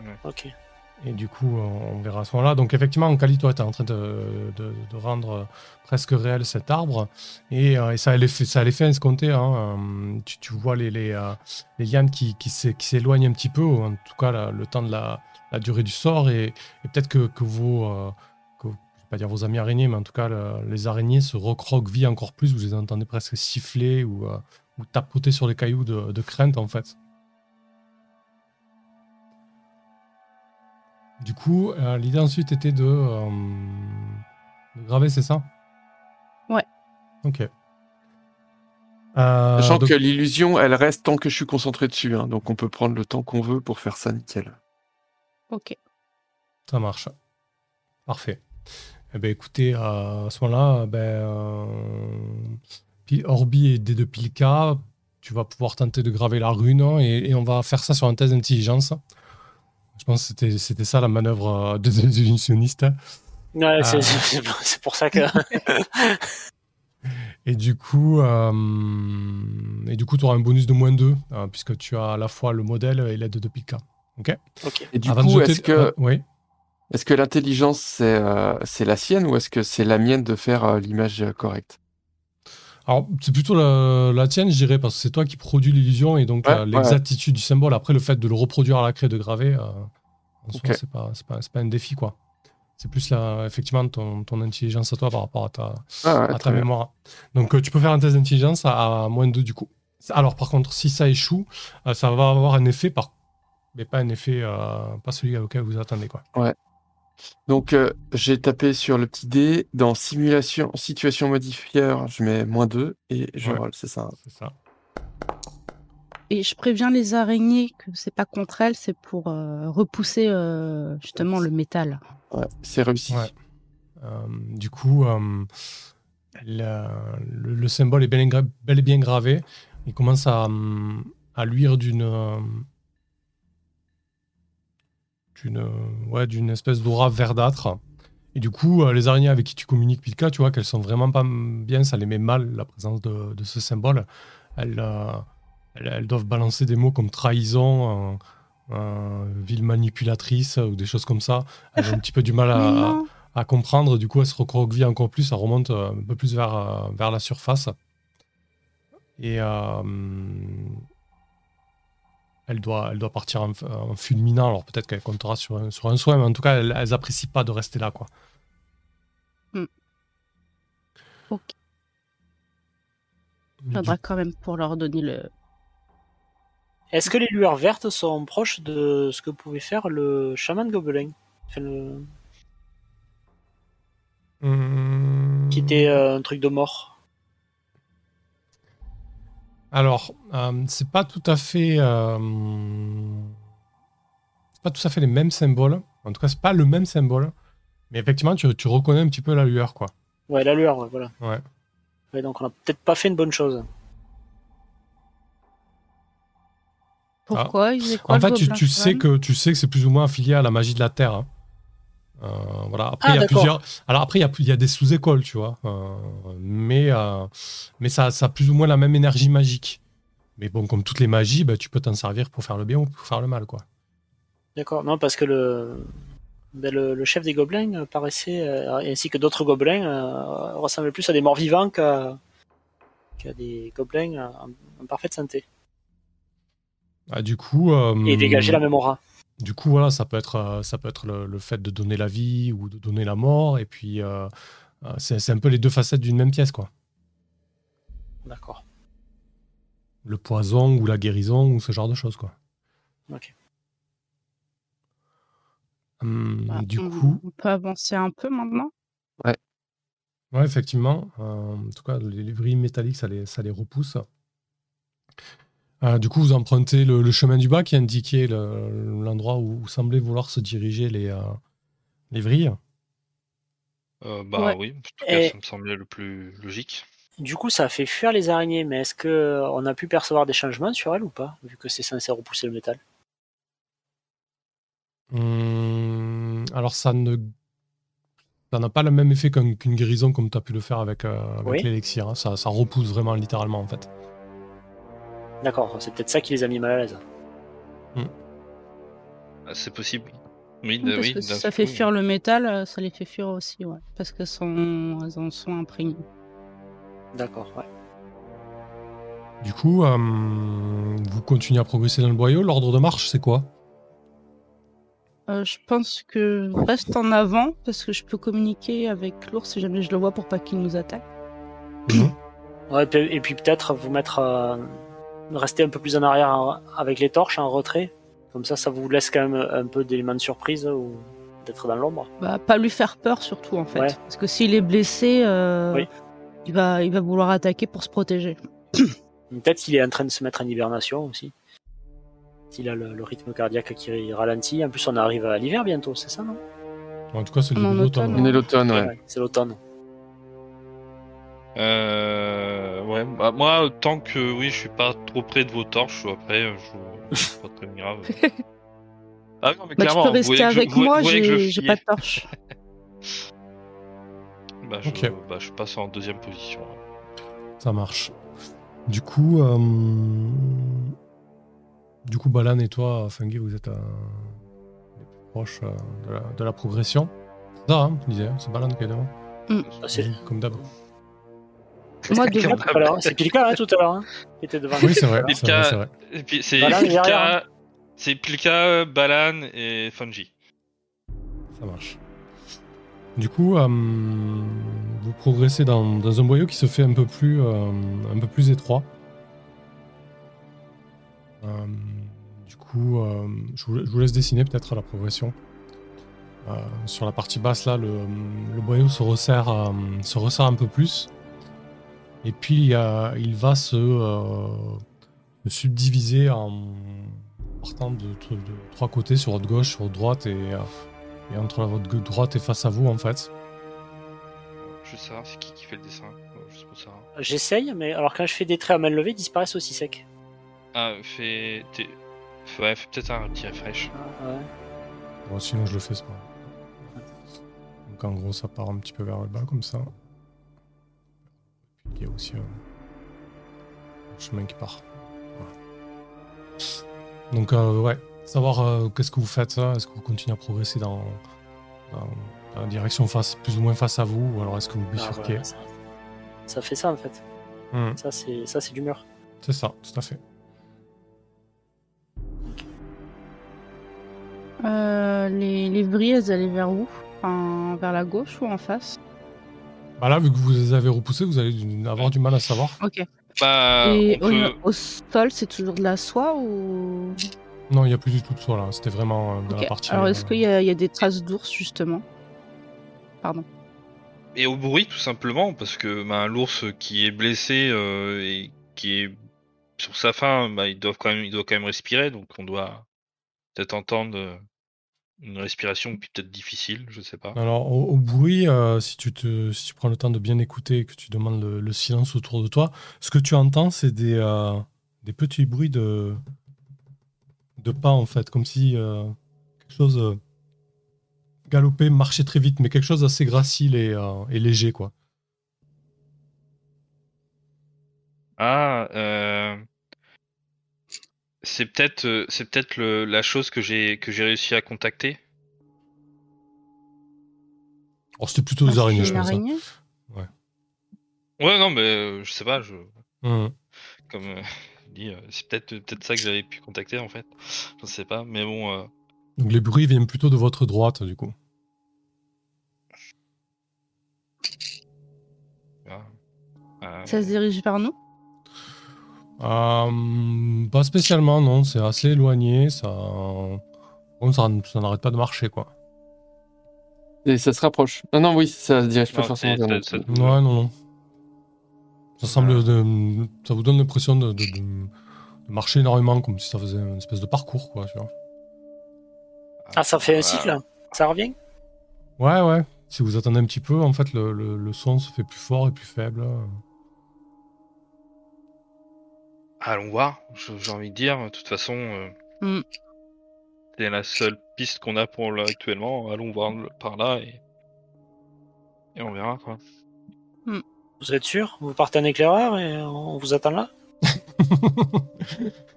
mais, euh, Ok. Et du coup, euh, on verra à ce moment-là. Donc, effectivement, Kali, toi, tu es en train de, rendre euh, presque réel cet arbre. Et, euh, ça a l'effet ça escompté. Hein. Tu, vois les, les, lianes qui, qui s'é- qui s'éloignent un petit peu, en tout cas le temps de la, durée du sort. Et, peut-être que, vos. je vais pas dire vos amis araignées, mais en tout cas, le- les araignées se recroquevillent encore plus. Vous les entendez presque siffler ou, euh, ou tapoter sur les cailloux de, de crainte, en fait. Du coup, euh, l'idée ensuite était de, euh, de graver, c'est ça? Ouais. Ok. Euh, Sachant donc- que l'illusion, elle reste tant que je suis concentré dessus. hein. donc on peut prendre le temps qu'on veut pour faire ça nickel. Ok. Ça marche. Parfait. Eh ben, écoutez, euh, à ce moment-là, ben, euh, Orbi et D de Pilka, tu vas pouvoir tenter de graver la rune hein, et, et on va faire ça sur un test d'intelligence. Je pense que c'était- ça la manœuvre euh, des illusionnistes. Ouais, c'est- Ah. [LAUGHS] c'est pour ça que. [LAUGHS] Et du coup, euh, et du coup, tu auras un bonus de moins 2, puisque tu as à la fois le modèle et l'aide de Pilka. Ok ok. Et du Avant coup, jeter- est-ce que, euh, oui. est-ce que l'intelligence, c'est euh, c'est la sienne ou est-ce que c'est la mienne de faire euh, l'image correcte? Alors, c'est plutôt la, la tienne, je dirais, parce que c'est toi qui produis l'illusion et donc Ouais, euh, l'exactitude du symbole. Après, le fait de le reproduire à la craie, de graver, euh, en soi, Ok. c'est pas, c'est pas, c'est pas un défi, quoi. C'est plus, la, effectivement, ton, ton intelligence à toi par rapport à ta, Ah ouais, à ta bien. mémoire. Donc, euh, tu peux faire un test d'intelligence à, à moins 2, du coup. Alors, par contre, si ça échoue, ça va avoir un effet, par... mais pas un effet, euh, pas celui auquel vous attendez, quoi. Donc euh, j'ai tapé sur le petit dé. Dans simulation, situation modifieur, je mets moins 2 et je Ouais. roll, c'est ça. C'est ça. Et je préviens les araignées que c'est pas contre elles, c'est pour euh, repousser euh, justement le métal. Ouais, c'est réussi. Ouais. Euh, du coup, euh, la- le, le symbole est bel et, gra- bel et bien gravé. Il commence à, à luire d'une euh, d'une ouais, d'une espèce d'aura verdâtre. Et du coup, euh, les araignées avec qui tu communiques, Pilka, tu vois qu'elles sont vraiment pas bien, ça les met mal, la présence de, de ce symbole. Elles, euh, elles, elles doivent balancer des mots comme trahison, euh, euh, ville manipulatrice ou des choses comme ça. Elles ont un petit peu du mal à, [LAUGHS] comprendre. Du coup, elle se recroqueville encore plus, ça remonte euh, un peu plus vers, euh, vers la surface. Et, euh, elle doit, elle doit partir en, en fulminant. Alors peut-être qu'elle comptera sur un, sur un soin, mais en tout cas, elles, elles apprécient pas de rester là, quoi. Ok. Du- Faudra quand même pour leur donner le. Est-ce que les lueurs vertes sont proches de ce que pouvait faire le chaman gobelin? Enfin, le- Hum, Qui était euh, un truc de mort Alors, euh, c'est pas tout à fait, euh, c'est pas tout à fait les mêmes symboles. En tout cas, c'est pas le même symbole. Mais effectivement, tu, tu reconnais un petit peu la lueur, quoi. Ouais, la lueur, ouais, voilà. Ouais. Ouais, donc on a peut-être pas fait une bonne chose. Pourquoi? Ils faisaient quoi, En le fait, tu, tu sais que tu sais que c'est plus ou moins affilié à la magie de la terre. hein. Euh, voilà. Après, Ah, il y a plusieurs. Alors après, il y a, il y a des sous-écoles, tu vois. Euh, mais euh, mais ça, ça a plus ou moins la même énergie magique. Mais bon, comme toutes les magies, bah, tu peux t'en servir pour faire le bien ou pour faire le mal, quoi. D'accord, non, parce que le, ben, le, le chef des gobelins paraissait, ainsi que d'autres gobelins, ressemblait plus à des morts vivants qu'à des gobelins en, en parfaite santé. Ah, du coup. Et dégager la même aura. Du coup, voilà, ça peut être, euh, ça peut être le, le fait de donner la vie ou de donner la mort. Et puis, euh, euh, c'est un peu les deux facettes d'une même pièce, quoi. D'accord. Le poison ou la guérison ou ce genre de choses, quoi. Ok. Hum, Bah, du on- coup, On peut avancer un peu maintenant? Ouais, effectivement. euh, en tout cas, les, les vrilles métalliques, ça les, ça les repousse. Euh, du coup, vous empruntez le, le chemin du bas qui indiquait le- l'endroit où, où semblaient vouloir se diriger les, euh, les vrilles. Euh, bah Ouais. oui, en tout cas, Et- ça me semblait le plus logique. Du coup, ça a fait fuir les araignées, mais est-ce que euh, on a pu percevoir des changements sur elles ou pas, vu que c'est censé repousser le métal? Hum, alors, ça ne. Ça n'a pas le même effet qu'un- qu'une guérison comme tu as pu le faire avec, euh, avec Oui. l'élixir. hein. Ça, ça repousse vraiment littéralement en fait. D'accord, c'est peut-être ça qui les a mis mal à l'aise. Ah, c'est possible. Oui, Oui, de- Parce oui, que si d'un ça fait fuir le métal, euh, ça les fait fuir aussi, ouais. Parce que sont... elles en sont imprégnées. D'accord, ouais. Du coup, euh, vous continuez à progresser dans le boyau. L'ordre de marche, c'est quoi? Euh, je pense que je reste en avant parce que je peux communiquer avec l'ours si jamais je le vois pour pas qu'il nous attaque. Mhm. Ouais, et puis- et puis peut-être vous mettre, euh, rester un peu plus en arrière en- avec les torches en retrait. Comme ça, ça vous laisse quand même un peu d'éléments de surprise ou d'être dans l'ombre. Bah, pas lui faire peur surtout en fait. Ouais. Parce que s'il est blessé, euh, Oui. il, va, il va vouloir attaquer pour se protéger. [CLEARS THROAT] Peut-être qu'il est en train de se mettre en hibernation aussi. S'il a le, le rythme cardiaque qui ralentit. En plus, on arrive à l'hiver bientôt, c'est ça, non? En tout cas, c'est. On est l'automne, ouais. Ouais, C'est l'automne. Euh, ouais, bah moi, tant que oui, je suis pas trop près de vos torches, après, euh, je c'est pas très grave. [LAUGHS] ah non, mais Bah, tu clairement, peux vous rester je- avec vous- moi, je j'ai pas de torche. [LAUGHS] Bah, je, bah, je passe en deuxième position. Ça marche. Du coup, euh, du coup, Balan et toi, Fungi, vous êtes euh, les plus proches euh, de, la, de la progression. C'est ça, hein, je disais, c'est Balan qui est devant. Ah, c'est Comme d'hab. Moi, Pilka, devant. tout à l'heure. C'est Pilka, hein, tout à l'heure, hein, qui était devant. Oui, c'est vrai, Pilka- c'est. Pilka, c'est Pilka, Balan et Fungi. Ça marche. Du coup, euh, vous progressez dans, dans un boyau qui se fait un peu plus, euh, un peu plus étroit. Euh, du coup, euh, je, vous, je vous laisse dessiner peut-être la progression. Euh, sur la partie basse, là, le, le boyau se resserre, euh, se resserre un peu plus. Et puis, il y a- il va se, euh, se subdiviser en partant de, de- de trois côtés, sur votre gauche, sur votre droite et, euh, et entre la votre droite et face à vous, en fait. Je veux savoir c'est qui qui fait le dessin. euh. J'essaye, mais alors quand je fais des traits à main levée, ils disparaissent aussi secs. Ah, fais. t'es- Ouais, fais peut-être un petit refresh. Ah, ouais. Bon, sinon, je le fais, c'est pas grave. Donc, en gros, ça part un petit peu vers le bas, comme ça. Il y a aussi un, un chemin qui part. Voilà. Donc, euh, ouais, savoir euh, qu'est-ce que vous faites, ça Est-ce que vous continuez à progresser dans, dans- dans la direction face, plus ou moins face à vous Ou alors est-ce que vous Ah, bifurquez voilà, ça, ça fait ça en fait. Hmm, Ça c'est ça c'est du mur. C'est ça, tout à fait. Euh, les, les vrilles, elles allaient vers où? Enfin, vers la gauche ou en face? Bah là, vu que vous les avez repoussés, vous allez avoir du mal à savoir. Ok. Bah, Et on au, peut- au sol, c'est toujours de la soie ou? Non, il n'y a plus du tout de soie là. C'était vraiment euh, dans la partie. Alors, euh, est-ce qu'il y, a- il y a des traces d'ours justement? Pardon. Et au bruit, tout simplement, parce que bah, l'ours qui est blessé euh, et qui est sur sa faim, bah, il, doit quand même, il doit quand même respirer, donc on doit peut-être entendre euh, une respiration peut-être difficile, je sais pas. Alors, au, au bruit, euh, si, tu te, si tu prends le temps de bien écouter et que tu demandes le, le silence autour de toi, ce que tu entends, c'est des, euh, des petits bruits de, de pas, en fait, comme si euh, quelque chose galopait, marchait très vite, mais quelque chose d'assez gracile et, et léger, quoi. Ah, euh... c'est peut-être, euh, c'est peut-être le- la chose que j'ai que j'ai réussi à contacter. Oh, c'était plutôt des Ah, araignées, c'est je une pense. hein. araignée Ouais, non, mais euh, je sais pas, je Mhm. comme euh, [LAUGHS] dit, euh, c'est peut-être peut-être ça que j'avais pu contacter en fait. Je sais pas, mais bon. euh, Donc, les bruits viennent plutôt de votre droite, du coup. voilà. Euh, Ça se dirige vers nous? Euh, pas spécialement, non. C'est assez éloigné. Ça, bon, ça, ça n'arrête pas de marcher, quoi. Et ça se rapproche. Non, non, oui, ça se dirige pas forcément vers nous. Ouais, non, non. Ça semble, de- ça vous donne l'impression de, de- de- de marcher énormément, comme si ça faisait une espèce de parcours, quoi. Tu vois. Ah, ça fait un cycle Ça revient? Ouais, ouais. Si vous attendez un petit peu, en fait, le, le- le son se fait plus fort et plus faible. Allons voir, je- j'ai envie de dire. De toute façon, euh, Mm. c'est la seule piste qu'on a pour là actuellement. Allons voir par là et et on verra quoi. Vous êtes sûr? Vous partez en éclaireur et on vous attend là? [LAUGHS]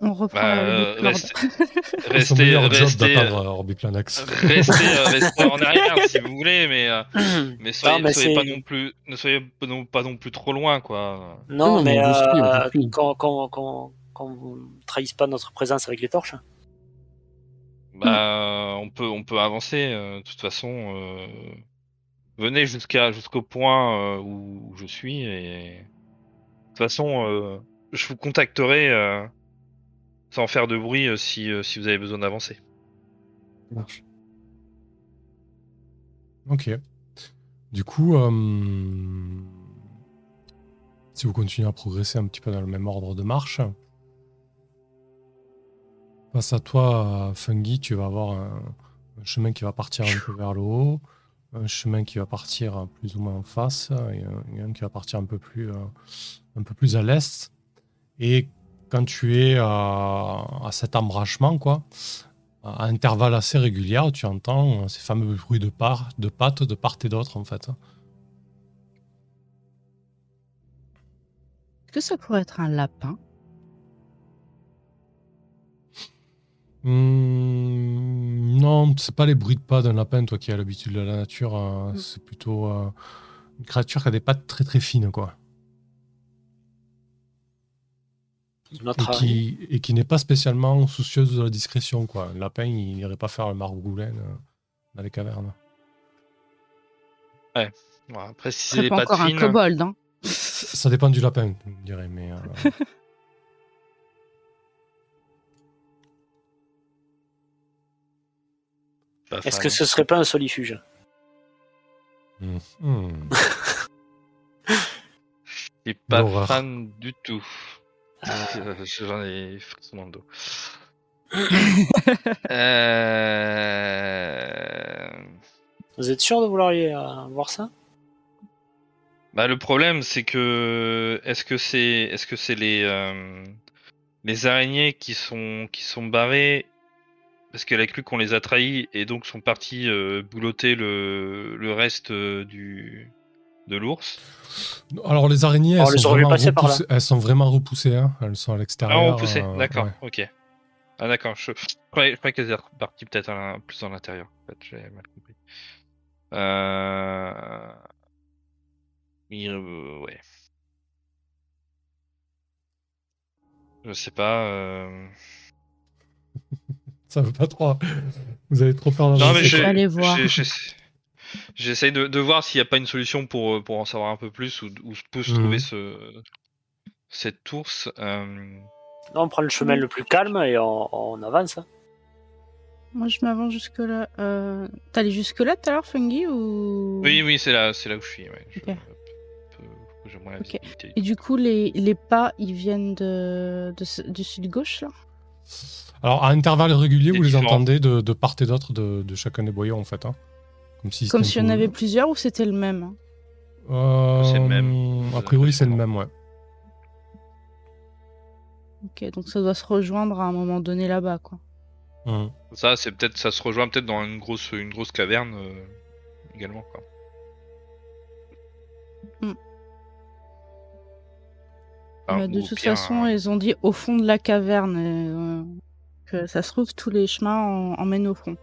On- reprend Bah, la- euh, [LAUGHS] restez, restez, euh, restez, [LAUGHS] euh, restez en arrière si vous voulez, mais [CLEARS THROAT] mais soyez, Non, mais soyez pas c'est- non plus, ne soyez pas non, pas non plus trop loin quoi. Non, non, mais mais on euh, quand, quand, quand, quand vous ne trahissez pas notre présence avec les torches. Bah, on peut, on peut avancer. euh, de toute façon, euh, venez jusqu'à jusqu'au point euh, où, je suis et de toute façon, euh, je vous contacterai euh, sans faire de bruit euh, si euh, si vous avez besoin d'avancer. Marche. Ok. Du coup, euh, si vous continuez à progresser un petit peu dans le même ordre de marche, face à toi, Fungi, tu vas avoir un, chemin qui va partir un peu vers le haut, un chemin qui va partir plus ou moins en face, et un, qui va partir un peu plus, un peu plus à l'est. Et quand tu es à, à cet embrachement, quoi, à intervalles assez réguliers, tu entends ces fameux bruits de, part, de pattes de part et d'autre, en fait. Est-ce que ça pourrait être un lapin? Hmm, non, c'est pas les bruits de pas d'un lapin, toi qui as l'habitude de la nature. euh, Mm. C'est plutôt euh, une créature qui a des pattes très très fines, quoi. Notre Et qui, et qui n'est pas spécialement soucieuse de la discrétion, quoi. Un lapin, il n'irait pas faire le margoulin euh, dans les cavernes. Bon, après, si c'est pas encore un kobold, hein Ça dépend du lapin, je dirais, mais... euh, [LAUGHS] Est-ce que ce serait pas un solifuge? [LAUGHS] Je suis pas fan du tout. Ah. Euh, J'en ai frisson dans le dos. [LAUGHS] euh... Vous êtes sûr de vouloir aller euh, voir ça? Bah le problème c'est que est-ce que c'est est-ce que c'est les euh, les araignées qui sont qui sont barrées parce qu'elle a cru qu'on les a trahis et donc sont partis euh, boulotter le le reste euh, du de l'ours. Alors les araignées, elles, les sont vraiment repasser par là. repoussées, elles sont vraiment repoussées, hein. elles sont à Ah l'extérieur. on poussé, euh, d'accord, ouais. ok. Ah d'accord, je, je croyais, je croyais qu'elles étaient reparties peut-être plus dans l'intérieur. En fait, j'ai mal compris. Euh... oui, euh, ouais. Je sais pas. Euh... [LAUGHS] Ça veut pas trop. Vous avez trop peur Non, mais quoi. Allez voir. j'ai- j'ai- J'essaye de, de voir s'il n'y a pas une solution pour, euh, pour en savoir un peu plus où, où peut se Mhm. trouver ce, cette ours. euh, Non, on prend le chemin le plus calme et on, on avance. hein. Moi, je m'avance jusque-là. Euh... T'es allé jusque-là tout à l'heure, Fungi ou... Oui, oui, c'est là, c'est là où je suis. Ouais. Je-. Et du coup, les, les pas, ils viennent de, de du sud-gauche, là? Alors, à intervalles réguliers, vous les entendez de, de part et d'autre de, de chacun des boyaux, en fait. hein. Comme si Comme c'était si un on peu- avait plusieurs ou c'était le même Euh, C'est le même. A priori, c'est le même, ouais. Ok, donc ça doit se rejoindre à un moment donné là-bas, quoi. Mhm. Ça, c'est peut-être, ça se rejoint peut-être dans une grosse, une grosse caverne euh, également. Quoi. Enfin, Mais de toute pire, façon, ils ont dit au fond de la caverne. et, euh, que ça se trouve, tous les chemins en- emmènent au fond.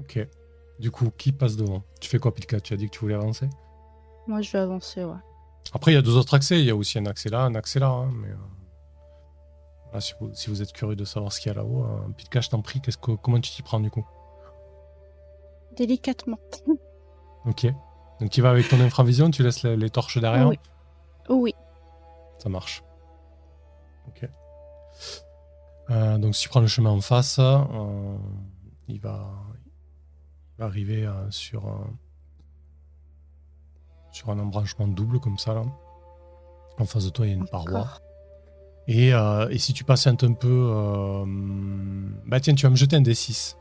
Ok. Du coup, qui passe devant? Tu fais quoi, Pilka? Tu as dit que tu voulais avancer? Moi, je vais avancer, ouais. Après, il y a deux autres accès. Il y a aussi un accès là, un accès là. hein, mais euh, voilà, si, vous, si vous êtes curieux de savoir ce qu'il y a là-haut, euh, Pilka, je t'en prie, qu'est-ce que, comment tu t'y prends du coup? Délicatement. [LAUGHS] Ok. Donc, tu vas avec ton infravision, tu laisses les, les torches derrière Oui. Oui. Ça marche. Ok. Euh, donc, si tu prends le chemin en face, euh, il, va, arriver euh, sur, un- sur un embranchement double comme ça. Là. En face de toi, il y a une paroi. Et, euh, et si tu patientes un peu. euh, Bah, tiens, tu vas me jeter un D6.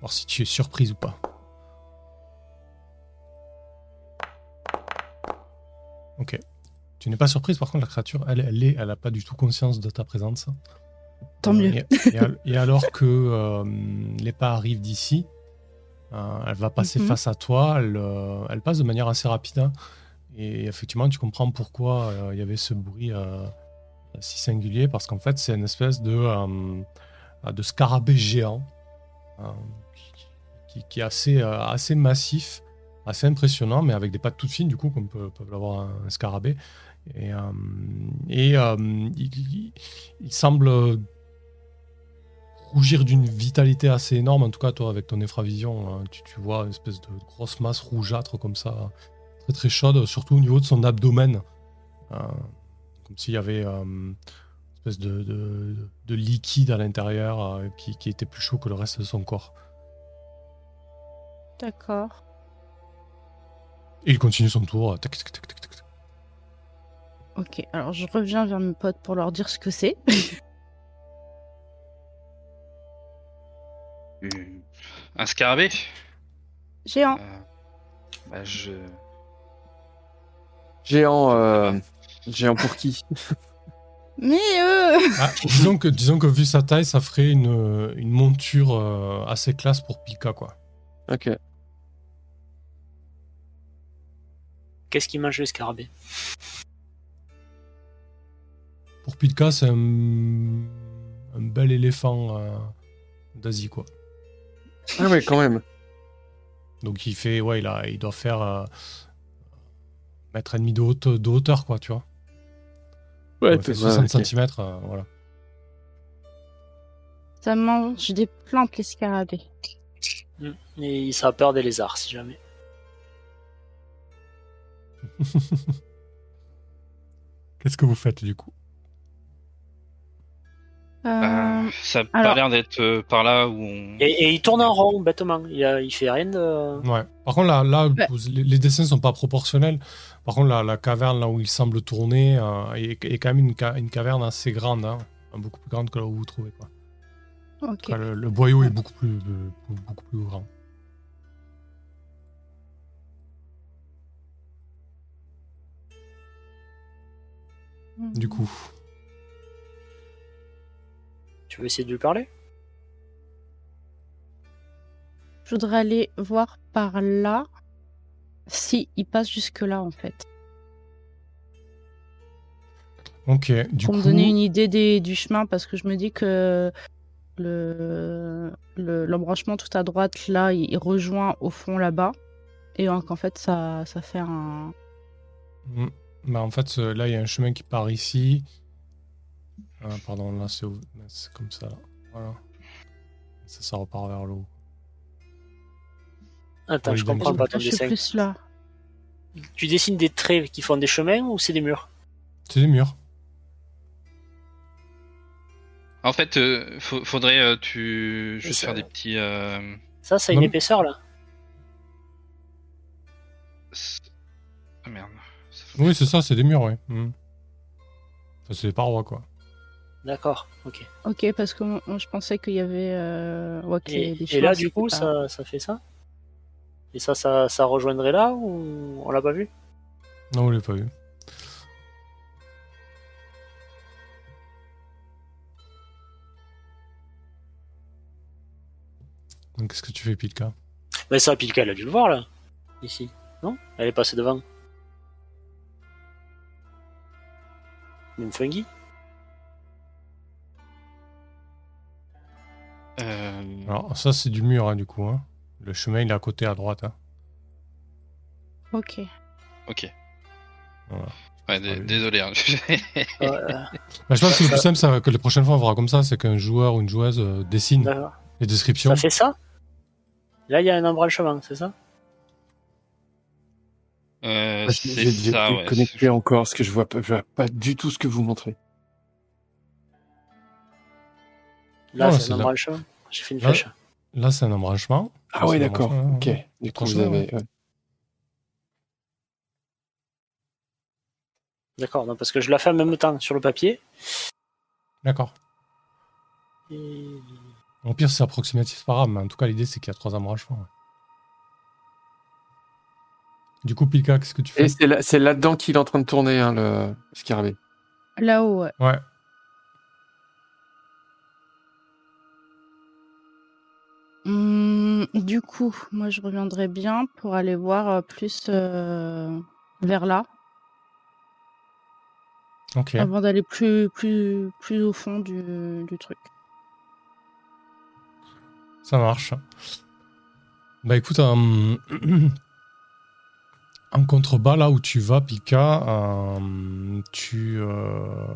Voir si tu es surprise ou pas. Ok. Tu n'es pas surprise, par contre, la créature, elle, elle est, elle a pas du tout conscience de ta présence. Tant mieux. Et, et al- et alors que euh, les pas arrivent d'ici, euh, elle va passer Mhm. face à toi. Elle, euh, elle passe de manière assez rapide. hein. et effectivement, tu comprends pourquoi euh, il y avait ce bruit si singulier, parce qu'en fait, c'est une espèce de, de scarabée géant euh, qui, est assez, assez massif, assez impressionnant, mais avec des pattes toutes fines, du coup, comme peut, peut l'avoir un, scarabée. Et, euh, et euh, il semble rougir d'une vitalité assez énorme. En tout cas, toi, avec ton infravision, hein, tu, tu vois une espèce de grosse masse rougeâtre comme ça, très très chaude, surtout au niveau de son abdomen. Euh, comme s'il y avait euh, une espèce de, de- de liquide à l'intérieur euh, qui, qui était plus chaud que le reste de son corps. D'accord. Et il continue son tour. tac. Ok, alors je reviens vers mes potes pour leur dire ce que c'est. [LAUGHS] Un scarabée Géant. Euh, bah, je... Géant, euh, géant pour qui? [LAUGHS] Mais euh... Ah, disons, que, disons que vu sa taille, ça ferait une, une monture euh, assez classe pour Pika, quoi. Ok. Qu'est-ce qui mange le scarabée? Pour Pilka, c'est un, un bel éléphant euh, d'Asie, quoi. Ah ouais, quand même. Donc il fait, ouais, il, a, il doit faire euh, mètre et demi de, haute- de hauteur, quoi, tu vois. Ouais, il fait ouais, 60 ok. cm, voilà. ça mange des plantes, les scarabées. Et ça a peur des lézards, si jamais. [LAUGHS] Qu'est-ce que vous faites, du coup? Euh, Euh, ça a pas l'air d'être euh, par là où on... Et, et il tourne en rond, bêtement. Il, a- il fait rien de. Ouais. Par contre, là, là Ouais. vous- les, les dessins sont pas proportionnels. Par contre, la, la caverne, là où il semble tourner, euh, est, est quand même une, ca- une caverne assez grande, hein. beaucoup plus grande que là où vous vous trouvez, quoi. Enfin, le, le boyau est beaucoup plus, euh, beaucoup plus grand. Du coup, Tu veux essayer de lui parler? Je voudrais aller voir par là si il passe jusque là en fait. ok. Du pour coup, me donner une idée des- du chemin parce que je me dis que le le- l'embranchement tout à droite là il, il rejoint au fond là-bas et donc en fait ça ça fait un Mm. Bah, en fait, ce- là, il y a un chemin qui part ici. Ah, pardon, là c'est comme ça. Voilà. Ça, ça repart vers le haut. Attends, Oui, je comprends pas ton dessin. plus là. Tu dessines des traits qui font des chemins ou c'est des murs? C'est des murs. En fait, euh, faudrait euh, tu juste ça- faire des petits. euh, Ça, ça a une Non. épaisseur là Ah merde. Ça fait- Oui, c'est ça, c'est des murs, oui. Mhm. Ça, c'est des parois, quoi. D'accord, ok. Ok, parce que moi, je pensais qu'il y avait. Euh... ouais, qu'il y Et, des et chemins, là, du coup, pas- ça, ça fait ça? Et ça, ça, ça rejoindrait là ou on l'a pas vu? Non, vous l'avez pas vu. Donc, qu'est-ce que tu fais, Pilka? Mais ça, Pilka, elle a dû le voir là. Ici. Non? Elle est passée devant. Même Fungi? Alors, ça, c'est du mur, hein, du coup. hein. Le chemin, il est à côté, à droite. hein. Ok. Ok. Voilà. Ouais, Ah désolé. hein. Euh, [LAUGHS] Bah, je pense que le plus simple, c'est que les prochaines fois, on fera comme ça c'est qu'un joueur ou une joueuse euh, dessine D'accord. les descriptions. Ça fait ça? Là, il y a un embranchement, c'est ça? Euh, Parce que c'est J'ai j'ai ça, ouais. déconnecté encore parce que je vois pas, je vois pas du tout ce que vous montrez. Là, Ouais, c'est c'est un là. embranchement. J'ai fait une Là. flèche. Là, c'est un embranchement. Ah ouais, d'accord. Ok. Du coup, vous avez. ouais. D'accord, non, parce que je la fais en même temps sur le papier. D'accord. Et... Au pire, c'est approximatif, c'est pas grave, mais en tout cas, l'idée, c'est qu'il y a trois embranchements. ouais. Du coup, Pilka, qu'est-ce que tu fais? Et c'est là- c'est là-dedans qu'il est en train de tourner, hein, le scarabée. Là-haut, ouais. Ouais. Hum, du coup, moi, je reviendrai bien pour aller voir euh, plus euh, vers là, Ok. avant d'aller plus, plus, plus au fond du, du truc. Ça marche. Bah écoute, euh, en [CLEARS THROAT] contrebas, là où tu vas, Pika, euh, tu. euh,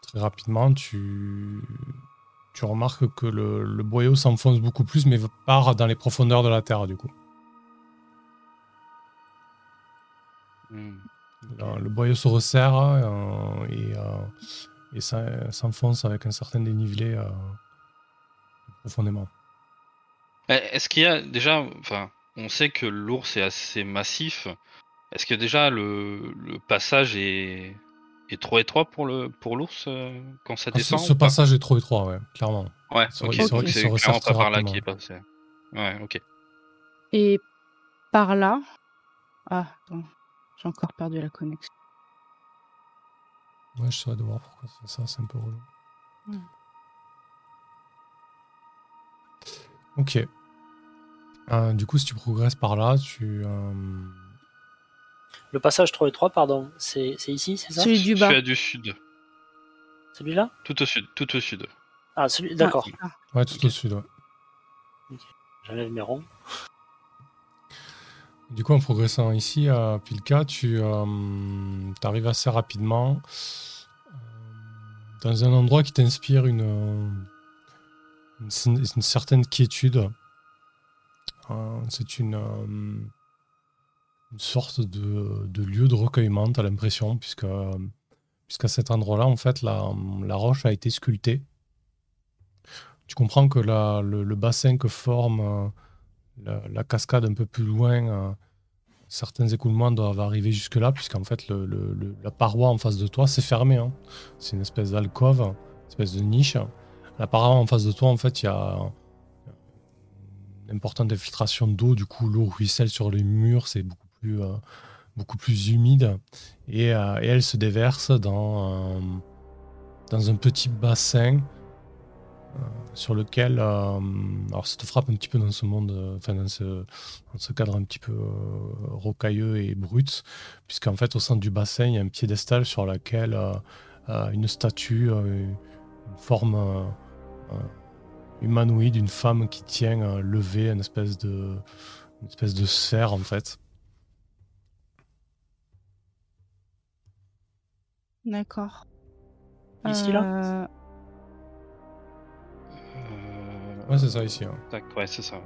très rapidement, tu. Tu remarques que le, le boyau s'enfonce beaucoup plus, mais part dans les profondeurs de la terre, du coup. Hmm. Le, le boyau se resserre euh, et, euh, et ça- s'enfonce avec un certain dénivelé euh, profondément. Eh, Est-ce qu'il y a déjà, enfin, on sait que l'ours est assez massif. Est-ce que déjà le, le passage est, est trop étroit pour le pour l'ours euh, quand ça Ah, ce, descend ce passage est trop étroit, ouais, clairement. Ouais, c'est resserre clairement pas très par là qui est passé. Ouais, ok. Et par là. Ah, attends, j'ai encore perdu la connexion. Ouais, je saurais de voir pourquoi c'est ça, c'est un peu relou. Hmm. Ok. Euh, du coup, si tu progresses par là, tu. euh, Le passage trop étroit, pardon, c'est c'est ici, c'est ça? Celui du Je bas. suis à du sud, Celui-là? Tout au sud, tout au sud. Ah, celui... d'accord. Ah, Ouais, tout au sud, ouais. J'enlève mes ronds. Du coup, en progressant ici à Pilka, tu arrives assez rapidement euh, dans un endroit qui t'inspire une, euh, une, une certaine quiétude. Euh, C'est une, euh, une sorte de, lieu de recueillement, tu as l'impression, puisque puisqu'à cet endroit-là, en fait, la, roche a été sculptée. Tu comprends que la- le, bassin que forme euh, la, cascade un peu plus loin, euh, certains écoulements doivent arriver jusque-là, puisqu'en fait, le- la paroi en face de toi, c'est fermé. hein. C'est une espèce d'alcôve, une espèce de niche. La paroi en face de toi, en fait, il y a une importante infiltration d'eau. Du coup, l'eau ruisselle sur les murs, c'est beaucoup euh, beaucoup plus humide. Et, euh, elle se déverse dans, euh, dans un petit bassin sur lequel, alors ça te frappe un petit peu dans ce monde, enfin dans ce, cadre un petit peu rocailleux et brut, puisqu'en fait au centre du bassin il y a un piédestal sur lequel une statue, une forme humanoïde, une femme qui tient levée une espèce de, une espèce de sphère en fait. D'accord. Ici, là Euh, Ouais, c'est ça ici. hein. tac, ouais, c'est ça.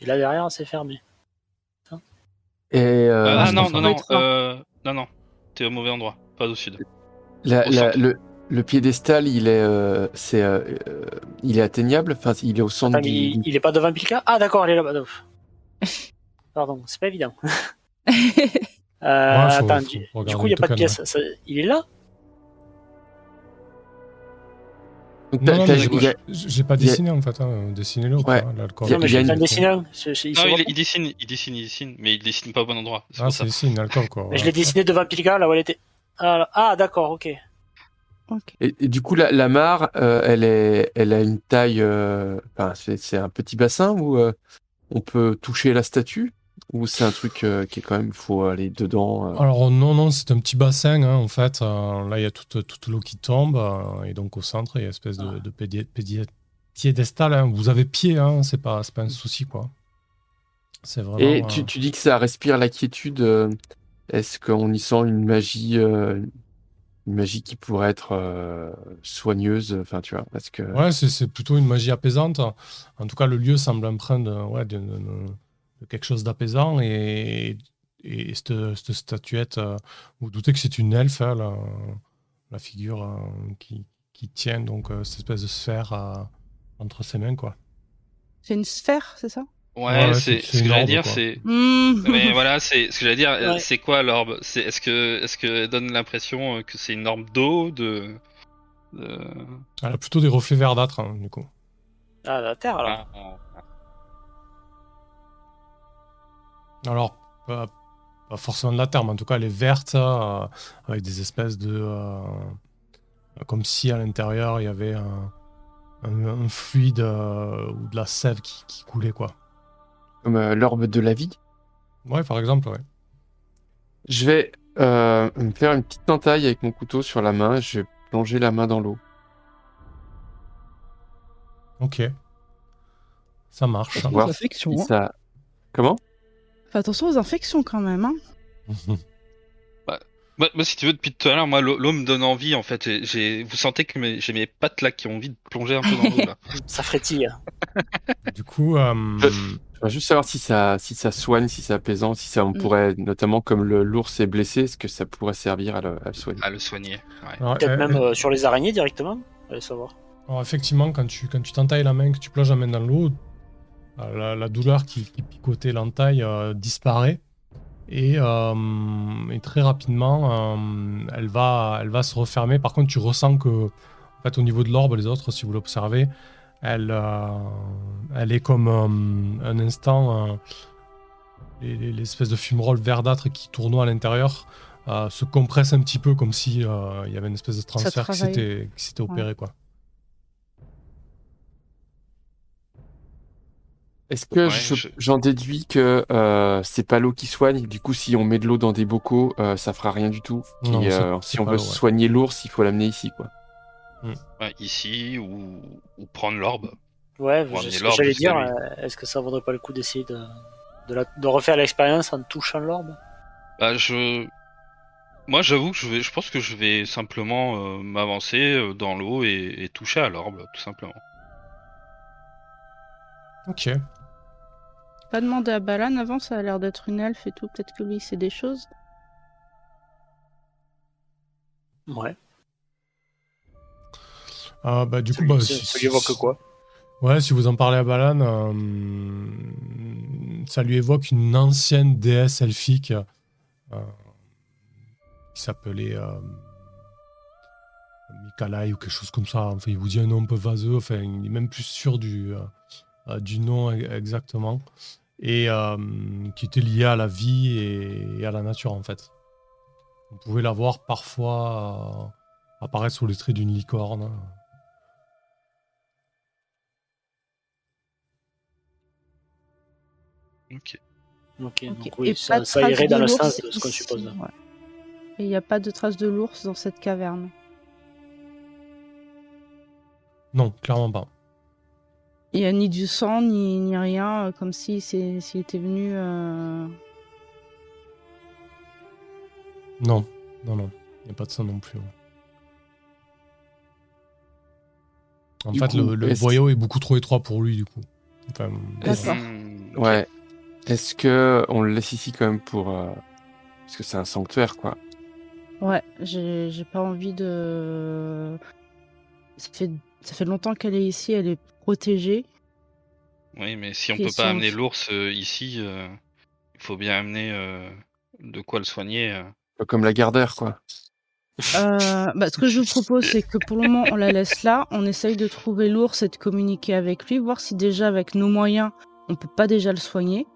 Et là derrière, c'est fermé. Et euh, ah non, non, non, euh, non, non. T'es au mauvais endroit, pas au sud. la- au la- centre. le, le piédestal, il est, euh, c'est, il est atteignable? Enfin, il est au centre Attends, du. il, il est pas devant Pilka Ah d'accord, il est là-bas. Pardon, c'est pas évident. [LAUGHS] Euh, Ouais, attends, du, coup, il n'y a pas de pièce. Ça- il est là? J'ai- pas a- dessiné en fait. Hein. Dessiné-le. Ouais. quoi, l'alcool. Il mais il une- il dessine, il dessine, il dessine, mais il dessine pas au bon endroit. Ah, c'est ici, une alcool quoi. Mais je ouais. l'ai dessiné devant Pilka, là où elle était. Ah, ah, d'accord, ok. Et, et du coup, la, la mare, euh, elle, est, elle a une taille. euh, c'est, c'est un petit bassin où euh, on peut toucher la statue? Ou c'est un truc euh, qui est quand même, il faut aller dedans euh. Alors non, non, c'est un petit bassin hein, en fait. Euh, là, il y a toute, toute l'eau qui tombe euh, et donc au centre, il y a une espèce de, Ah. de pédi- pédi- piédestal. hein. Vous avez pied, hein, c'est pas, pas un souci quoi. C'est vraiment. Et tu, tu dis que ça respire la quiétude. Est-ce qu'on y sent une magie, une magie qui pourrait être euh, soigneuse Enfin, tu vois, parce que Ouais, c'est plutôt une magie apaisante. En tout cas, le lieu semble empreint de, ouais, de, de- de- de quelque chose d'apaisant. Et, et cette, cette statuette, euh, vous doutez que c'est une elfe, hein, la, la figure euh, qui, qui tient donc euh, cette espèce de sphère euh, entre ses mains. Quoi. C'est une sphère, c'est ça? Ouais, Ouais, c'est ce que j'allais dire, c'est. Mmh. [LAUGHS] Mais voilà, c'est ce que j'allais dire. Ouais. C'est quoi l'orbe? C'est est-ce que est-ce que donne l'impression que c'est une orbe d'eau de, de... Elle a plutôt des reflets verdâtres, hein, du coup. Ah, la terre, alors. Ah, ah, Alors, pas, pas forcément de la terre, mais en tout cas, elle est verte, euh, avec des espèces de. euh, comme si à l'intérieur, il y avait un, un- un fluide euh, ou de la sève qui, qui coulait, quoi. comme euh, l'orbe de la vie. Ouais, par exemple, ouais. Je vais euh, me faire une petite entaille avec mon couteau sur la main. Je vais plonger la main dans l'eau. Ok. Ça marche. Ça... Comment? Fais attention aux infections quand même. Hein. [LAUGHS] Moi, moi, si tu veux, depuis tout à l'heure, moi, l'eau me donne envie, en fait. J'ai- J'ai, vous sentez que mes- j'ai mes pattes là qui ont envie de plonger un peu dans l'eau là. [LAUGHS] Ça frétille. du coup, euh, Je veux juste savoir si ça, si ça soigne, si c'est apaisant, si ça on Mm. pourrait, notamment comme le l'ours est blessé, est-ce que ça pourrait servir à le, à le soigner? À le soigner. Ouais. Peut-être euh, même euh, sur les araignées directement. Allez savoir. alors, effectivement, quand tu quand tu t'entailles la main, que tu plonges la main dans l'eau, la, la douleur qui, qui picotait l'entaille euh, disparaît. Et, euh, et très rapidement, euh, elle, va, elle va se refermer. Par contre, tu ressens que, en fait, au niveau de l'orbe, les autres, si vous l'observez, elle, euh, elle est comme euh, un instant, euh, les- les- l'espèce de fumerole verdâtre qui tournoie à l'intérieur euh, se compresse un petit peu comme si euh, il y avait une espèce de transfert qui s'était opéré. Quoi. Est-ce que Ouais, je- je- j'en déduis que euh, c'est pas l'eau qui soigne? Du coup, si on met de l'eau dans des bocaux, euh, ça fera rien du tout. Non, c'est- euh, si on veut l'eau, ouais. soigner l'ours, il faut l'amener ici, quoi. Ouais, ici, ou, ou prendre l'orbe. Ouais, je- ce que j'allais dire, euh, est-ce que ça vaudrait pas le coup d'essayer de, de, la- de refaire l'expérience en touchant l'orbe? Bah, je. Moi, j'avoue que je, vais, je pense que je vais simplement euh, m'avancer dans l'eau et, et toucher à l'orbe, tout simplement. Ok. Pas demander à Balan avant, ça a l'air d'être une elfe et tout. Peut-être que lui, c'est des choses. Ouais. Ah, bah, du Ça coup, bah, ça- si- ça lui évoque quoi? Ouais, si vous en parlez à Balan, euh, ça lui évoque une ancienne déesse elfique euh, qui s'appelait euh, Mikalai ou quelque chose comme ça. Enfin, il vous dit un nom un peu vaseux. Enfin, il est même plus sûr du, euh, du nom e- exactement. Et euh, qui était lié à la vie et, et à la nature, en fait. Vous pouvez la voir parfois euh, apparaître sous les traits d'une licorne. Ok. Ok, donc oui, Et ça, irait dans le sens de ce qu'on suppose. ouais. Et il n'y a pas de traces de l'ours dans cette caverne? Non, clairement pas. Il n'y a ni du sang, ni, ni rien, euh, comme si c'est- s'il était venu. euh, Non. Non, non, il n'y a pas de ça non plus. En Du fait, coup, le, le est-ce- boyau est beaucoup trop étroit pour lui, du coup. Enfin, D'accord. Hmm, Ouais. Est-ce que on le laisse ici quand même pour euh, parce que c'est un sanctuaire quoi. Ouais, j'ai j'ai pas envie de. Ça fait, ça fait longtemps qu'elle est ici, elle est protégée. Oui, mais si on peut pas amener l'ours euh, ici, euh, il faut bien amener euh, de quoi le soigner. euh. Comme la gardère quoi. Euh, bah, ce que je vous propose, c'est que pour le moment, on la laisse là. On essaye de trouver l'ours et de communiquer avec lui, voir si déjà avec nos moyens, on peut pas déjà le soigner.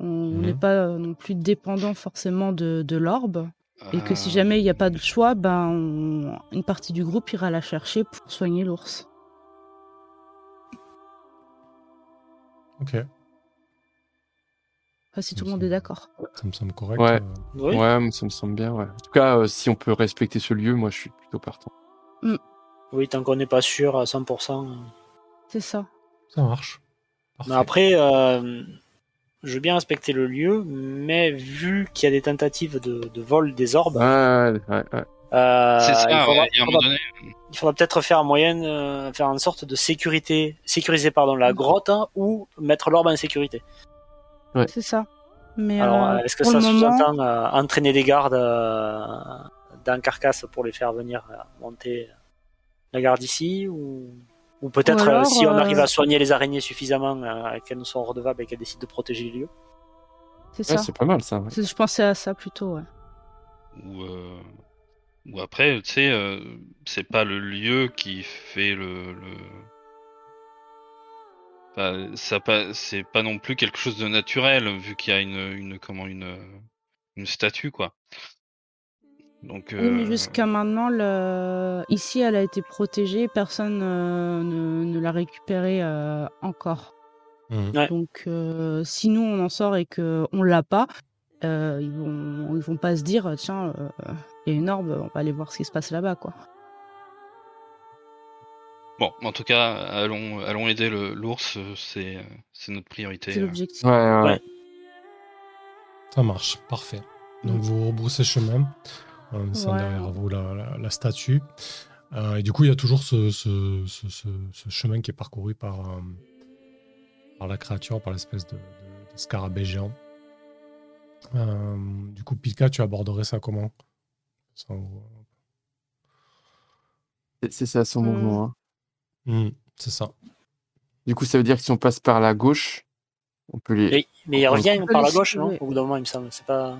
On Mhm. n'est pas non plus dépendant forcément de, de l'orbe. Et que si Euh, jamais il n'y a pas de choix, ben, on- une partie du groupe ira la chercher pour soigner l'ours. Ok, Enfin, si tout le monde est d'accord. ça me semble correct. Ouais. euh. Oui. Ouais, ça me semble bien. Ouais. En tout cas, euh, si on peut respecter ce lieu, moi je suis plutôt partant. Oui, tant qu'on n'est pas sûr à 100%. euh. C'est ça. Ça marche. Mais après, euh, je veux bien respecter le lieu, mais vu qu'il y a des tentatives de, de vol des orbes, Ouais, ouais, ouais. Euh, C'est il faudra, ouais, il y a un il moment faudra- donné. il faudra peut-être faire en moyenne, euh, faire une sorte de sécurité, sécuriser pardon la grotte hein, ou mettre l'orbe en sécurité. C'est ça. Mais Alors, euh, euh, est-ce que ça moment, sous-entend euh, entraîner des gardes euh, dans Carcasse pour les faire venir euh, monter la garde ici ou, ou peut-être Ou alors, euh, si on euh, arrive à soigner les araignées suffisamment euh, qu'elles nous sont redevables et qu'elles décident de protéger les lieux. c'est Ouais, ça. c'est pas mal ça. Je pensais à ça plutôt, ouais. Ou, euh, ou après, tu sais, euh, c'est pas le lieu qui fait le. le... Enfin, ça pas, c'est pas non plus quelque chose de naturel vu qu'il y a une, une comment une, une statue quoi. Donc. Oui, mais euh, jusqu'à maintenant, le... ici, elle a été protégée, personne euh, ne, ne l'a récupérée euh, encore. Ouais. Donc, euh, si nous, on en sort et qu'on l'a pas, euh, ils, vont, ils vont pas se dire, tiens, euh, a une orbe, on va aller voir ce qui se passe là-bas, quoi. Bon, en tout cas, allons, allons aider le- l'ours, euh, c'est, euh, c'est notre priorité. C'est l'objectif. Ouais, ouais, ouais. Ouais. Ça marche, parfait. Donc vous rebroussez chemin en laissant Ouais. derrière vous la, la- la statue. Euh, et du coup, il y a toujours ce, ce- ce- ce- ce chemin qui est parcouru par, euh, par la créature, par l'espèce de, de- de scarabée géant. Euh, du coup, Pika, tu aborderais ça comment? C'est- C'est ça son Hmm. mouvement. hein. Hmm, C'est ça. Du coup, ça veut dire que si on passe par la gauche, on peut les. Mais, mais il revient par la gauche, non. Au bout d'un moment, il me semble. C'est pas.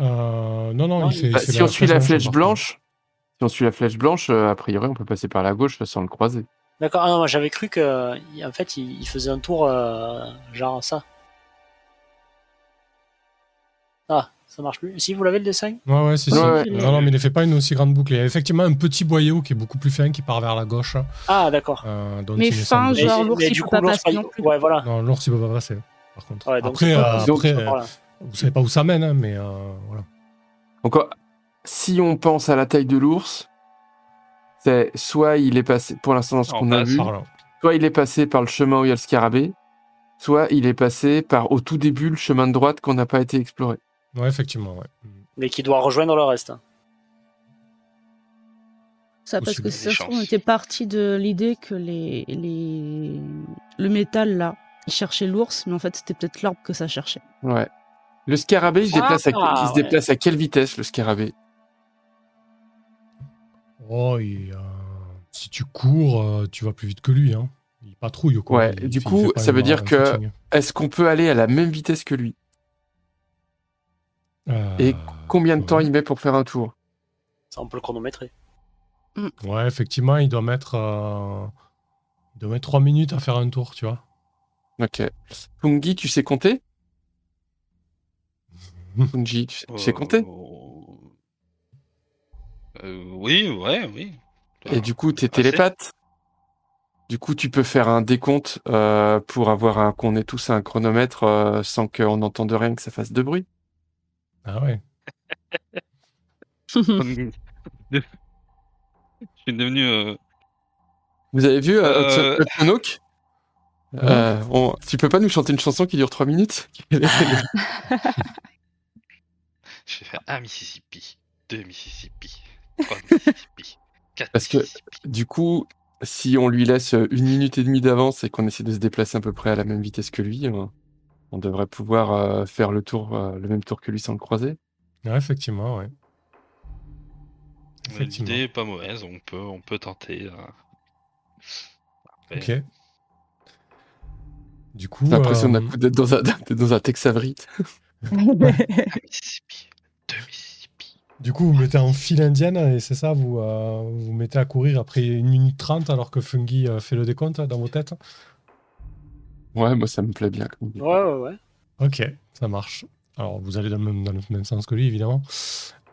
Euh, non, non, Non, il fait. Bah, si on suit la flèche blanche, si on suit la flèche blanche, euh, a priori, on peut passer par la gauche sans le croiser. D'accord. Ah non, moi j'avais cru que, en fait, il, il faisait un tour euh, genre ça. Ah, ça marche plus. Si vous l'avez le dessin? Ouais, ouais, si, si. Ouais, ouais. Non, non, mais il ne fait pas une aussi grande boucle. Il y a effectivement un petit boyau qui est beaucoup plus fin qui part vers la gauche. Ah, d'accord. euh, Mais fin, Genre, l'ours, il du peut pas passer pas- non plus. Ouais, voilà. Non, l'ours, il peut pas passer, par contre. Ouais, donc après, euh, donc, après euh, vous savez pas où ça mène, hein, mais euh, voilà. Donc, si on pense à la taille de l'ours, c'est soit il est passé, pour l'instant, dans ce qu'on a vu, soit il est passé par le chemin où il y a le scarabée, soit il est passé par au tout début le chemin de droite qu'on n'a pas été exploré. Ouais, effectivement, ouais. Mais qui doit rejoindre le reste. Ça, parce que ça on était parti de l'idée que les, les... le métal, là, il cherchait l'ours, mais en fait, c'était peut-être l'arbre que ça cherchait. Ouais. Le scarabée, il se, Ah, déplace, à, il se ouais. déplace à quelle vitesse, le scarabée? Oh, il, euh, si tu cours, euh, tu vas plus vite que lui. Hein. Il patrouille, quoi. Ouais, Il du coup, ça veut dire que-. Est-ce qu'on peut aller à la même vitesse que lui? Euh, Et combien de temps ouais. il met pour faire un tour? Ça, on peut le chronométrer. Ouais, effectivement, il doit mettre. euh, Il doit mettre 3 minutes à faire un tour, tu vois. Ok. Pungi, tu sais compter? [LAUGHS] Pungi, tu sais, tu sais compter? Euh, euh, Oui, ouais, oui. Et du coup, t'es télépathe? Du coup, tu peux faire un décompte euh, pour avoir un qu'on ait tous un chronomètre euh, sans qu'on n'entende rien, que ça fasse de bruit? Ah ouais. [LAUGHS] Je suis devenu. euh, Vous avez vu euh, Euh. Euh, on- Tu peux pas nous chanter une chanson qui dure 3 minutes? [LAUGHS] Je vais faire un Mississippi, deux Mississippi, trois [LAUGHS] Mississippi, quatre Parce que- Mississippi. Du coup, si on lui laisse une minute et demie d'avance et qu'on essaie de se déplacer à peu près à la même vitesse que lui, euh, on devrait pouvoir euh, faire le tour, euh, le même tour que lui sans le croiser. Ouais, effectivement, ouais. L'idée est pas mauvaise, on peut, on peut tenter. euh. Après, Ok. Du coup, J'ai l'impression euh, d'un- d'être dans un, [LAUGHS] d'être dans un Tex Avery. Un Mississippi, [LAUGHS] deux Mississippi. du coup, vous mettez en file indienne et c'est ça, vous euh, vous mettez à courir après 1 minute 30 alors que Fungi euh, fait le décompte dans vos têtes. Ouais, moi ça me plaît bien. comme. Ouais, ouais, ouais. Ok, ça marche. Alors, vous allez dans le même, dans le même sens que lui, évidemment.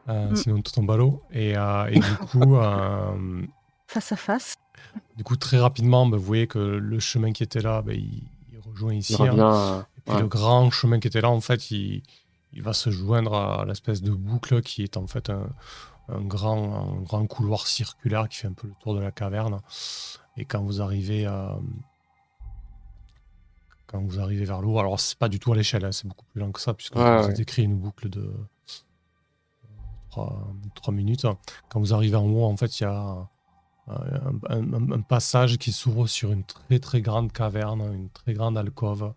Euh, Mm. Sinon, tout tombe à l'eau. Et, euh, et du [LAUGHS] coup, euh, Face à face. du coup, très rapidement, bah, vous voyez que le chemin qui était là, bah, il, il rejoint ici. Il hein. revient. euh, Et puis ouais. le grand chemin qui était là, en fait, il, il va se joindre à l'espèce de boucle qui est en fait un, un grand, un grand couloir circulaire qui fait un peu le tour de la caverne. Et quand vous arrivez, euh, quand vous arrivez vers l'eau, alors c'est pas du tout à l'échelle, hein, c'est beaucoup plus lent que ça, puisque Ouais, vous ai ouais. décrit une boucle de 3, minutes. Quand vous arrivez en haut, en fait, il y a un, un- un passage qui s'ouvre sur une très très grande caverne, une très grande alcôve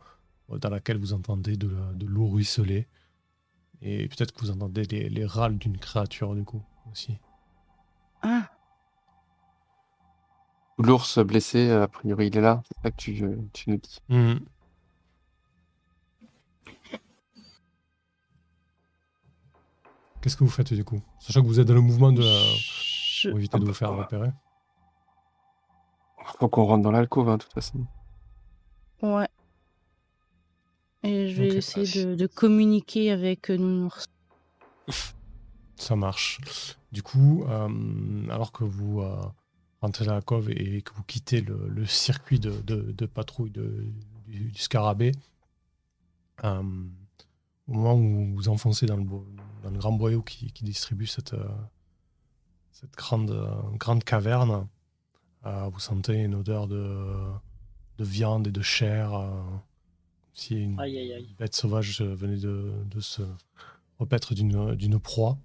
euh, dans laquelle vous entendez de, l'eau ruisseler. Et peut-être que vous entendez les, les râles d'une créature du coup aussi. Ah, L'ours blessé, a priori, il est là. C'est ça que tu, tu nous dis. Mhm. Qu'est-ce que vous faites du coup? Sachant que vous êtes dans le mouvement de je- pour éviter de vous faire Ouais. repérer. Faut qu'on rentre dans l'alcôve, hein, de toute façon. Ouais. Et je vais essayer de, de communiquer avec euh, Nounours. [LAUGHS] Ça marche. Du coup, euh, alors que vous euh, rentrez dans la cove et que vous quittez le, le circuit de, de- de patrouille de- du, du scarabée, euh, au moment où vous vous enfoncez dans le, dans le grand boyau qui, qui distribue cette, euh, cette grande, euh, grande caverne, euh, vous sentez une odeur de, de viande et de chair, si une, Aïe, aïe, aïe. bête sauvage venait de, de se repaître d'une proie.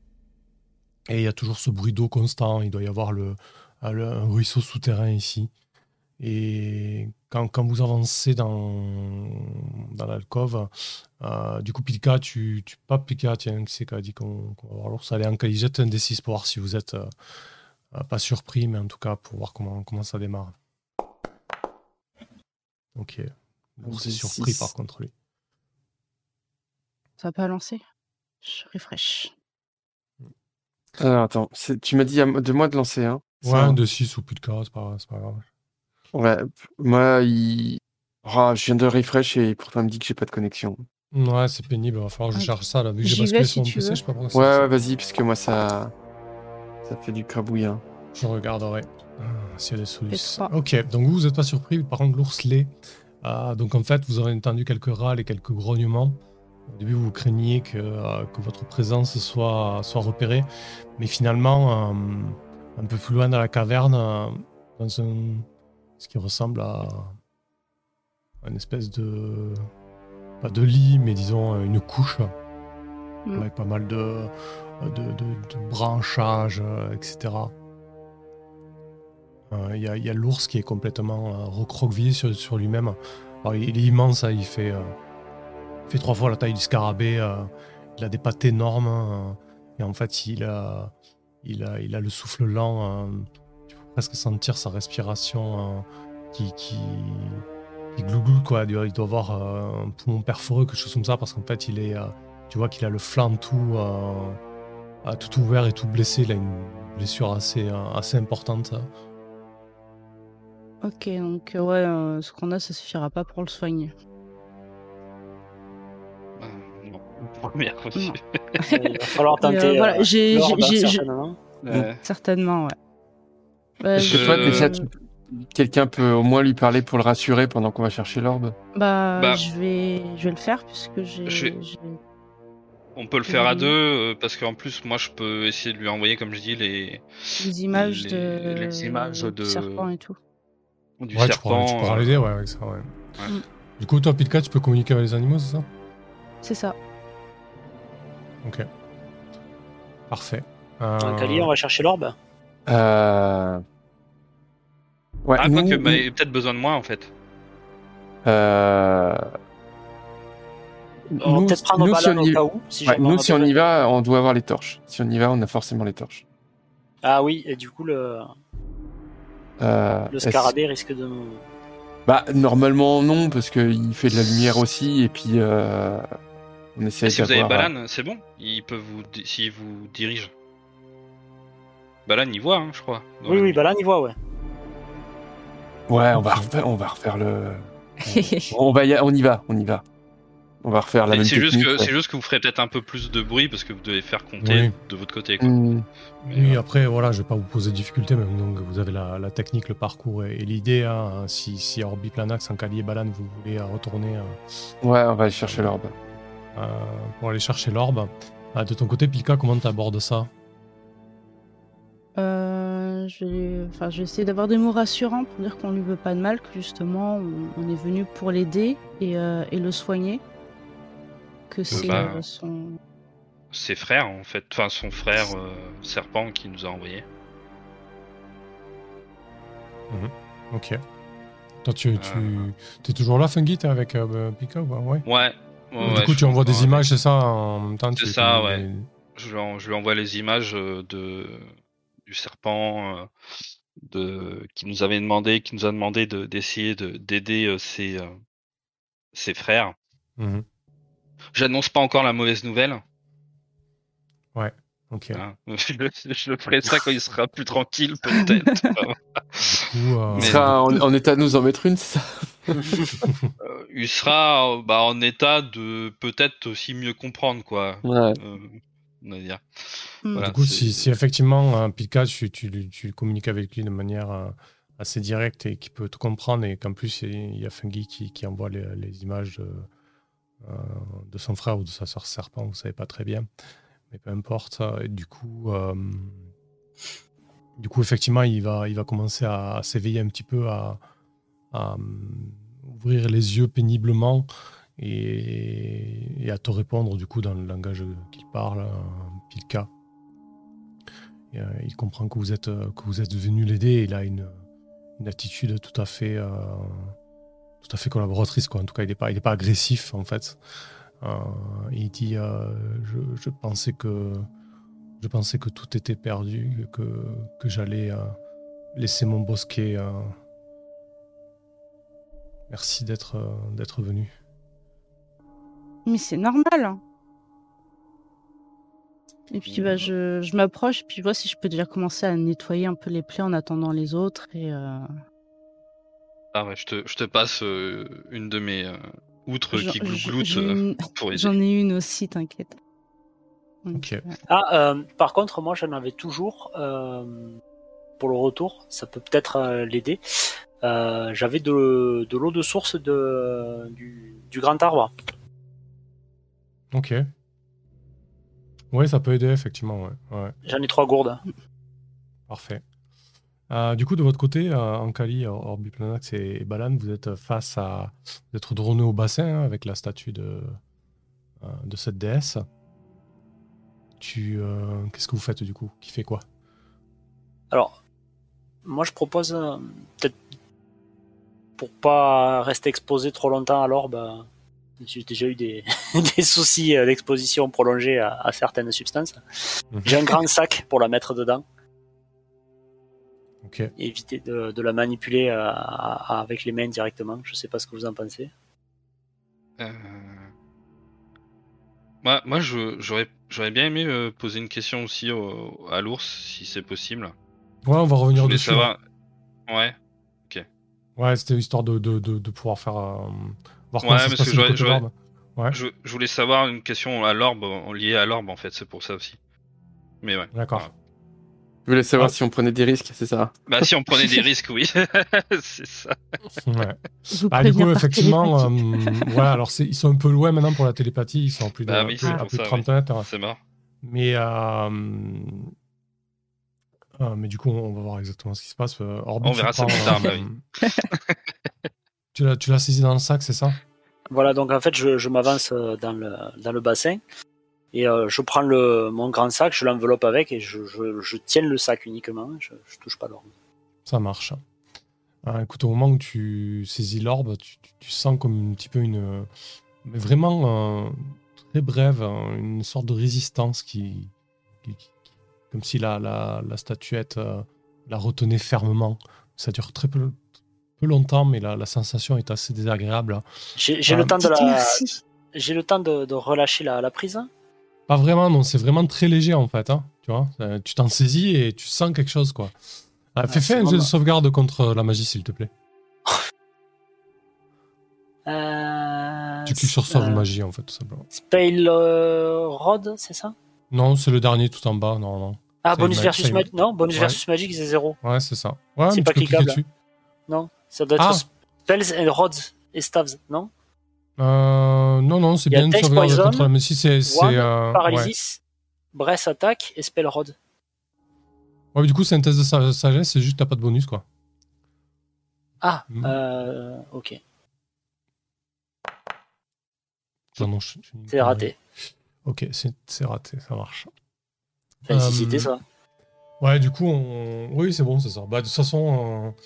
Et il y a toujours ce bruit d'eau constant. Il doit y avoir le, le- un ruisseau souterrain ici. Et quand, quand vous avancez dans, dans l'alcôve, euh, du coup, Pilka, tu, tu pas Pilka, tiens, qui c'est qui a dit qu'on va voir l'ours Allez, Anka, jette un D6 pour voir si vous êtes euh, euh, pas surpris, mais en tout cas pour voir comment, comment ça démarre. Ok. L'ours est D6. surpris par contre, lui. Ça va pas lancer? Je refresh. Attends, tu m'as dit à de moi de lancer, hein? Ouais, un D6 ou plus de cas, c'est pas, c'est pas grave. Ouais, moi, il... Ah, je viens de refresh et pourtant il me dit que j'ai pas de connexion. Ouais, c'est pénible, il va falloir que je Ah, cherche ça là. Vu que j'ai basculé sur mon PC, veux. je sais pas pourquoi Ouais, vas-y, parce que moi, ça... Ça fait du crabouillant. Je regarderai ah, s'il y a des solutions. Ok, donc vous, vous n'êtes pas surpris, par contre, l'ours l'est. Ah, donc en fait, vous aurez entendu quelques râles et quelques grognements. Au début, vous craigniez que, euh, que votre présence soit, soit repérée. Mais finalement, euh, un peu plus loin dans la caverne, euh, dans un, ce qui ressemble à une espèce de. Pas de lit, mais disons euh, une couche. Mm. Avec pas mal de, de, de, de branchages, euh, etc. Euh, Il y a, a l'ours qui est complètement euh, recroquevillé sur, sur lui-même. Il est immense, hein, il, fait, euh, fait trois fois la taille du scarabée. euh, il a des pattes énormes. euh, et en fait, il a, il a, il a le souffle lent. Presque sentir sa respiration euh, qui, qui, qui glouglou, quoi. Il doit, il doit avoir euh, un poumon perforé, quelque chose comme ça, parce qu'en fait, il est, euh, tu vois qu'il a le flanc tout, tout ouvert et tout blessé. Il a une blessure assez, euh, assez importante. Ok, donc ouais, euh, ce qu'on a, ça suffira pas pour le soigner. Non, [LAUGHS] première. Non. [LAUGHS] Il va falloir euh, tenter. voilà, euh, j'ai- l'ordre, j'ai- j'ai- certainement. Euh, Certainement, ouais. Bah, Est-ce que toi, déjà, tu- quelqu'un peut au moins lui parler pour le rassurer pendant qu'on va chercher l'orbe Bah, Bah. je vais, je vais le faire puisque j'ai. Je vais- on peut le faire à deux, euh, parce qu'en plus, moi, je peux essayer de lui envoyer, comme je dis, les les images les- de. les images du de- serpent et tout. du ouais, tu serpent. pourras, tu pourras euh, l'aider, ouais, avec ça, ouais. Ouais. Mm. Du coup, toi, Pilka, tu peux communiquer avec les animaux, c'est ça? C'est ça. Ok. Parfait. Un Euh, on va chercher l'orbe? Euh... Ouais, Ah, nous- bah, il y a peut-être besoin de moi en fait. euh, On nous- peut-être prendre nous, si Balan on au y- cas où. Si ouais, nous, si on y va, on doit avoir les torches. Si on y va, on a forcément les torches. Ah oui, et du coup, le, Euh, le scarabée risque de nous. Bah, normalement, non, parce qu'il fait de la lumière aussi, et puis euh, on essaie Et si vous avez d'avoir- Balan, c'est bon. Il peut vous, s'il vous dirige. Balan, il voit, hein, je crois. Oui, oui. Balan, il voit, ouais. Ouais, on va refaire, on va refaire le. [LAUGHS] on va y, on y va, on y va. On va refaire la Et même C'est juste, technique. que, ouais. c'est juste que vous ferez peut-être un peu plus de bruit parce que vous devez faire compter Oui. de votre côté. Quoi. Hmm, Mais, Oui, euh, après, voilà, je vais pas vous poser de difficultés, mais donc vous avez la, la technique, le parcours et, et l'idée. hein, si, si Orbiplanax, Ankali et Balan, vous voulez euh, retourner euh, Ouais, on va aller chercher l'orbe. euh, pour aller chercher l'orbe. Ah, de ton côté, Pilka, comment tu abordes ça? Euh, je, vais... enfin, je vais essayer d'avoir des mots rassurants pour dire qu'on lui veut pas de mal, que justement on, on est venu pour l'aider et, euh, et le soigner. Que c'est bah, euh, son. ses frères, en fait. Enfin, son frère euh, serpent qui nous a envoyé. Ok. Toi, tu, tu Euh. es toujours là, Fungi T'es avec euh, Pilka ou pas Ouais. Ouais. ouais, du ouais, coup, tu envoies des images, c'est ça En même temps, C'est tu- ça, ouais. Je lui, en- je lui envoie les images de du serpent euh, de qui nous avait demandé, qui nous a demandé de d'essayer de d'aider euh, ses euh, ses frères. Mhm. J'annonce pas encore la mauvaise nouvelle. Ok. hein. [LAUGHS] Je, le- je le ferai ça quand il sera plus tranquille, peut-être. [LAUGHS] Euh, Il sera en, en état de nous en mettre une, c'est ça? [LAUGHS] Euh, il sera bah, en état de peut-être aussi mieux comprendre, quoi. Ouais. Euh, on va dire. Hmm. Voilà, du coup, si, si effectivement, euh, Pilka, tu, tu, tu communiques avec lui de manière euh, assez directe et qu'il peut te comprendre, et qu'en plus, il y a Fungi qui, qui envoie les, les images de, euh, de son frère ou de sa sœur serpent, vous savez pas très bien, mais peu importe. Et du coup, euh, du coup, effectivement, il va, il va commencer à, à s'éveiller un petit peu, à, à, hum, ouvrir les yeux péniblement et, à te répondre du coup dans le langage qu'il parle, Pilka. Euh, il comprend que vous êtes que vous êtes venu l'aider. Il a une, attitude tout à fait euh, tout à fait collaboratrice quoi. En tout cas, il n'est pas il est pas agressif en fait. Euh, il dit je, je pensais que je pensais que tout était perdu, que que j'allais laisser mon bosquet. Merci d'être d'être venu. Mais c'est normal. hein. Et puis bah, je, je m'approche, puis je vois si je peux déjà commencer à nettoyer un peu les plaies en attendant les autres. Et euh, Ah ouais, je te, je te passe euh, une de mes euh, outres qui glougloutent euh, [LAUGHS] pour. J'en ai une aussi, t'inquiète. Ah, euh, par contre, moi, j'en avais toujours euh, pour le retour. Ça peut peut-être euh, l'aider. Euh, J'avais de, de l'eau de source de, du, du grand arbre. Ok. Ouais, ça peut aider effectivement. Ouais. ouais. J'en ai trois gourdes. Parfait. Euh, du coup, de votre côté, euh, Ankali, Or- Orbiplanax et Balan, vous êtes face à. Vous êtes retourné au bassin hein, avec la statue de, euh, de cette déesse. Tu. euh, Qu'est-ce que vous faites du coup? Qui fait quoi? Alors, moi, je propose peut-être pour pas rester exposé trop longtemps à l'orbe. J'ai déjà eu des, [LAUGHS] des soucis euh, d'exposition prolongée à, à certaines substances. Mhm. J'ai un grand sac pour la mettre dedans. Ok. et éviter de, de la manipuler euh, à- à- avec les mains directement. Je sais pas ce que vous en pensez. Euh, Moi, moi je- j'aurais j'aurais bien aimé euh, poser une question aussi au- à l'ours, si c'est possible. Ouais, on va revenir dessus. savoir. Ouais. Ouais, c'était histoire de, de, de, de pouvoir faire. euh, voir Ouais, comment ça se parce passe que. Ouais. Je, je voulais savoir une question à l'orbe, liée à l'orbe en fait, c'est pour ça aussi. Mais ouais. D'accord. Je voulais savoir Ah. si on prenait des risques, c'est ça Bah si on prenait des risques, oui. [LAUGHS] c'est ça. Ouais. Ah, du coup, effectivement, euh, voilà, alors ils sont un peu loin maintenant pour la télépathie, ils sont à plus de, Bah oui, plus- à plus de ça, 30 oui. mètres. C'est mort. Mais, euh, euh, mais du coup, on va voir exactement ce qui se passe. Euh, Orbit, On verra ça plus tard, euh, bah [LAUGHS] tu l'as- tu l'as saisi dans le sac, c'est ça? Voilà, donc en fait, je, je m'avance euh, dans le, dans le bassin Et euh, je prends le, mon grand sac, je l'enveloppe avec et je, je, je tiens le sac uniquement. Je, je touche pas l'orbe. Ça marche. Ah, écoute, au moment où tu saisis l'orbe, tu, tu- tu sens comme un petit peu une. Mais vraiment euh, très brève, euh, une sorte de résistance qui. qui- qui- comme si la, la, la statuette euh, la retenait fermement. Ça dure très peu, peu longtemps, mais la, la sensation est assez désagréable. J'ai Ah, le temps de la, j'ai le temps de, de relâcher la, la prise. Pas vraiment, non, c'est vraiment très léger en fait. hein, tu vois, Euh, tu t'en saisis et tu sens quelque chose, quoi. Ah, fais, Ah, fais c'est un jeu de sauvegarde contre la magie, s'il te plaît. [LAUGHS] Euh, Tu cliques sur sauve euh, magie, en fait, tout simplement. Spell euh, Rod, c'est ça? Non, c'est le dernier tout en bas, non, non. Ah, bonus versus. Non, bonus Ouais. versus magic, c'est zéro. Ouais, c'est ça. Ouais, C'est pas cliquable. dessus. Non, ça doit être Ah. spells and rods et staves, non Euh, non, non, c'est bien Dex sauvegarde contre la magie. C'est. euh, ouais. Paralysis, Breath Attack et Spell Rod. Ouais, mais du coup, c'est un test de sa- sagesse, c'est juste que t'as pas de bonus, quoi. Ah, Hmm. euh, ok, c'est raté. Ok, c'est c'est raté, ça marche. Si Euh, ça. Ouais, du coup, on... oui, c'est bon, c'est ça. Bah, de toute façon, euh,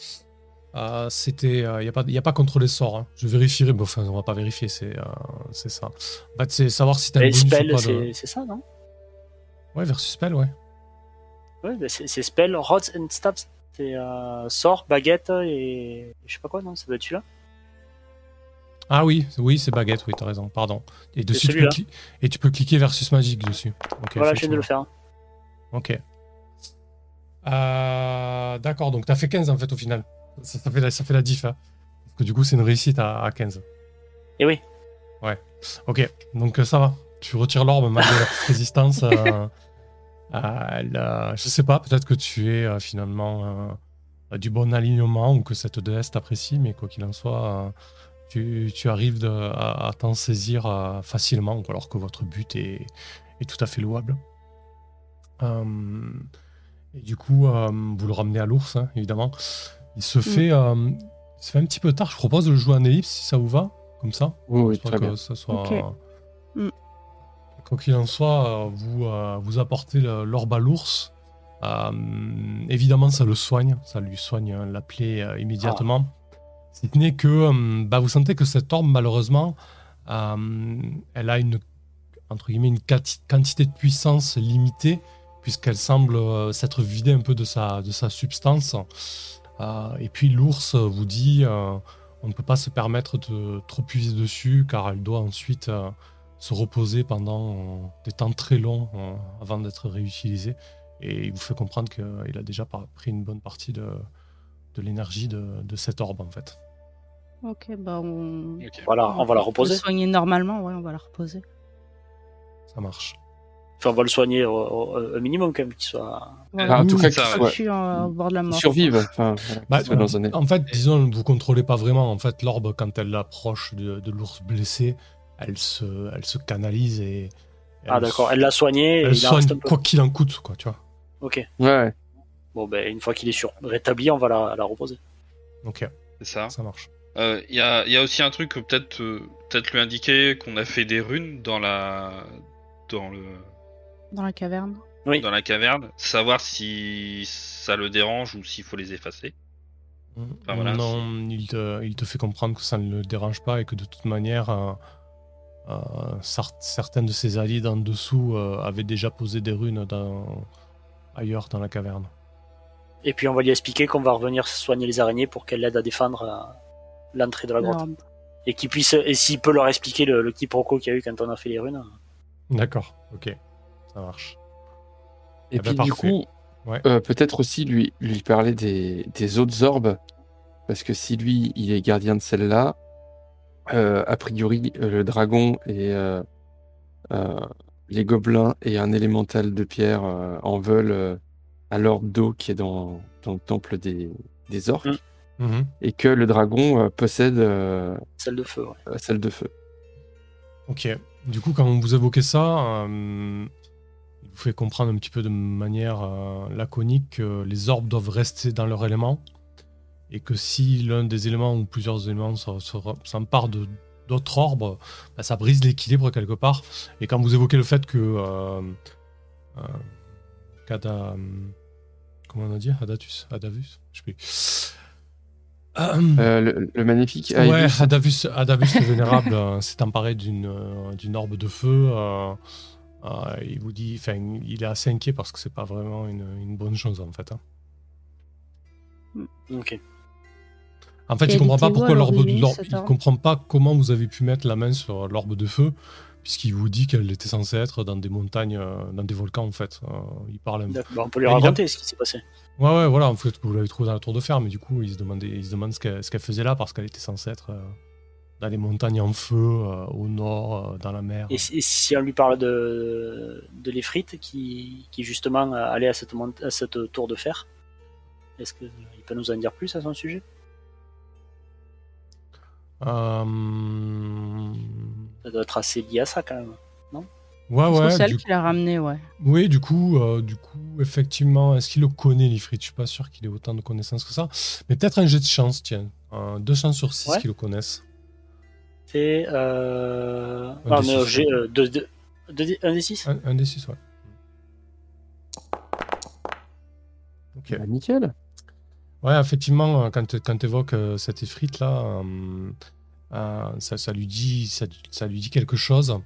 euh, c'était. Il n'y a, pas- y a pas contre les sorts. hein. Je vérifierai, mais enfin, on va pas vérifier, c'est euh, c'est ça. En fait, c'est savoir si t'as un ou spell, pas. c'est De... c'est ça, non? Ouais, versus spell, ouais. Ouais, bah, c'est Spell, Rods and Staves. C'est euh, sort, baguette et je sais pas quoi, non? Ça doit être celui-là? Ah oui, oui, c'est baguette, oui, t'as raison, pardon. Et dessus, tu peux, et tu peux cliquer versus magique dessus. Ok, Voilà, je viens de le faire. Ok. Euh, D'accord, donc t'as fait 15 en fait au final. Ça, ça fait, la, ça fait la diff. hein. Parce que du coup, c'est une réussite à, à 15. Et oui. Ok, donc euh, ça va. Tu retires l'orbe malgré la petite [LAUGHS] résistance. euh, elle, euh, je sais pas, peut-être que tu es euh, finalement euh, du bon alignement ou que cette déesse t'apprécie, mais quoi qu'il en soit, tu, tu arrives de- à, à t'en saisir facilement, alors que votre but est, est tout à fait louable. Et du coup, vous le ramenez à l'ours, hein, évidemment. Il se fait, euh, il se fait un petit peu tard. Je propose de le jouer en ellipse si ça vous va, comme ça. Oui, très que bien. ça soit. Ok. Mm. Quoi qu'il en soit, euh, vous, euh, vous apportez l'orbe à l'ours. Euh, évidemment, ça le soigne, ça lui soigne euh, la plaie euh, immédiatement. Si ce n'est que euh, bah, vous sentez que cette orbe, malheureusement, euh, elle a une, entre guillemets, une quantité de puissance limitée, puisqu'elle semble euh, s'être vidée un peu de sa, de sa substance. Euh, et puis l'ours vous dit euh, on ne peut pas se permettre de trop puiser dessus, car elle doit ensuite euh, se reposer pendant euh, des temps très longs euh, avant d'être réutilisée. Et il vous fait comprendre qu'il a déjà pris une bonne partie de, de l'énergie de, de cette orbe, en fait. Ok, bah on. Ok. Voilà, on va la reposer. soigner normalement, ouais, on va la reposer. Ça marche. Enfin, on va le soigner au, au- au minimum quand même, qu'il soit. Voilà. Ah, en tout cas, ça, ouais. bord de la mort. survive. Enfin, Bah. En fait, disons, vous contrôlez pas vraiment. En fait, l'orbe, quand elle approche de, de l'ours blessé, elle se, elle se canalise et. Ah, d'accord. Elle l'a soigné et Elle il en reste soigne un peu. quoi qu'il en coûte, quoi, tu vois. Ok. Ouais. Bon, ben, une fois qu'il est sur rétabli, on va la, la reposer. Ok, C'est ça. ça marche. Euh, Il y, a, il y a aussi un truc que peut-être euh, peut-être lui indiquer qu'on a fait des runes dans la dans le Dans la caverne. Oui. dans la caverne, savoir si ça le dérange ou s'il faut les effacer. Enfin, voilà, non, il te, il te fait comprendre que ça ne le dérange pas et que de toute manière, euh, euh, cer- certaines de ses alliés d'en dessous euh, avaient déjà posé des runes dans, ailleurs dans la caverne. Et puis, on va lui expliquer qu'on va revenir soigner les araignées pour qu'elle l'aide à défendre euh, l'entrée de la grotte. Et qu'il puisse, et s'il peut leur expliquer le, le quiproquo qu'il y a eu quand on a fait les runes. D'accord, ok, ça marche. Et Eh ben, puis du parfait. coup, Ouais. euh, peut-être aussi lui, lui parler des, des autres orbes, parce que si lui, il est gardien de celle-là, euh, a priori, euh, le dragon et euh, euh, les gobelins et un élémental de pierre euh, en veulent euh, à l'orbe d'eau qui est dans, dans le temple des, des orques, Mm. Mhm. et que le dragon euh, possède euh, Celle de feu, ouais. euh, celle de feu. Ok. Du coup, quand vous évoquez ça, euh, vous fait comprendre un petit peu de manière euh, laconique que les orbes doivent rester dans leur élément et que si l'un des éléments ou plusieurs éléments se- se- s'emparent de, d'autres orbes, bah, ça brise l'équilibre quelque part. Et quand vous évoquez le fait que euh, euh, qu'Ada- comment on a dit? Adatus Adavus Je sais plus. Euh, Euh, le, le magnifique. Ouais. Adavus, Adavus le Vénérable euh, s'est emparé d'une euh, d'une orbe de feu. Euh, il vous dit, enfin, il est assez inquiet parce que c'est pas vraiment une, une bonne chose en fait. hein. Ok. En fait, Et il comprend pas pourquoi l'orbe, il comprend pas comment vous avez pu mettre la main sur l'orbe de feu, puisqu'il vous dit qu'elle était censée être dans des montagnes, euh, dans des volcans en fait. Euh, il parle. un-. Bah, on peut lui a- raconter ce qui s'est passé. Ouais, ouais, voilà. En fait, vous l'avez trouvé dans la tour de fer, mais du coup, il se demandait, il se demande ce qu'elle, faisait là parce qu'elle était censée être euh, dans les montagnes en feu, euh, au nord, euh, dans la mer. Et, si- et si on lui parle de, de l'Efrite qui, qui justement allait à cette, mont- à cette tour de fer, est-ce qu'il peut nous en dire plus à son sujet? Euh, Ça doit être assez lié à ça quand même. Ouais, crois que ouais. c'est elle du- qui l'a ramené, ouais. Oui, du coup, euh, du coup, effectivement, est-ce qu'il le connaît, l'Ifrit Je suis pas sûr qu'il ait autant de connaissances que ça. Mais peut-être un jet de chance, tiens. Deux chances sur six Ouais. qu'ils le connaissent. C'est. Euh... Un Ah, euh, un des six? Un, un des six, ouais. Ok. Bah, nickel. Ouais, effectivement, euh, quand tu évoques cet Ifrit là, euh, euh, ça, ça lui dit, ça, ça lui dit quelque chose.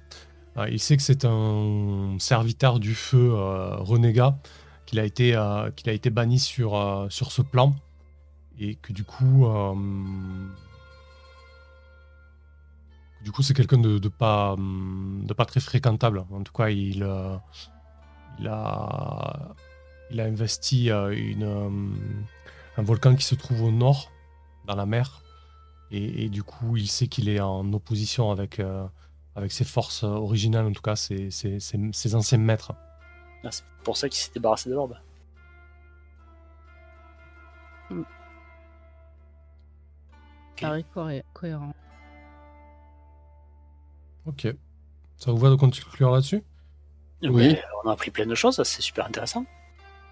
Euh, il sait que c'est un serviteur du feu euh, renégat, qu'il a été, euh, qu'il a été banni sur, euh, sur ce plan, et que du coup, euh, du coup, c'est quelqu'un de, de pas, hum, de pas très fréquentable. En tout cas, il, euh, il a, il a investi euh, une, euh, un volcan qui se trouve au nord, dans la mer, et, et du coup, il sait qu'il est en opposition avec, euh, avec ses forces originales, en tout cas, ses, ses- ses- ses anciens maîtres. Ah, C'est pour ça qu'il s'est débarrassé de l'orbe. Ça paraît cohé- cohérent. Ok. Ça vous va de conclure là-dessus? Oui. Mais on a appris plein de choses, c'est super intéressant.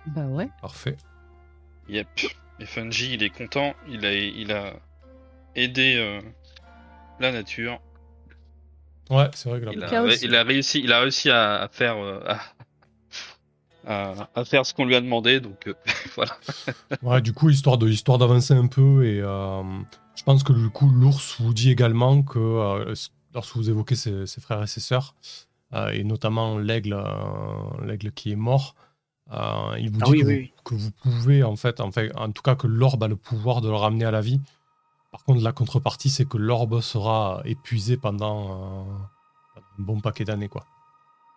Bah ouais. Parfait. Yep. Et Fungi, il est content. Il a, il a aidé euh, la nature. Ouais, c'est vrai que là, Il a, il a réussi, il a réussi à, à faire, euh, à, à- à faire ce qu'on lui a demandé. Donc euh, [LAUGHS] voilà. Ouais, du coup, histoire de histoire d'avancer un peu, et euh, je pense que du coup, l'ours vous dit également que euh, lorsque vous évoquez ses, ses frères et ses sœurs, euh, et notamment l'aigle, euh, l'aigle qui est mort, euh, il vous Ah dit oui, que, oui, vous, oui. que vous pouvez, en fait, en fait, en tout cas, que l'orbe a le pouvoir de le ramener à la vie. Par contre, la contrepartie, c'est que l'orbe sera épuisé pendant un bon paquet d'années, quoi.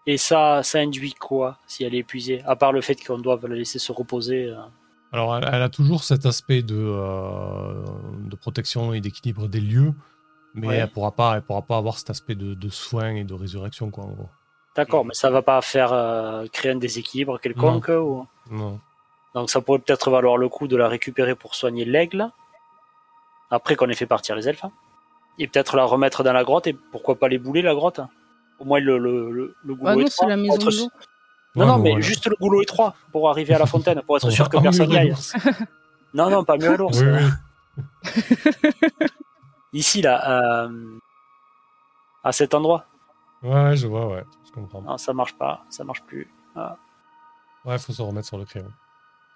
Et ça, ça induit quoi si elle est épuisée À part le fait qu'on doit la laisser se reposer. euh? Alors, elle, elle a toujours cet aspect de, euh, de protection et d'équilibre des lieux, mais Ouais. elle pourra pas, elle pourra pas avoir cet aspect de, de soin et de résurrection, quoi, en gros. D'accord, mais ça va pas faire euh, créer un déséquilibre quelconque ou... Non. Donc ça pourrait peut-être valoir le coup de la récupérer pour soigner l'aigle, après qu'on ait fait partir les elfes. Et peut-être la remettre dans la grotte, et pourquoi pas les bouler la grotte? Au moins le, le, le, le goulot Ah non, étroit. c'est la maison de. Non, Ouais, non, mais voilà. juste le goulot étroit pour arriver à la fontaine, pour être sûr que personne n'y aille. Non, non, pas mieux à l'ours. Oui, oui. [LAUGHS] Ici, là, euh, à cet endroit. Ouais, ouais, je vois, ouais, je comprends. Non, ça marche pas, ça marche plus. Ouais, faut se remettre sur le crayon.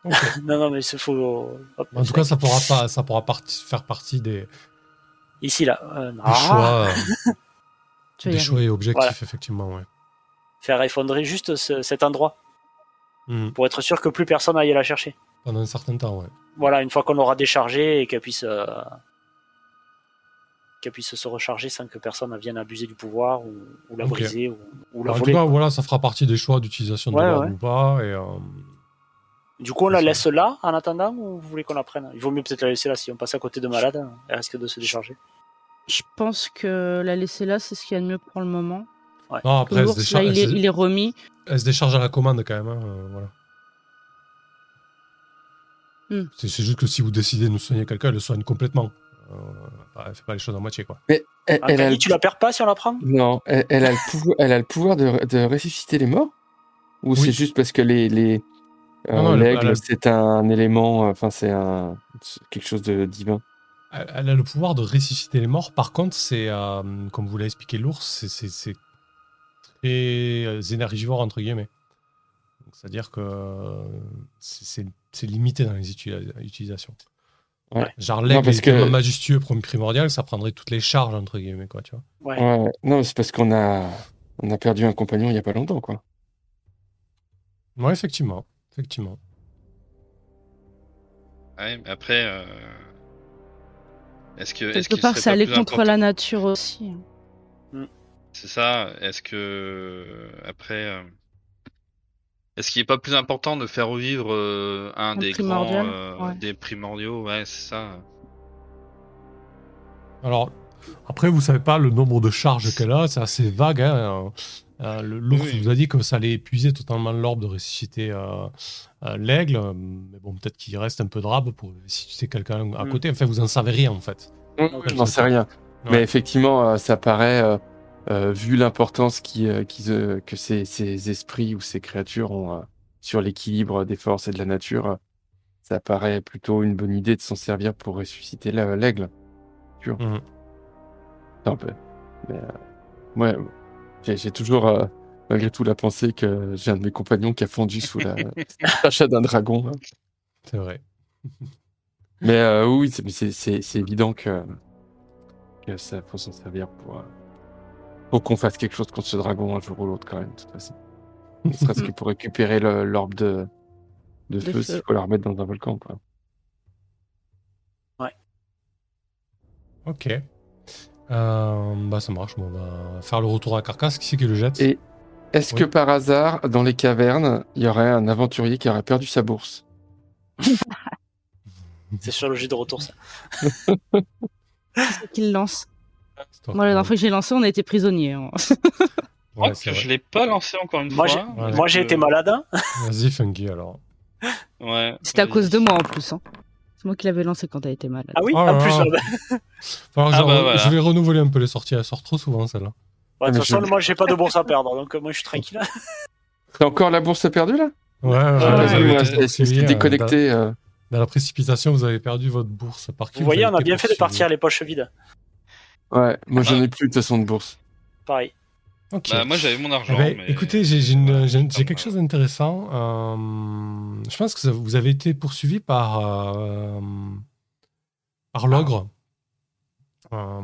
[LAUGHS] Non, non, mais il faut. hop, en tout cas, ça pourra pas, ça pourra parti- faire partie des, Ici, là. euh, des ah, choix, euh, [LAUGHS] des choix et objectifs, Voilà. effectivement, ouais. Faire effondrer juste ce- cet endroit, Hmm. pour être sûr que plus personne aille la chercher. Pendant un certain temps, ouais. Voilà, une fois qu'on l'aura déchargé et qu'elle puisse, euh, qu'elle puisse se recharger sans que personne vienne abuser du pouvoir ou, ou la briser ou, ou la En tout cas, voilà, ça fera partie des choix d'utilisation de Ouais, l'orbe ouais. ou pas, et euh, Du coup, on la Ça. laisse là en attendant ou vous voulez qu'on la prenne? Il vaut mieux peut-être la laisser là si on passe à côté de malade, elle risque de se décharger. Je pense que la laisser là, c'est ce qu'il y a de mieux pour le moment. non, après, elle se, L'ours, là, décharge, il est, elle, se- il est remis. elle se décharge à la commande quand même, hein, euh, voilà. Hmm. C'est c'est juste que si vous décidez de soigner quelqu'un, elle le soigne complètement. Euh, elle fait pas les choses à moitié, quoi. Elle, Ah, elle a Camille, le... tu la perds pas si on la prend? Non, elle, elle a le pouvoir, elle a le pouvoir de, de ressusciter les morts Ou Oui. c'est juste parce que les, les euh, c'est un élément, enfin c'est un quelque chose de divin. elle elle a le pouvoir de ressusciter les morts. Par contre, c'est, euh, comme vous l'a expliqué l'ours, c'est- c'est c'est très euh, énergivore, entre guillemets. C'est-à-dire que euh, c'est- limité dans les utili- utilisations. Ouais. Genre l'aigle parce est que- tellement majestueux prim- primordial, ça prendrait toutes les charges, entre guillemets, quoi, tu vois. Ouais. Ouais, non, c'est parce qu'on a, on a perdu un compagnon il y a pas longtemps, quoi. Ouais, effectivement. Effectivement. Ouais, mais après, euh, est-ce que. est-ce Quelque qu'il part, serait ça allait contre important- la nature aussi. C'est ça. Est-ce que après, euh, est-ce qu'il est pas plus important de faire revivre euh, un, Un des primordial, grands, euh, ouais. des primordiaux? Ouais, c'est ça. Alors, après, vous savez pas le nombre de charges qu'elle a, c'est assez vague. Hein. Euh, L'ours Oui. vous a dit que ça allait épuiser totalement l'orbe de ressusciter euh, euh, l'aigle. Mais bon, peut-être qu'il reste un peu de rab pour ressusciter quelqu'un à Mm. côté. Enfin, vous en savez rien, en fait. Je n'en sais rien. Ouais. Mais effectivement, euh, ça paraît, euh, vu l'importance qui, euh, qui, que ces, ces esprits ou ces créatures ont euh, sur l'équilibre des forces et de la nature, ça paraît plutôt une bonne idée de s'en servir pour ressusciter la- l'aigle. Un peu. Mais, ouais, j'ai toujours, malgré tout, la pensée que j'ai un de mes compagnons qui a fondu sous la [LAUGHS] l'achat d'un dragon. hein. C'est vrai. Mais euh, oui, c'est évident que, que ça faut s'en servir pour, pour qu'on fasse quelque chose contre ce dragon un jour ou l'autre quand même, de toute façon. Ne serait-ce que [LAUGHS] pour récupérer l'orbe de, de, De feu, feu. s'il faut la remettre dans un volcan. Quoi. Ok. Euh, bah, ça marche. Bon, on va faire le retour à carcasse. Qui c'est qui le jette Et est-ce Oui. que par hasard, dans les cavernes, il y aurait un aventurier qui aurait perdu sa bourse? [LAUGHS] C'est sur le jet de retour, ça. [LAUGHS] C'est qu'il lance? Moi, la que- dernière fois que j'ai lancé, on était prisonniers. hein. Ouais, Oh, que je l'ai pas lancé encore une Moi, fois. Ouais. Moi, j'ai Euh, été malade. hein. Vas-y, Funky, alors. Ouais. C'était à cause de moi en plus. hein. C'est moi qui l'avais lancé quand t'as été malade. Ah oui, Oh en plus. euh, bah, Ah je, bah voilà. je vais renouveler un peu les sorties. Elle sort trop souvent, celle-là. ouais, de mais toute façon, je- moi, j'ai pas de bourse à perdre, donc euh, moi, je suis tranquille. [LAUGHS] T'as encore la bourse perdue là? Ouais, ouais, Ah, été poursuivi, c'est euh, déconnecté. euh. Dans, la précipitation, vous avez perdu votre bourse. Par qui Vous voyez, on a été bien fait de partir les poches vides. Ouais, moi j'en ai plus de toute façon de bourse. Pareil. Ok. Bah, moi j'avais mon Eh argent. ben, mais- Écoutez, j'ai quelque chose d'intéressant. Euh, je pense que ça- vous avez été poursuivi par, euh, par l'ogre. Euh,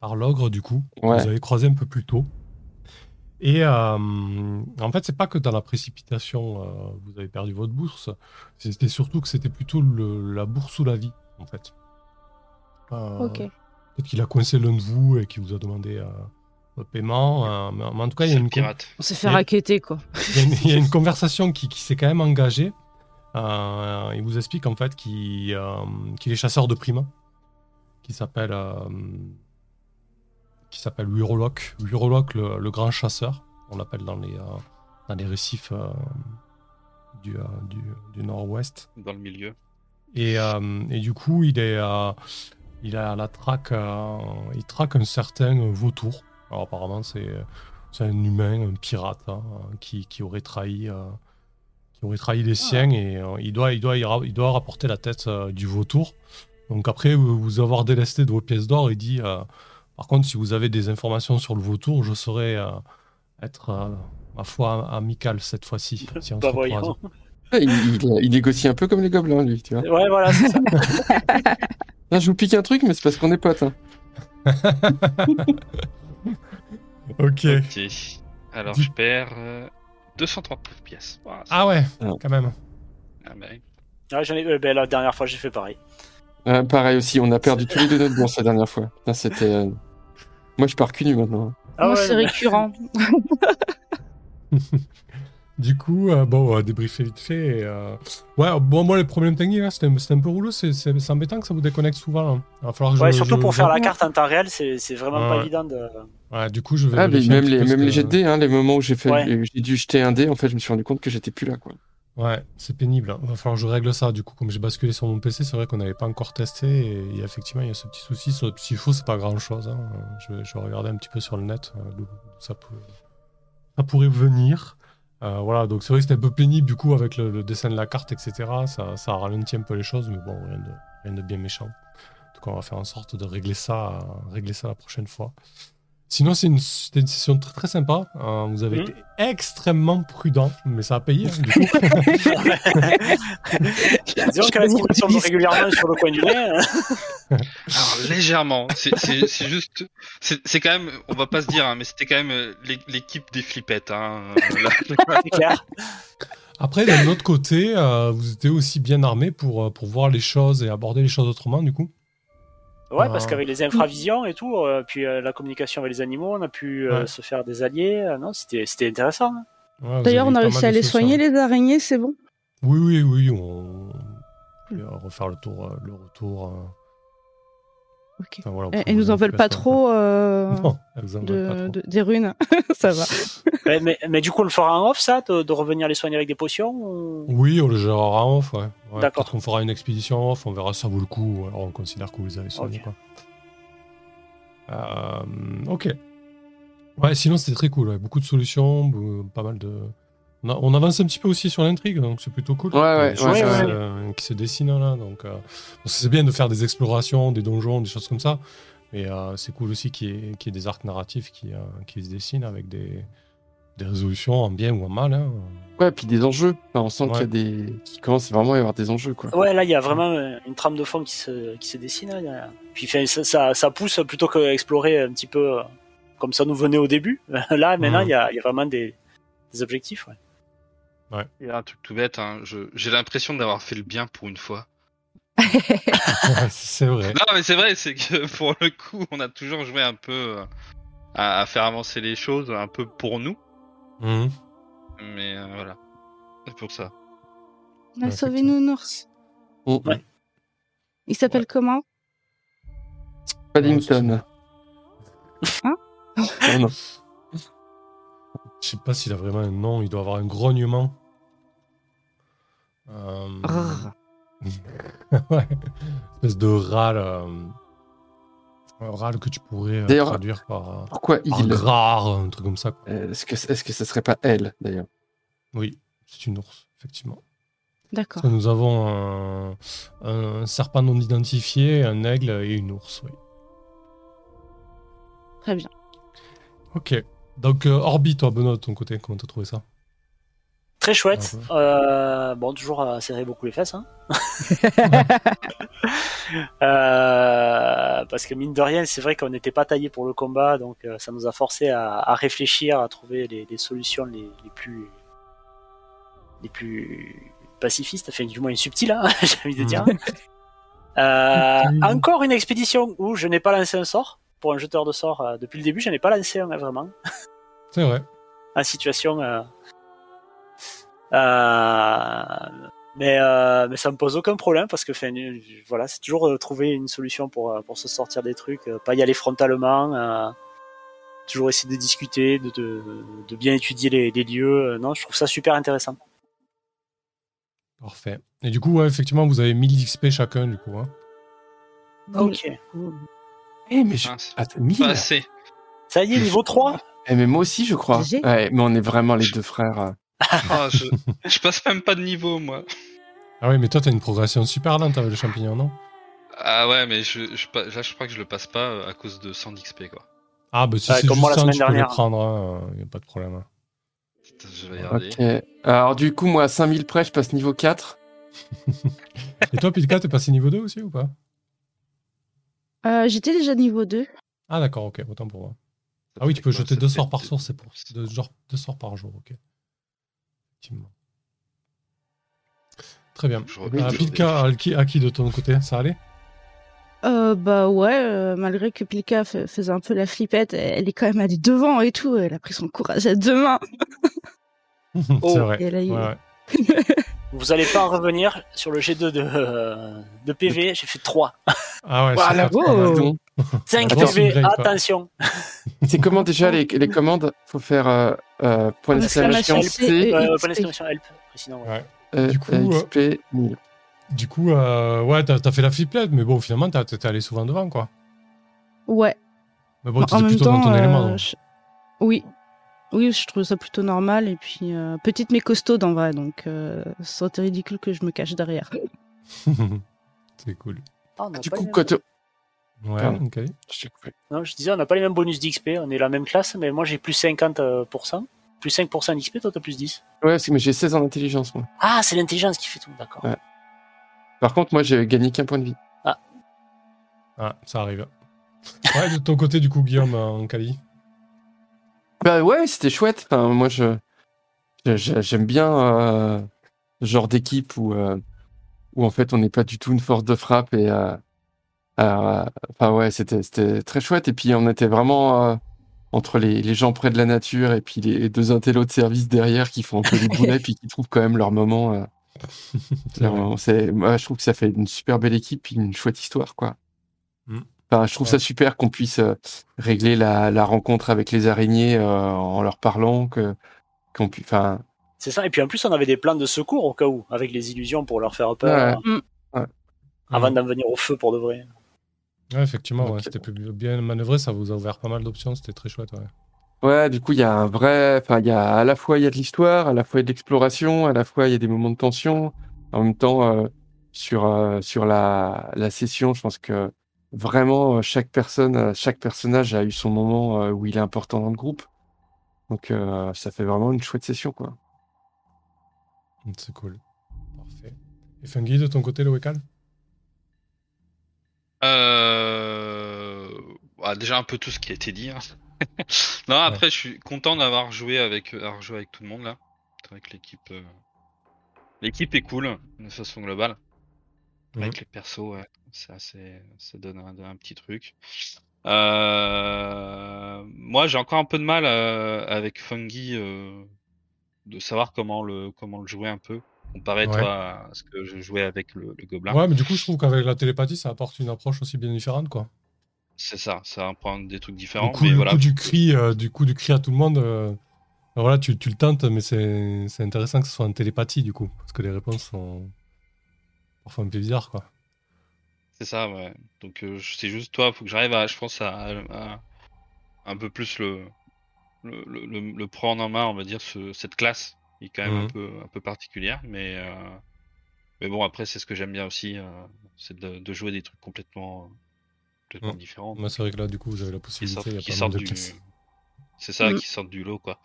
par l'ogre, du coup. que Ouais. Vous avez croisé un peu plus tôt. Et euh, en fait, c'est pas que dans la précipitation, euh, vous avez perdu votre bourse. C'était surtout que c'était plutôt le- la bourse ou la vie, en fait. Euh, Ok. Peut-être qu'il a coincé l'un de vous et qu'il vous a demandé euh, votre paiement. euh, mais, en tout cas, il y a une, pirate. On s'est fait Et- raqueter, quoi. il y a une, il y a une conversation qui, qui s'est quand même engagée. Euh, il vous explique en fait qu'il euh, est chasseur de primes, qui s'appelle euh, qui s'appelle Uroloc. Uroloc, le, le grand chasseur, on l'appelle dans les euh, dans les récifs euh, du, euh, du, du nord-ouest. dans le milieu. Et, euh, et du coup, il est, euh, il a la traque, euh, il traque un certain vautour. Alors apparemment, c'est, c'est un humain, un pirate, hein, qui, qui aurait trahi, euh, qui aurait trahi les siens et euh, il doit, il doit, il, doit rapporter la tête euh, du vautour. Donc après vous, vous avoir délesté de vos pièces d'or, il dit, euh, par contre, si vous avez des informations sur le vautour, je saurais euh, être, euh, ma foi, amical cette fois-ci. [LAUGHS] Si on Bah se il, il- il négocie un peu comme les gobelins, lui, tu vois. Ouais, voilà, c'est ça. [LAUGHS] Là, je vous pique un truc, mais c'est parce qu'on est potes. hein. [LAUGHS] ok. Ok. Alors Du- je perds euh, 239 pièces. Ah ouais, Ah. quand même. ah, bah oui. Ouais, j'en ai... euh, ben, la dernière fois, j'ai fait pareil. Ouais, pareil aussi, on a perdu tous les deux notre bourse la dernière fois. Putain, c'était. euh, Moi, je pars cul nu maintenant. Ah Moi, ouais, c'est mais- récurrent. [LAUGHS] Du coup, euh, bon, on va débriefer vite fait. et, euh, Ouais, bon, moi, les problèmes techniques, là, c'était c'était un peu rouleux. C'est c'est- c'est embêtant que ça vous déconnecte souvent. hein. Il va falloir que Ouais, je- surtout je- pour faire la carte en temps réel, c'est c'est vraiment Ouais. pas évident de. Ouais, du coup, je vais. Ah, mais même les, même les jets de dés, hein, les moments où j'ai fait, Ouais. j'ai dû jeter un dé, en fait, je me suis rendu compte que j'étais plus là, quoi. Ouais, c'est pénible. Il va falloir que je règle ça. Du coup, comme j'ai basculé sur mon PC, c'est vrai qu'on n'avait pas encore testé. Et effectivement, il y a ce petit souci. Petit faux, c'est pas grand chose. Je, vais, je vais regarder un petit peu sur le net euh, d'où ça, peut- ça pourrait venir. Euh, voilà, donc c'est vrai que c'était un peu pénible du coup avec le, dessin de la carte, etc. Ça, ça ralentit un peu les choses, mais bon, rien de, bien méchant. tout cas, on va faire en sorte de régler ça, régler ça la prochaine fois. Sinon, c'est une, c'était une session très très sympa. Euh, vous avez Mhm. été extrêmement prudent, mais ça a payé. hein, du coup. Disons qu'avec ce qui me tombe régulièrement sur le coin du nez. hein. Alors légèrement, c'est c'est- c'est juste, c'est c'est quand même, on va pas se dire, hein, mais c'était quand même euh, l'é- l'équipe des flippettes. Hein, euh, là. [LAUGHS] C'est clair. Après, d'un autre côté, euh, vous étiez aussi bien armé pour, pour voir les choses et aborder les choses autrement, du coup. Ouais, Ah. parce qu'avec les infravisions et tout, euh, puis euh, la communication avec les animaux, on a pu euh, Ouais. se faire des alliés. euh, non, c'était c'était intéressant. hein. Ouais, D'ailleurs, on a réussi à les soigner, les araignées, c'est bon? Oui, oui, oui, on on peut refaire le tour, le retour. Ok. enfin, voilà, Elles pour elles nous en veulent pas occuper, trop euh, [LAUGHS] Non, en pas trop. de- des runes. [LAUGHS] ça va. [LAUGHS] mais, mais, mais du coup, on le fera en off, ça, de, de revenir les soigner avec des potions ou- Oui, on le gérera en off, ouais. ouais D'accord. Peut-être qu'on fera une expédition off, on verra si ça vaut le coup, ou alors on considère que vous les avez soignés, Ok. quoi. Euh, ok. Ouais, sinon c'était très cool, ouais. beaucoup de solutions, pas mal de... On, a- on avance un petit peu aussi sur l'intrigue, donc c'est plutôt cool. Ouais, ouais, ouais, se- qui se dessinent là, donc euh, bon, c'est bien de faire des explorations, des donjons, des choses comme ça, mais euh, c'est cool aussi qu'il y, ait- qu'il y ait des arcs narratifs qui, euh, qui se dessinent avec des, des résolutions en bien ou en mal. hein. Ouais, puis des enjeux. Enfin, on sent Ouais. qu'il y a des. qu'il commence vraiment à y avoir des enjeux, quoi. Ouais, là, il y a vraiment euh, une trame de fond qui se, qui se dessine. là, Puis ça, ça, ça pousse plutôt qu'explorer un petit peu euh, comme ça nous venait au début. [LAUGHS] Là, maintenant, Mhm. il y, a, il y a vraiment des, des objectifs. Ouais. Il y a un truc tout bête, hein, je- j'ai l'impression d'avoir fait le bien pour une fois. [LAUGHS] C'est vrai. Non, mais c'est vrai, c'est que [LAUGHS] pour le coup, on a toujours joué un peu euh, à, à faire avancer les choses, un peu pour nous. Mhm. Mais euh, voilà, c'est pour ça. On a Ouais, sauvé. Nounours. Mm. Ouais. Il s'appelle comment? Paddington. Hein Non, non. [LAUGHS] Je sais pas s'il a vraiment un nom, il doit avoir un grognement. Euh, [LAUGHS] ouais, espèce de râle. euh, Un râle que tu pourrais euh, traduire par, euh, Pourquoi par il gras, un truc comme ça. Est-ce que, est-ce que ça serait pas elle, d'ailleurs? Oui, c'est une ours, effectivement. D'accord. Nous avons un, un serpent non identifié, un aigle et une ours, oui. Très bien. Ok. Donc, euh, Orbi, toi, Benoît, de ton côté, comment t'as trouvé ça? Très chouette. Ah Euh, bon, toujours à serrer beaucoup les fesses. Hein. [LAUGHS] [LAUGHS] Euh, parce que mine de rien, c'est vrai qu'on n'était pas taillé pour le combat, donc euh, ça nous a forcé à, à réfléchir, à trouver les, les solutions les, les plus les plus pacifistes, enfin du moins subtiles, hein, [LAUGHS] j'ai envie de dire. Euh, Subtil. encore une expédition où je n'ai pas lancé un sort. Pour un jeteur de sort, euh, depuis le début, je n'ai pas lancé un vraiment C'est vrai. en situation. Euh, mais, euh, mais ça me pose aucun problème parce que euh, voilà, c'est toujours euh, trouver une solution pour, euh, pour se sortir des trucs, euh, pas y aller frontalement, euh, toujours essayer de discuter, de, de, de bien étudier les, les lieux. euh, non, je trouve ça super intéressant. Parfait. Et du coup, ouais, effectivement, vous avez 1000 XP chacun, du coup. Hein. Ok. Eh, mais je... Attends, Pas assez. Ça y est, niveau 3 Eh, mais moi aussi, je crois. Ouais, mais on est vraiment les deux frères. Euh. Ah, [LAUGHS] je, je passe même pas de niveau, moi. Ah oui, mais toi, t'as une progression super lente avec le champignon, non? Ah ouais, mais je, là, je crois que je le passe pas euh, à cause de 100 d'XP, quoi. Ah, bah si Ouais, c'est comme juste moi la ça, semaine tu peux les dernière. prendre, hein, y a pas de problème. hein. Putain, Je vais regarder. Ok. Alors, du coup, moi, à 5000 près, je passe niveau 4. [LAUGHS] Et toi, Pilka, t'es passé niveau 2 aussi ou pas? Euh, J'étais déjà niveau 2. Ah d'accord, ok, autant pour moi. Ah oui, tu peux jeter deux sorts par jour, c'est pour deux, genre, deux sorts par jour, ok. Effectivement. Très bien. Euh. Pilka, à qui, à qui de ton côté Ça allait? Euh, bah ouais, euh, malgré que Pilka fa- faisait un peu la flippette, elle est quand même allée devant et tout. Elle a pris son courage à deux mains. [LAUGHS] Oh, C'est vrai. Et là, il- Ouais, ouais. [LAUGHS] Vous allez pas en revenir sur le G2 de, euh, de PV, j'ai fait 3. Ah ouais, Voilà. c'est pas Oh. mal. Donc, 5 Attends, PV, Grey, pas. attention. [LAUGHS] C'est comment déjà les, les commandes Faut faire euh, euh, point d'exclamation C, Euh, point d'exclamation help. Sinon, ouais. Ouais. euh, Du coup, euh, euh, XP 1000. Du coup, euh, ouais, t'as as fait la flippette, mais bon, finalement, t'as- t'es allé souvent devant, quoi. Ouais. Mais bon, t'étais plutôt temps, dans ton euh, élément. donc. je- oui. Oui, je trouve ça plutôt normal. Et puis, euh, petite mais costaud en vrai. Donc, euh, ça aurait été ridicule que je me cache derrière. [LAUGHS] c'est cool. On a Du coup, quand, Ouais, Pardon. ok. Je t'ai coupé. Non, je disais, on n'a pas les mêmes bonus d'XP, on est la même classe, mais moi j'ai plus 50%. Plus 5% d'XP, toi t'as plus 10. Ouais, c'est que j'ai 16 en intelligence, moi. Ah, c'est l'intelligence qui fait tout, d'accord. Ouais. Par contre, moi, j'ai gagné qu'un point de vie. Ah, ça arrive. Ouais, de ton côté, du coup, Guillaume, en Cali. Bah ouais, c'était chouette. Enfin, moi, je j'aime bien euh, ce genre d'équipe où euh, où en fait on n'est pas du tout une force de frappe et euh, euh, enfin ouais, c'était c'était très chouette. Et puis on était vraiment euh, entre les, les gens près de la nature et puis les, deux intellos de service derrière qui font un peu les [LAUGHS] boulets puis qui trouvent quand même leur moment. euh. [LAUGHS] C'est moi je trouve que ça fait une super belle équipe puis une chouette histoire quoi. Mm. Enfin, je trouve Ouais. ça super qu'on puisse euh, régler la, la rencontre avec les araignées euh, en leur parlant que qu'on puisse enfin C'est ça, et puis en plus on avait des plans de secours au cas où, avec les illusions pour leur faire peur, Ouais. Mm. Ouais. avant d'en venir au feu pour de vrai. Ouais, effectivement, ouais, c'était plus bien manœuvré, ça vous a ouvert pas mal d'options, c'était très chouette. Ouais. Ouais, du coup, il y a un vrai, enfin, y a à la fois il y a de l'histoire, à la fois il y a de l'exploration, à la fois il y a des moments de tension. En même temps, euh, sur euh, sur la la session, je pense que vraiment euh, chaque personne, chaque personnage a eu son moment euh, où il est important dans le groupe. Donc ça fait vraiment une chouette session, quoi. C'est cool. Parfait. Et Fungi, de ton côté, le Wekal Euh... bah, déjà un peu tout ce qui a été dit. hein. [LAUGHS] non, après, je suis content d'avoir joué avec, d'avoir joué avec tout le monde là. C'est vrai que l'équipe, euh, l'équipe est cool de façon globale. Avec les persos, ouais, c'est assez, ça donne un, un petit truc. Euh... Moi, j'ai encore un peu de mal euh, avec Fungi euh, de savoir comment le, comment le jouer un peu comparé Ouais. toi à ce que je jouais avec le, le gobelin. Ouais, mais du coup, je trouve qu'avec la télépathie, ça apporte une approche aussi bien différente, quoi. C'est ça, ça va prendre des trucs Du différents. coup, mais le voilà. coup du cri, euh, du coup du cri à tout le monde, euh, voilà, tu, tu le tentes, mais c'est intéressant que ce soit en télépathie, du coup, parce que les réponses sont parfois un peu bizarres, quoi. C'est ça, ouais. Donc euh, c'est juste toi, faut que j'arrive à, je pense à, à- un peu plus le le, le, le- le prendre en main, on va dire ce, cette classe qui est quand même un Mhm. peu un peu particulière, mais euh, mais bon après c'est ce que j'aime bien aussi, euh, c'est de, de jouer des trucs complètement complètement Mhm. différents. Moi, c'est vrai que là, du coup, vous avez la possibilité, il y a qui pas mal sortent de du c'est ça Mhm. qui sortent du lot quoi.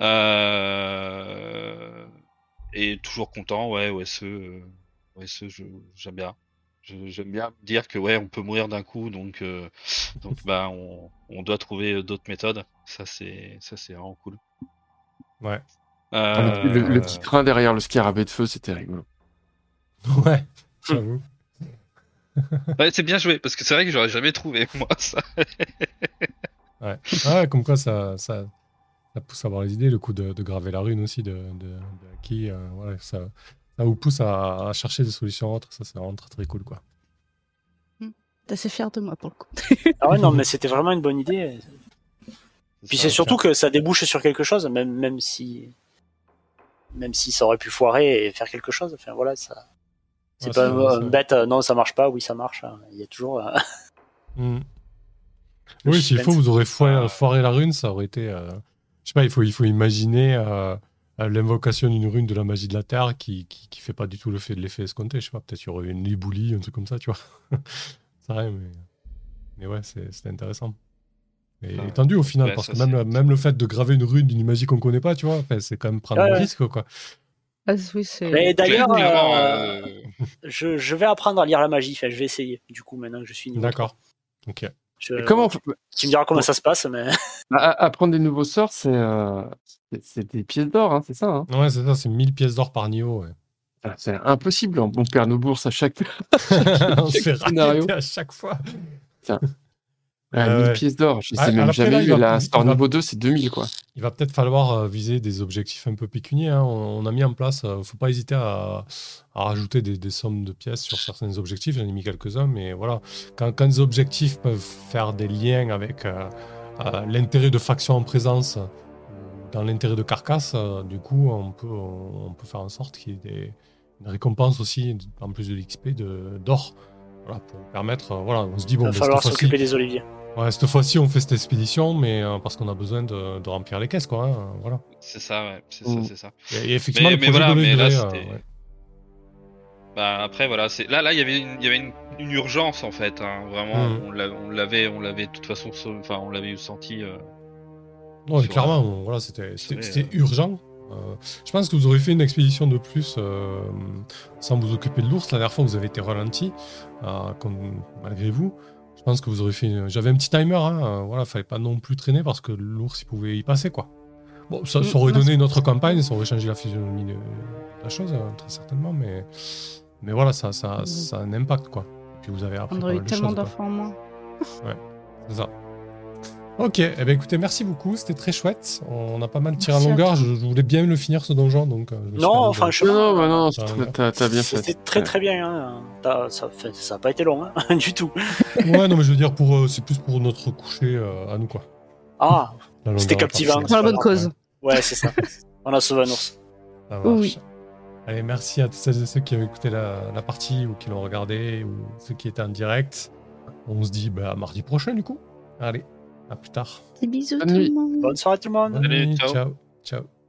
Euh... et toujours content, ouais, OSE, euh, OSE, je- j'aime bien. Je- J'aime bien dire que ouais, on peut mourir d'un coup, donc euh, donc [LAUGHS] bah on, on doit trouver d'autres méthodes. Ça c'est ça c'est vraiment cool. Ouais. Le, Euh, petit train derrière le scarabée de feu, c'était rigolo. Ouais, [LAUGHS] j'avoue. ouais, c'est bien joué parce que c'est vrai que j'aurais jamais trouvé [LAUGHS] moi ça. Ouais. Ah, comme quoi, ça, ça, ça pousse à avoir les idées, le coup de, de graver la rune aussi, de, de, de Aki, euh, voilà, ça, ça vous pousse à, à chercher des solutions autres, ça, c'est vraiment très, très cool, quoi. T'es assez fier de moi pour le coup. [LAUGHS] Ah ouais, non, mais c'était vraiment une bonne idée. Puis c'est surtout que ça débouche sur quelque chose, même, même si, même si ça aurait pu foirer et faire quelque chose. Enfin voilà, ça. C'est Ouais, pas vrai, bête, euh, non, ça marche pas, oui, ça marche. hein. Il y a toujours. euh, [LAUGHS] Mm. Oui, s'il faut, vous aurez foiré, foiré la rune, ça aurait été. euh, je sais pas, il faut, il faut imaginer l'invocation d'une rune de la magie de la terre qui, qui, qui fait pas du tout le fait de l'effet escompté. Je sais pas, peut-être il y aurait une liboulie, un truc comme ça, tu vois. [LAUGHS] c'est vrai, mais, mais ouais, c'est- c'était intéressant. Et Ouais. étendu au final, Ouais, parce ça, que même, le fait de graver une rune d'une magie qu'on connaît pas, tu vois, c'est quand même prendre Ouais, un risque, quoi. Ah, oui. Mais d'ailleurs, euh, euh, je, je vais apprendre à lire la magie. Enfin, je vais essayer. Du coup, maintenant que je suis niveau. D'accord. Ok. Je- Et comment on Tu, me diras comment ça se passe, mais. [LAUGHS] à- apprendre des nouveaux sorts, c'est euh, des pièces d'or, hein, c'est ça. Hein Ouais, c'est ça, c'est 1000 pièces d'or par niveau. ouais. Ah, c'est impossible. On perd nos bourses à chaque. [LAUGHS] [LAUGHS] On se fait scénario. raqueter à chaque fois. Ah, Ouais, 1000 ouais. pièces d'or. Je Ah, sais même après, jamais là, il eu va- la il star niveau 2, c'est 2000 quoi. Il va peut-être falloir euh, viser des objectifs un peu pécuniers. hein. On, on a mis en place, euh, faut pas hésiter à, à rajouter des, des sommes de pièces sur certains objectifs. J'en ai mis quelques-uns, mais voilà. Quand, quand les objectifs peuvent faire des liens avec euh, euh, l'intérêt de faction en présence, euh, dans l'intérêt de carcasse, euh, du coup, on peut, on, on peut faire en sorte qu'il y ait des, une récompense aussi, en plus de l'XP, de- d'or. Voilà, pour permettre, euh, voilà, on se dit, bon, Il va ben, falloir s'occuper des oliviers. Ouais, cette fois-ci, on fait cette expédition, mais euh, parce qu'on a besoin de, de remplir les caisses, quoi. hein, voilà. c'est ça, ouais, c'est Mm. ça, c'est ça. Et, et effectivement, Mais- le mais voilà, de mais là, euh, ouais. Bah après voilà, c'est là là il y avait une, il y avait une, une urgence en fait, hein. vraiment Mhm. on l'a- on l'avait on l'avait de toute façon enfin on l'avait senti euh, Non, mais clairement, voilà, c'était c'était- urgent. Euh, je pense que vous aurez fait une expédition de plus euh, sans vous occuper de l'ours. La dernière fois, vous avez été ralenti, euh, comme- malgré vous. Je pense que vous aurez fait. une- J'avais un petit timer, hein, euh, voilà, fallait pas non plus traîner parce que l'ours, il pouvait y passer, quoi. Bon, ça, ça Mm, aurait non, donné c'est- une autre campagne, ça aurait changé la physionomie de la chose, euh, très certainement, mais, mais voilà, ça, ça, Mm. ça a un impact, quoi. Et puis vous avez appris On aurait eu tellement d'enfants en moins. C'est ça. Ok, eh ben écoutez, merci beaucoup, c'était très chouette. On a pas mal tiré à longueur, je, je voulais bien le finir ce donjon, donc... euh, je Non, de- franchement, Non, non, bah non, t'as- bien fait. C'était très très bien. Hein. Ça, fait- ça a pas été long, hein, [LAUGHS] du tout. Ouais, non, mais je veux dire, pour, euh, c'est plus pour notre coucher euh, à nous, quoi. Ah, C'était captivant. Pour la bonne Ouais. cause. ouais, c'est ça. [LAUGHS] On a sauvé un ours. Ça marche. Oui. Allez, merci à toutes celles et ceux qui ont écouté la, la partie ou qui l'ont regardé ou ceux qui étaient en direct. On se dit bah, à mardi prochain, du coup. Allez, à plus tard. Des bisous Bonne tout nuit. le monde. Bonne soirée tout le monde. Salut, ciao. ciao.